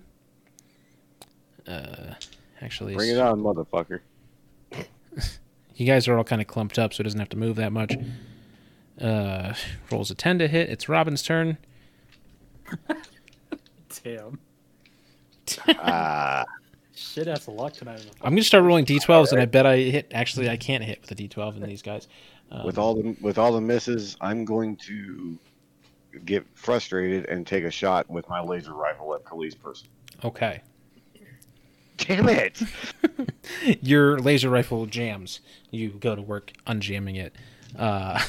Uh, actually, Bring it on, motherfucker. you guys are all kind of clumped up, so it doesn't have to move that much. Uh, rolls a ten to hit. It's Robin's turn. Damn. Ah, Shit ass luck tonight. I'm gonna start rolling d12s, and I bet I hit. Actually, I can't hit with a d12 in these guys. Um, with all the with all the misses, I'm going to get frustrated and take a shot with my laser rifle at police person. okay, Damn it! your laser rifle jams. You go to work unjamming it. Uh,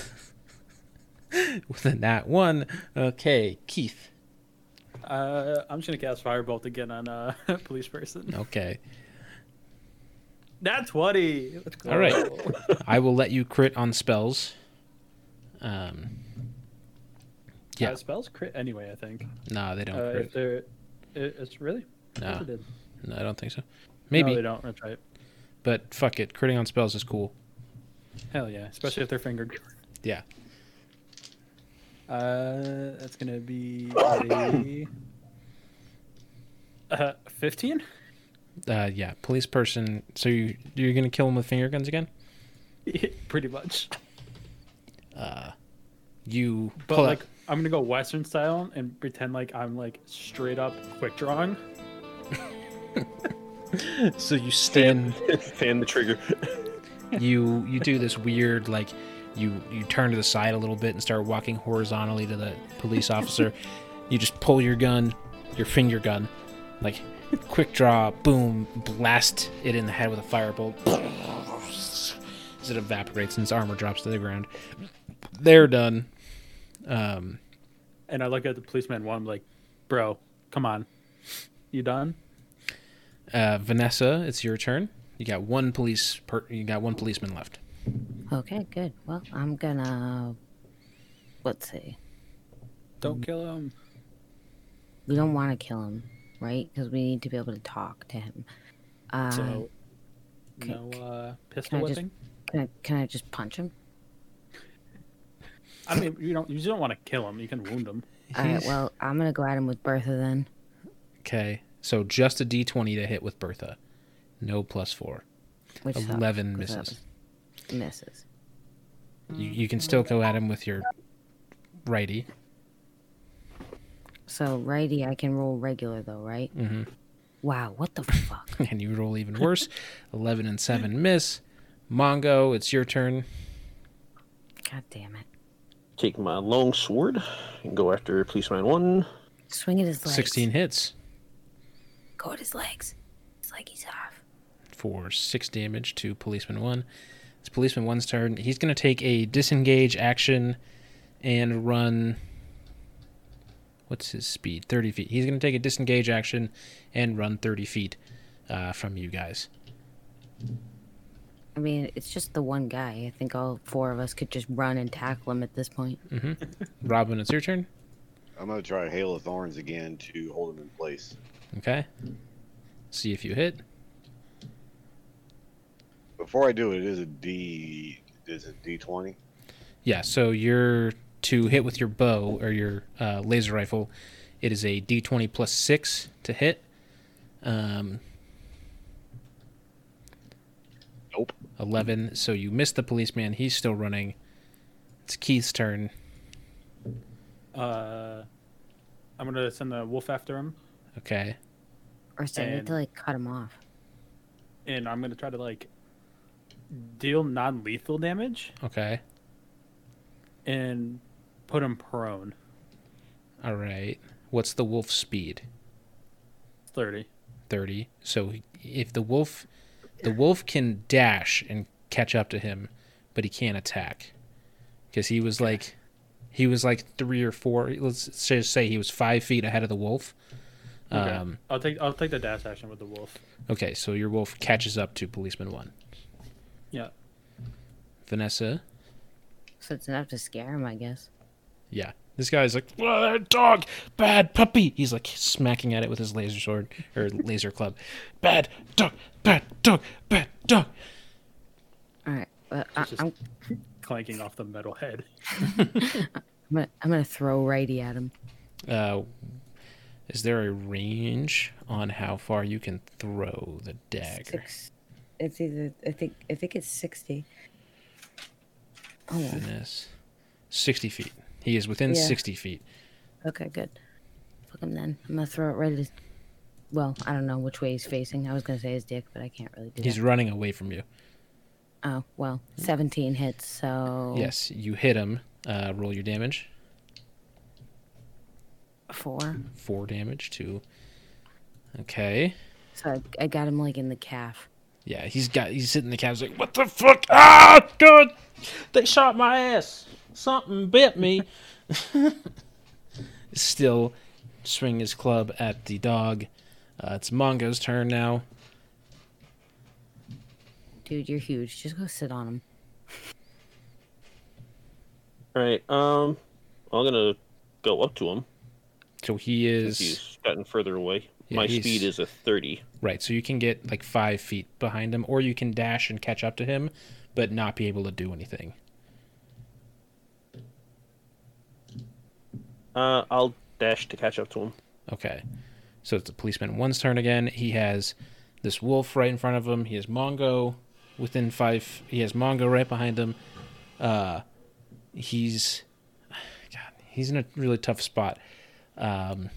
with a nat one. Okay, Keith. Uh, I'm just gonna cast firebolt again on uh police person. Okay. That's 20. Let's. All right. I will let you crit on spells. Um. Yeah. Uh, spells crit anyway. I think. No, they don't Uh, if they're, it, it's really. No, no, I don't think so. No, Maybe, they don't. That's right. but fuck it. Critting on spells is cool. Hell yeah, especially if they're fingered. Yeah. Uh, that's gonna be a uh, 15. Uh, yeah. Police person. So you you're gonna kill him with finger guns again? Pretty much. Uh, you But pull like, I'm gonna go Western style and pretend like I'm like straight up quick drawing. So you stand. Fan the trigger. you you do this weird like you you turn to the side a little bit and start walking horizontally to the police officer you just pull your gun your finger gun like quick draw boom blast it in the head with a firebolt as it evaporates and his armor drops to the ground they're done um And I look at the policeman one, I'm like, bro, come on, you done? uh vanessa it's your turn you got one police per you got one policeman left Okay, good. Well, I'm gonna. Let's see. Don't kill him. We don't want to kill him, right? Because we need to be able to talk to him. Uh, So, can- no uh, pistol I just- whipping. can I can I just punch him? I mean, you don't you just don't want to kill him. You can wound him. All right. Well, I'm gonna go at him with Bertha then. Okay, so just a d20 to hit with Bertha. No plus four. Which sucks, 11 'cause that misses. Misses. You, you can still go at him with your righty. So righty, I can roll regular though, right? hmm Wow. What the fuck? And you roll even worse. 11 and 7 miss. Mongo, it's your turn. God damn it! Take my long sword and go after policeman one. Swing at his legs. 16 hits Go at his legs. It's like he's off. for 6 damage to policeman 1. It's policeman 1's turn. He's going to take a disengage action and run. What's his speed? 30 feet. He's going to take a disengage action and run 30 feet uh, from you guys. I mean, it's just the one guy. I think all four of us could just run and tackle him at this point. Robin, it's your turn. I'm gonna try Hail of Thorns again to hold him in place. Okay. See if you hit. Before I do it, it is a D. Is it D20? Yeah, so you're to hit with your bow or your uh, laser rifle. It is a D20 plus six to hit. Um, Nope. 11. So you missed the policeman. He's still running. It's Keith's turn. Uh, I'm gonna send the wolf after him, Okay. Or so I need to like cut him off. and I'm gonna try to like deal non-lethal damage Okay. and put him prone. All right. What's the wolf's speed? Thirty. 30. So if the wolf the wolf can dash and catch up to him, but he can't attack. Cuz he was like he was like 3 or 4, let's just say he was 5 feet ahead of the wolf. Okay. Um I'll take I'll take the dash action with the wolf. okay, so your wolf catches up to policeman 1. Yeah. Vanessa, So it's enough to scare him, I guess. yeah. This guy's like, "Ah, dog, bad puppy. He's like smacking at it with his laser sword or laser club. Bad dog, bad dog, bad dog. All right. But I, just I'm Clanking off the metal head. I'm gonna I'm gonna throw righty at him. Uh, is there a range on how far you can throw the dagger? Six. It's either I think I think it's sixty. Oh, yeah. Goodness. 60 feet. He is within Yeah. 60 feet. okay, good. Fuck him then. I'm gonna throw it right at his. Well, I don't know which way he's facing. I was gonna say his dick, but I can't really do He's that. running away from you. Oh well, seventeen hits. So Yes, you hit him. Uh, roll your damage. four. Four damage two. Okay. So I, I got him like in the calf. Yeah, he's got. He's sitting in the cab. He's like, "What the fuck? Ah, God! They shot my ass. Something bit me." Still, swing his club at the dog. Uh, it's Mongo's turn now. Dude, you're huge. Just go sit on him. All right. Um, I'm gonna go up to him. So he is He's gotten further away. Yeah, My he's- speed is a 30. right. So you can get like five feet behind him, or you can dash and catch up to him, but not be able to do anything. Uh, I'll dash to catch up to him. Okay. So it's the policeman one's turn again. He has this wolf right in front of him. He has Mongo within five. He has Mongo right behind him. Uh, he's, God, he's in a really tough spot. Um,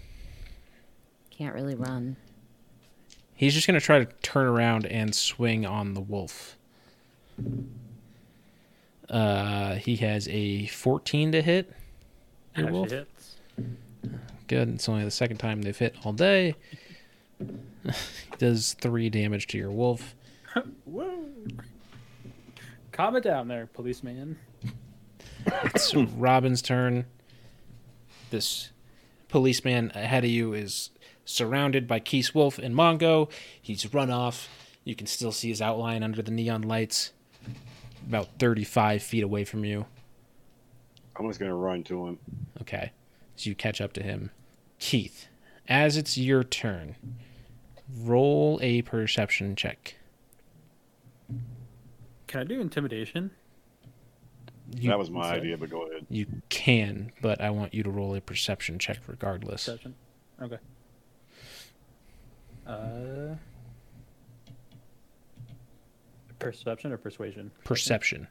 Can't really run. he's just gonna try to turn around and swing on the wolf. Uh, he has a 14 to hit. Your wolf. hits. Good. It's only the second time they've hit all day. Does three damage to your wolf. Woo! Calm it down there, policeman. It's Robin's turn. This policeman ahead of you is surrounded by Keith Wolf and Mongo. He's run off. You can still see his outline under the neon lights. about 35 feet away from you. I'm just gonna run to him. Okay. So you catch up to him. Keith, as it's your turn, roll a perception check. Can I do intimidation? You, that was my so- idea, but go ahead. you can, but I want you to roll a perception check regardless. Perception. Okay. Uh, perception or persuasion? Perception.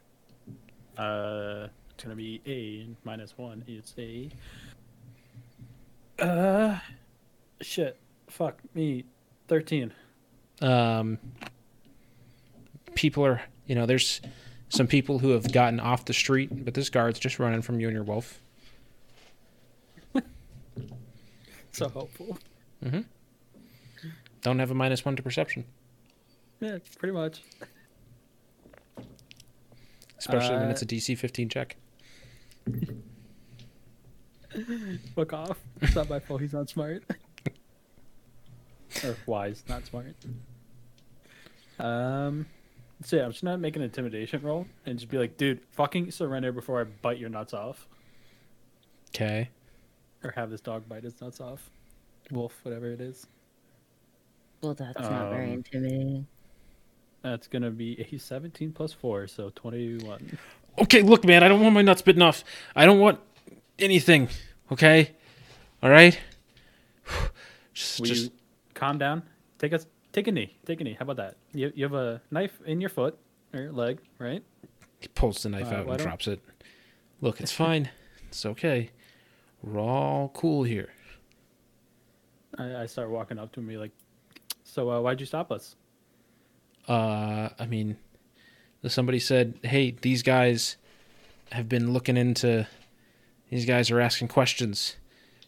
Uh, it's gonna be a minus one. It's a. Uh, shit. Fuck me. Thirteen. um, people are, you know, there's some people who have gotten off the street, but this guard's just running from you and your wolf. So helpful. Mm-hmm. Don't have a minus one to perception, Yeah, pretty much. especially when Uh, it's a DC 15 check. Fuck off. It's not my fault. He's not smart. or wise, not smart. Um. So yeah, I'm just gonna make an intimidation roll and just be like, dude, fucking surrender before I bite your nuts off, Okay. or have this dog bite his nuts off. Wolf, whatever it is. Well, that's not very Um, intimidating. That's gonna be a 17 plus four, so 21. Okay, look, man, I don't want my nuts bitten off. I don't want anything. Okay? All right? Just, Will just calm down? Take a take a knee. Take a knee. How about that? You you have a knife in your foot or your leg, right? he pulls the knife Uh, out and drops it. Look, it's fine. it's okay. We're all cool here. I, I start walking up to him be like, "So uh, why'd you stop us?" uh i mean somebody said hey these guys have been looking into these guys are asking questions.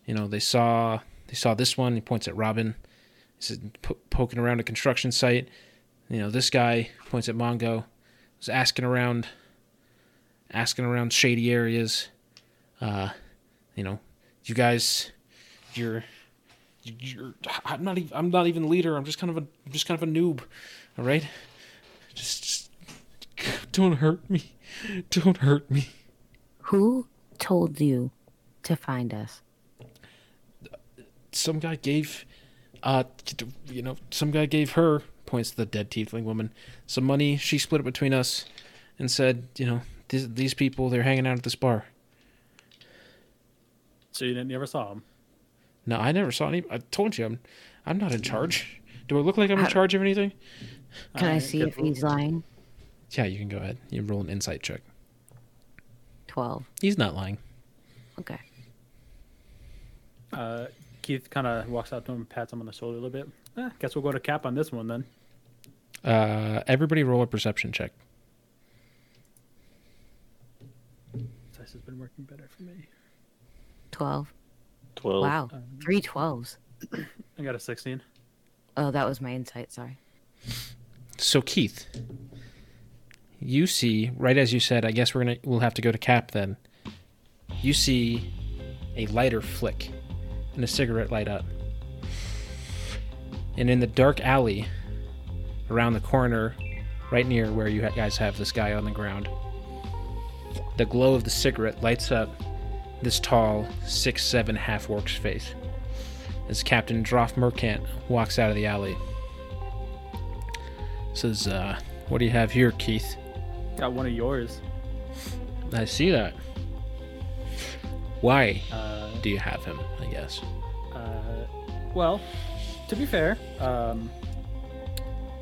You know they saw they saw this one. He points at robin. He said po- poking around a construction site. You know this guy points at mongo. Was asking around asking around shady areas. Uh you know you guys you're you're i'm not even i'm not even the leader. I'm just kind of a I'm just kind of a noob. All right? Just, just don't hurt me. Don't hurt me. Who told you to find us? some guy gave uh you know some guy gave her points to the dead tiefling woman some money. She split it between us and said you know these, these people they're hanging out at this bar. So you didn't, you never saw him. no i never saw any i told you i'm i'm not in charge. Do i look like i'm in charge of anything? Can I Alright, see if he's lying? yeah you can go ahead. You roll an insight check 12. he's not lying Okay. Uh, Keith kind of walks out to him, and pats him on the shoulder a little bit. Eh, guess we'll go to cap on this one then. uh everybody roll a perception check Dice has been working better for me. 12. 12. Wow. Three 12s. I got a 16. Oh, that was my insight. Sorry. So Keith, you see right as you said, I guess we're gonna we'll have to go to Cap then. You see a lighter flick and a cigarette light up, and in the dark alley around the corner, right near where you guys have this guy on the ground, the glow of the cigarette lights up this tall six seven half orc's face as Captain Droff Mercant walks out of the alley. Says, uh, what do you have here, Keith? Got one of yours. I see that. Why Uh, do you have him, I guess? uh, well, to be fair, um,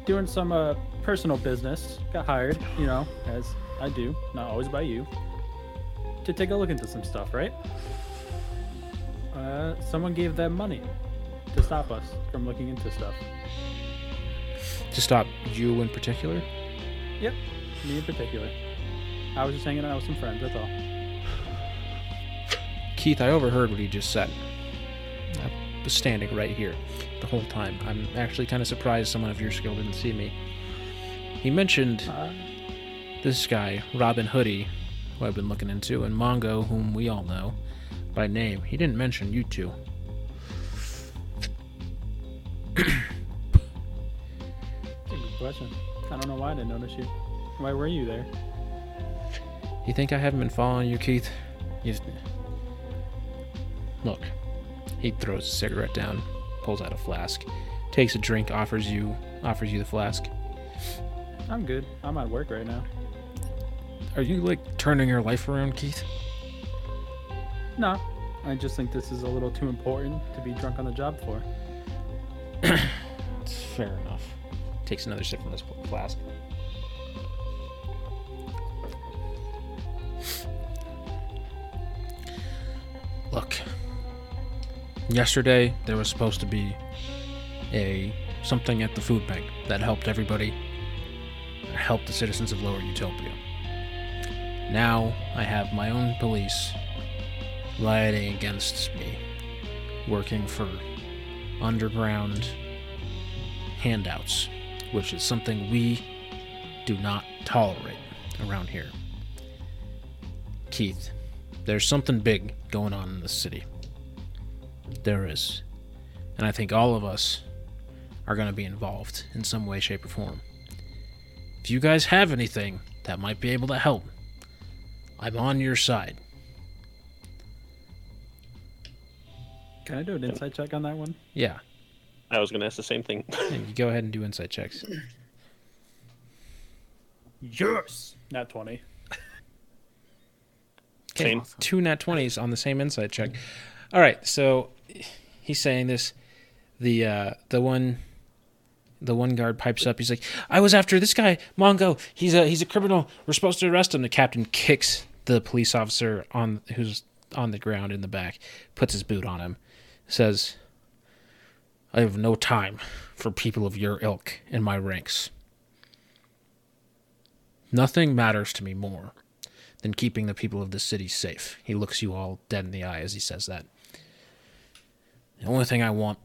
doing some uh, personal business, got hired, you know, as I do, not always by you, to take a look into some stuff, right? Uh, someone gave them money to stop us from looking into stuff. To stop you in particular? Yep, me in particular. I was just hanging out with some friends, that's all. Keith, I overheard what he just said. I was standing right here the whole time. I'm actually kind of surprised someone of your skill didn't see me. He mentioned Uh, this guy, Robin Hoodie, who I've been looking into, and Mongo, whom we all know by name. He didn't mention you two. good question. I don't know why I didn't notice you. Why were you there? You think I haven't been following you, Keith? You look. He throws a cigarette down, pulls out a flask, takes a drink, offers you offers you the flask. I'm good. I'm at work right now. Are you like turning your life around, Keith? No, I just think this is a little too important to be drunk on the job for. It's fair enough. Takes another sip from this flask. Look. Yesterday there was supposed to be a something at the food bank that helped everybody helped the citizens of Lower Utopia. Now I have my own police rioting against me, working for underground handouts, which is something we do not tolerate around here. Keith, there's something big going on in the city. There is. And I think all of us are going to be involved in some way, shape, or form. If you guys have anything that might be able to help, I'm on your side. Can I do an insight check on that one? Yeah, I was going to ask the same thing. yeah, you go ahead and do insight checks. Yes. Not 20. Okay, Same. two nat 20s on the same insight check. All right, so he's saying this. The uh, the one the one guard pipes up. He's like, "I was after this guy, Mongo. He's a he's a criminal. We're supposed to arrest him." The captain kicks the police officer on who's on the ground in the back, puts his boot on him, says, "I have no time for people of your ilk in my ranks. Nothing matters to me more than keeping the people of this city safe." He looks you all dead in the eye as he says that. The only thing I want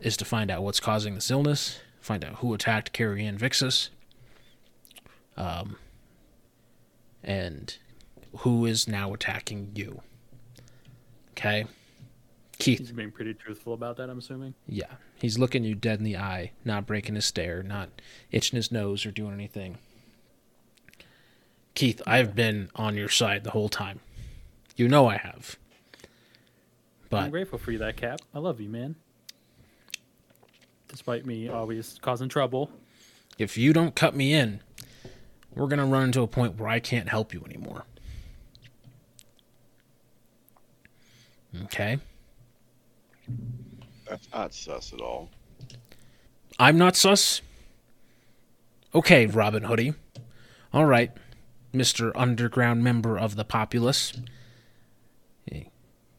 is to find out what's causing this illness, find out who attacked Carrie Ann Vixis, um, and who is now attacking you. Okay? Keith, He's being pretty truthful about that, I'm assuming. yeah, he's looking you dead in the eye, not breaking his stare, not itching his nose or doing anything. Keith, I've been on your side the whole time. You know I have. I'm grateful for you, that Cap. I love you, man. Despite me always causing trouble. if you don't cut me in, we're going to run into a point where I can't help you anymore. Okay? That's not sus at all. I'm not sus. Okay, Robin Hoodie. All right, Mr. Underground member of the populace.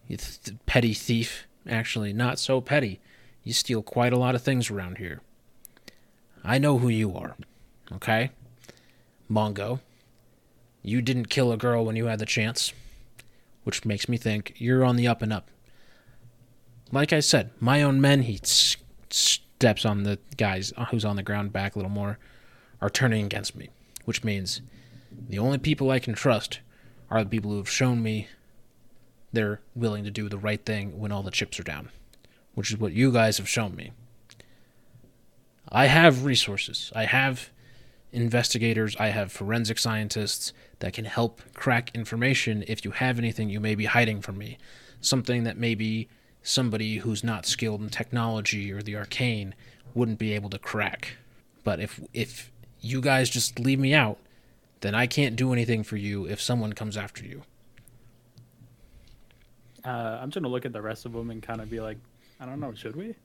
You th- petty thief. Actually, not so petty. You steal quite a lot of things around here. I know who you are. Okay? Mongo. You didn't kill a girl when you had the chance. Which makes me think you're on the up and up. Like I said, my own men, he s- steps on the guys uh, who's on the ground back a little more, are turning against me. Which means the only people I can trust are the people who have shown me they're willing to do the right thing when all the chips are down. Which is what you guys have shown me. I have resources. I have investigators. I have forensic scientists that can help crack information if you have anything you may be hiding from me. Something that maybe somebody who's not skilled in technology or the arcane wouldn't be able to crack. But if if you guys just leave me out, then I can't do anything for you if someone comes after you. Uh, I'm trying to look at the rest of them and kind of be like, I don't know, should we?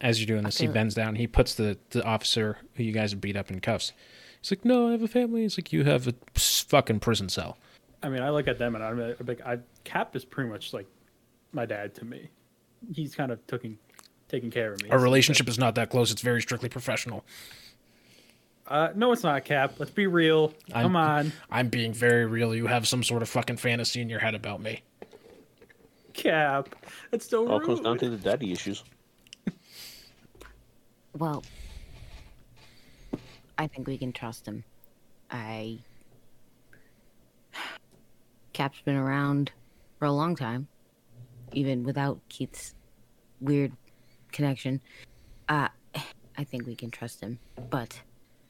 As you're doing this, he bends down. He puts the, the officer who you guys have beat up in cuffs. He's like, "No, I have a family." He's like, "You have a fucking prison cell." I mean, I look at them and I'm like, I'm like, I, Cap is pretty much like my dad to me. He's kind of taking taking care of me. Our relationship is not that close. It's very strictly professional. Uh, no, it's not Cap. Let's be real. I'm- Come on, I'm being very real. You have some sort of fucking fantasy in your head about me. Cap. That's so All rude. comes down to the daddy issues. Well, I think we can trust him. I. Cap's been around for a long time, even without Keith's weird connection. Uh, I think we can trust him. But,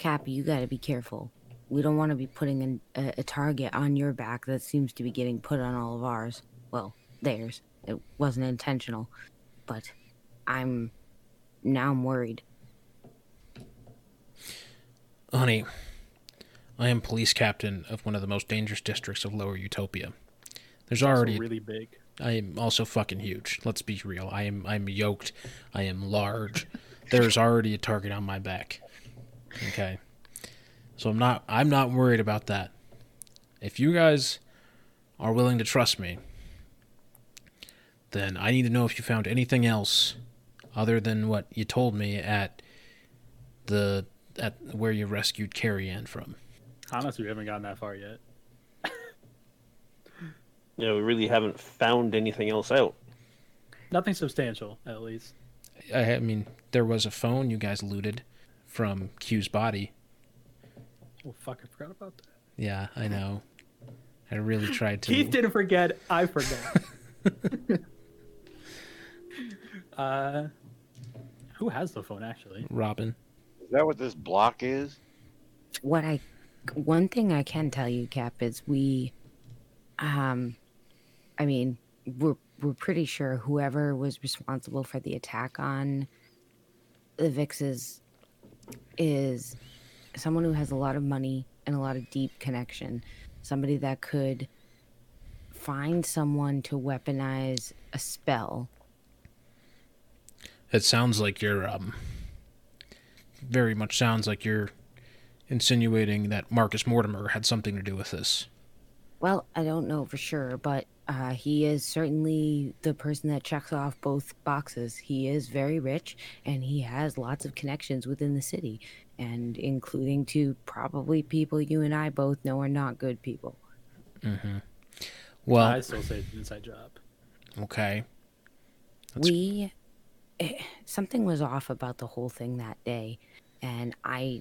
Cap, you gotta be careful. we don't want to be putting an, a, a target on your back that seems to be getting put on all of ours. Well, theirs. It wasn't intentional, but I'm now I'm worried. Honey, I am police captain of one of the most dangerous districts of Lower Utopia. There's Also already really big. I am also fucking huge. Let's be real. I am I'm yoked. I am large. There's already a target on my back. Okay. So I'm not I'm not worried about that. If you guys are willing to trust me, then I need to know if you found anything else other than what you told me at the at where you rescued Carrie Ann from. Honestly, we haven't gotten that far yet. yeah, we really haven't found anything else out. Nothing substantial, at least. I, I mean, there was a phone you guys looted from Q's body. Oh fuck! I forgot about that. Yeah, I know. I really tried to. Keith didn't forget. I forgot. uh, who has the phone actually? Robin. Is that what this block is? What I one thing I can tell you, Cap, is we um I mean, we're we're pretty sure whoever was responsible for the attack on the Vixes is someone who has a lot of money and a lot of deep connection. Somebody that could find someone to weaponize a spell. It sounds like you're um very much sounds like you're insinuating that Marcus Mortimer had something to do with this. Well, I don't know for sure, but uh, he is certainly the person that checks off both boxes. He is very rich and he has lots of connections within the city, and including to probably people you and I both know are not good people. Well, I still say it's an inside job. okay. That's- we eh, something was off about the whole thing that day and i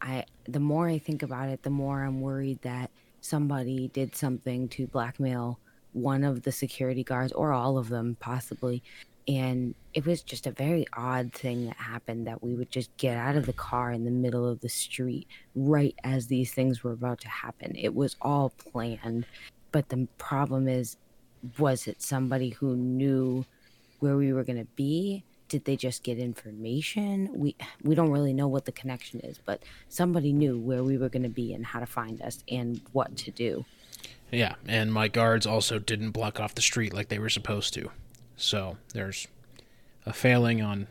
i the more i think about it the more i'm worried that somebody did something to blackmail one of the security guards or all of them possibly. And it was just a very odd thing that happened that we would just get out of the car in the middle of the street right as these things were about to happen. It was all planned but the problem is was it somebody who knew where we were going to be? Did they just get information? We we don't really know what the connection is but somebody knew where we were going to be and how to find us and what to do Yeah, and my guards also didn't block off the street like they were supposed to. So there's a failing on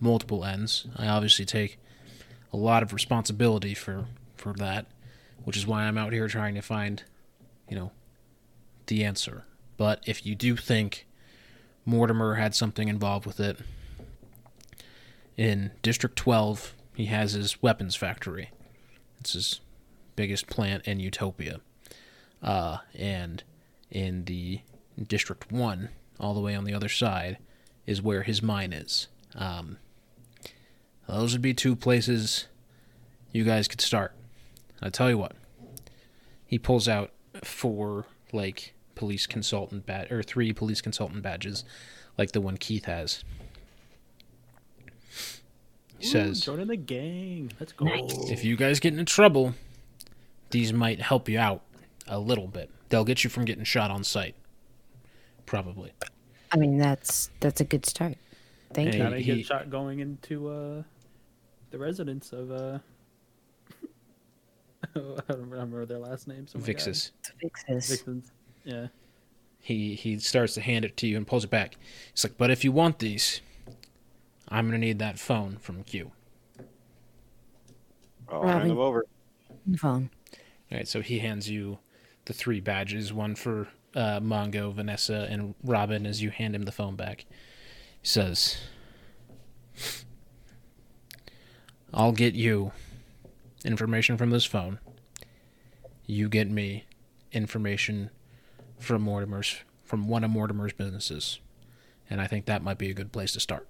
multiple ends. I obviously take a lot of responsibility for for that, which is why I'm out here trying to find, you know, the answer. But if you do think Mortimer had something involved with it, in District 12, he has his weapons factory. It's his biggest plant in Utopia uh, and in the District 1, all the way on the other side, is where his mine is. Um, those would be two places you guys could start. I tell you what, he pulls out four, like, police consultant badge, or three police consultant badges, like the one Keith has. He Ooh, says, joining the gang. Let's go. if you guys get into trouble, these might help you out a little bit. They'll get you from getting shot on sight. Probably. i mean that's that's a good start thank Hey, you Gotta he- get shot going into uh, the residence of uh. I don't remember their last names. Oh my God. Vixis. Vixens. Yeah. He he starts to hand it to you and pulls it back. He's like, "But if you want these, I'm gonna need that phone from Q." I'll hand Robin. them over. phone All right, so he hands you the three badges, one for uh, Mongo, Vanessa, and Robin. As you hand him the phone back, he says, "I'll get you information from this phone. You get me information from Mortimer's from one of Mortimer's businesses, and I think that might be a good place to start."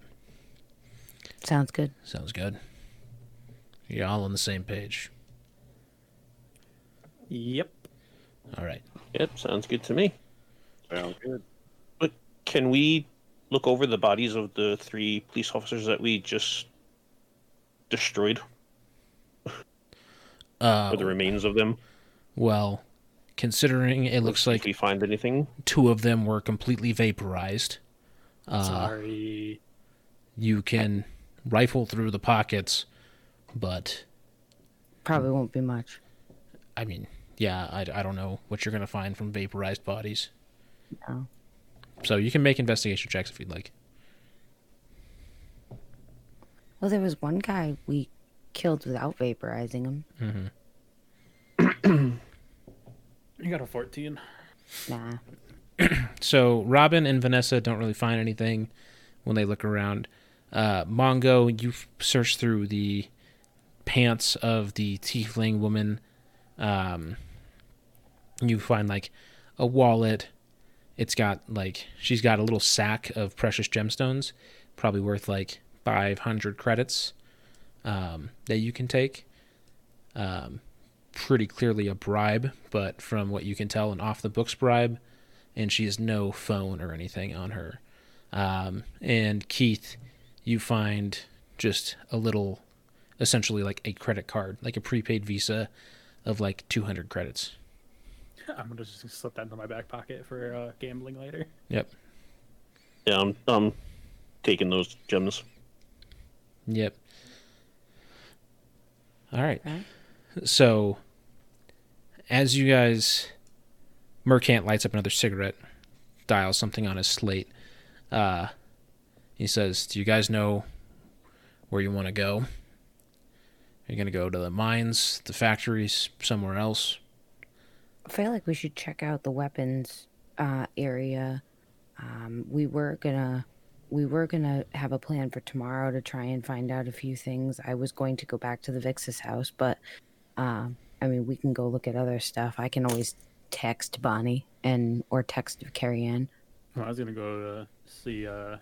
sounds good Sounds good. You're all on the same page. Yep. All right. Yep, sounds good to me. Sounds good. But can we look over the bodies of the three police officers that we just destroyed? Uh, or the remains of them. well, considering it looks if like we find anything. two of them were completely vaporized, uh, Sorry. you can rifle through the pockets, but Probably won't be much. I mean, yeah, I, I don't know what you're going to find from vaporized bodies. No. So you can make investigation checks if you'd like. Well, there was one guy we killed without vaporizing him. You got a 14. Nah. So Robin and Vanessa don't really find anything when they look around. Uh, Mongo, you search through the pants of the tiefling woman. Um, you find like a wallet. It's got like she's got a little sack of precious gemstones, probably worth like five hundred credits um, that you can take. Um, pretty clearly a bribe, but from what you can tell, an off the books bribe and she has no phone or anything on her. Um, and Keith, you find just a little, essentially like a credit card, like a prepaid Visa of like 200 credits. I'm gonna just slip that into my back pocket for uh, gambling later. Yep. Yeah, I'm, I'm taking those gems. Yep. All right. Right. So, as you guys, Mercant lights up another cigarette, dials something on his slate. Uh, he says, "Do you guys know where you want to go? Are you gonna go to the mines, the factories, somewhere else?" I feel like we should check out the weapons uh, area. Um, we were gonna we were gonna have a plan for tomorrow to try and find out a few things. I was going to go back to the Vix's house, but um, I mean, we can go look at other stuff. I can always text Bonnie and or text Carrie Ann. Well, I was gonna go to see uh,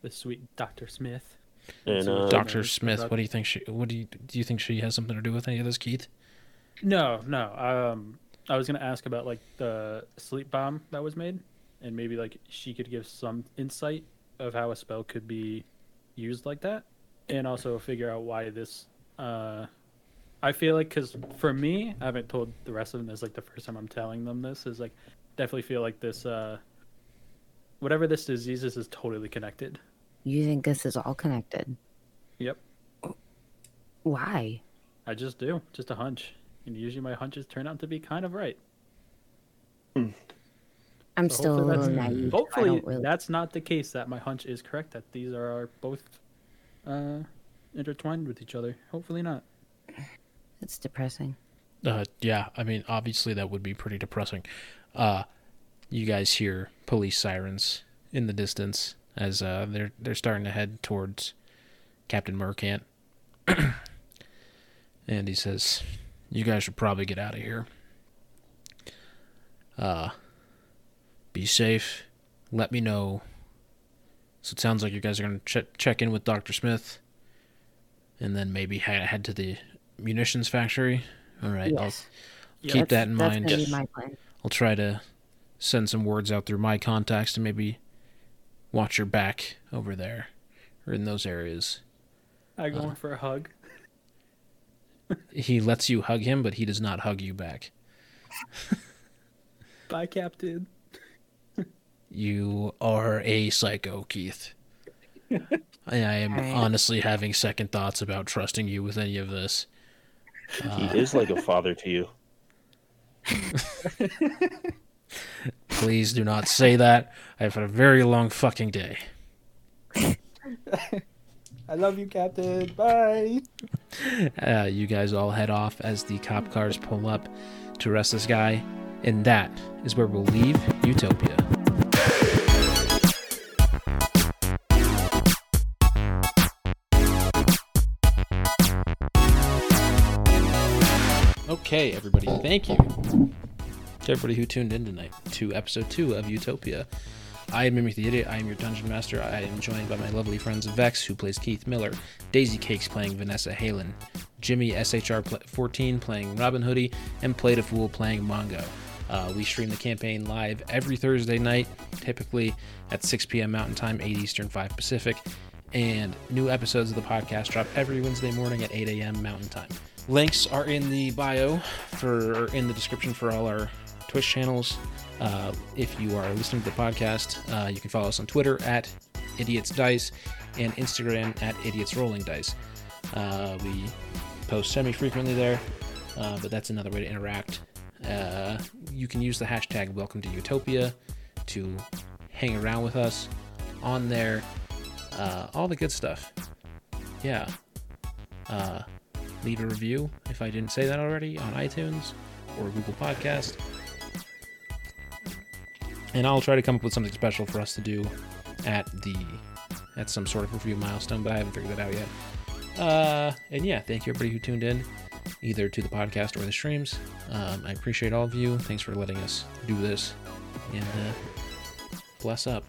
the sweet Doctor Smith. And So uh, Doctor Smith, what do you think she? What do you do? You think she has something to do with any of this, Keith? No, no. Um, I was gonna ask about like the sleep bomb that was made, and maybe like she could give some insight of how a spell could be used like that, and also figure out why this. Uh, I feel like because for me, I haven't told the rest of them this. Like the first time I'm telling them this is like definitely feel like this. Uh, whatever this disease is, is totally connected. You think this is all connected? Yep, Why? I just do. Just a hunch, and usually my hunches turn out to be kind of right. I'm So still a hopefully little that's- naive. so Hopefully, don't really... that's not the case. That my hunch is correct. That these are, are both uh, intertwined with each other. Hopefully not. It's depressing. Uh, yeah, I mean, obviously that would be pretty depressing. Uh, you guys hear police sirens in the distance as uh, they're they're starting to head towards Captain Mercant, and he says, "You guys should probably get out of here. Uh, be safe. Let me know." So it sounds like you guys are gonna ch- check in with Doctor Smith, and then maybe head head to the munitions factory. All right, I'll Yes. Yeah, keep That's- that in mind. gonna Yes. my plan. I'll try to send some words out through my contacts to maybe watch your back over there or in those areas. I go Uh. in for a hug. He lets you hug him, but he does not hug you back. Bye, Captain. You are a psycho, Keith. I I am honestly having second thoughts about trusting you with any of this. he uh, is like a father to you. Please do not say that. I've had a very long fucking day. I love you, Captain. Bye. Uh, you guys all head off as the cop cars pull up to arrest this guy, and that is where we'll leave Utopia. Okay, everybody, thank you to everybody who tuned in tonight to episode two of Utopia. I am Mimic the Idiot. I am your dungeon master. I am joined by my lovely friends Vex, who plays Keith Miller, Daisy Cakes playing Vanessa Halen, Jimmy SHR14 playing Robin Hoodie, and Played a Fool playing Mongo. Uh, we stream the campaign live every Thursday night, typically at 6 p.m. Mountain Time, 8 Eastern, 5 Pacific. And new episodes of the podcast drop every Wednesday morning at 8 a.m. Mountain Time. Links are in the bio for or in the description for all our Twitch channels. Uh, if you are listening to the podcast, uh, you can follow us on Twitter at Idiots Dice and Instagram at Idiots Rolling Dice. Uh, we post semi frequently there, uh, but that's another way to interact. Uh, you can use the hashtag Welcome to Utopia to hang around with us on there. Uh, all the good stuff. Yeah. Leave a review if I didn't say that already on iTunes or Google Podcast. And I'll try to come up with something special for us to do at the at some sort of review milestone, but I haven't figured that out yet. Uh, and yeah, thank you everybody who tuned in, either to the podcast or the streams. Um, I appreciate all of you. Thanks for letting us do this, and uh, bless up.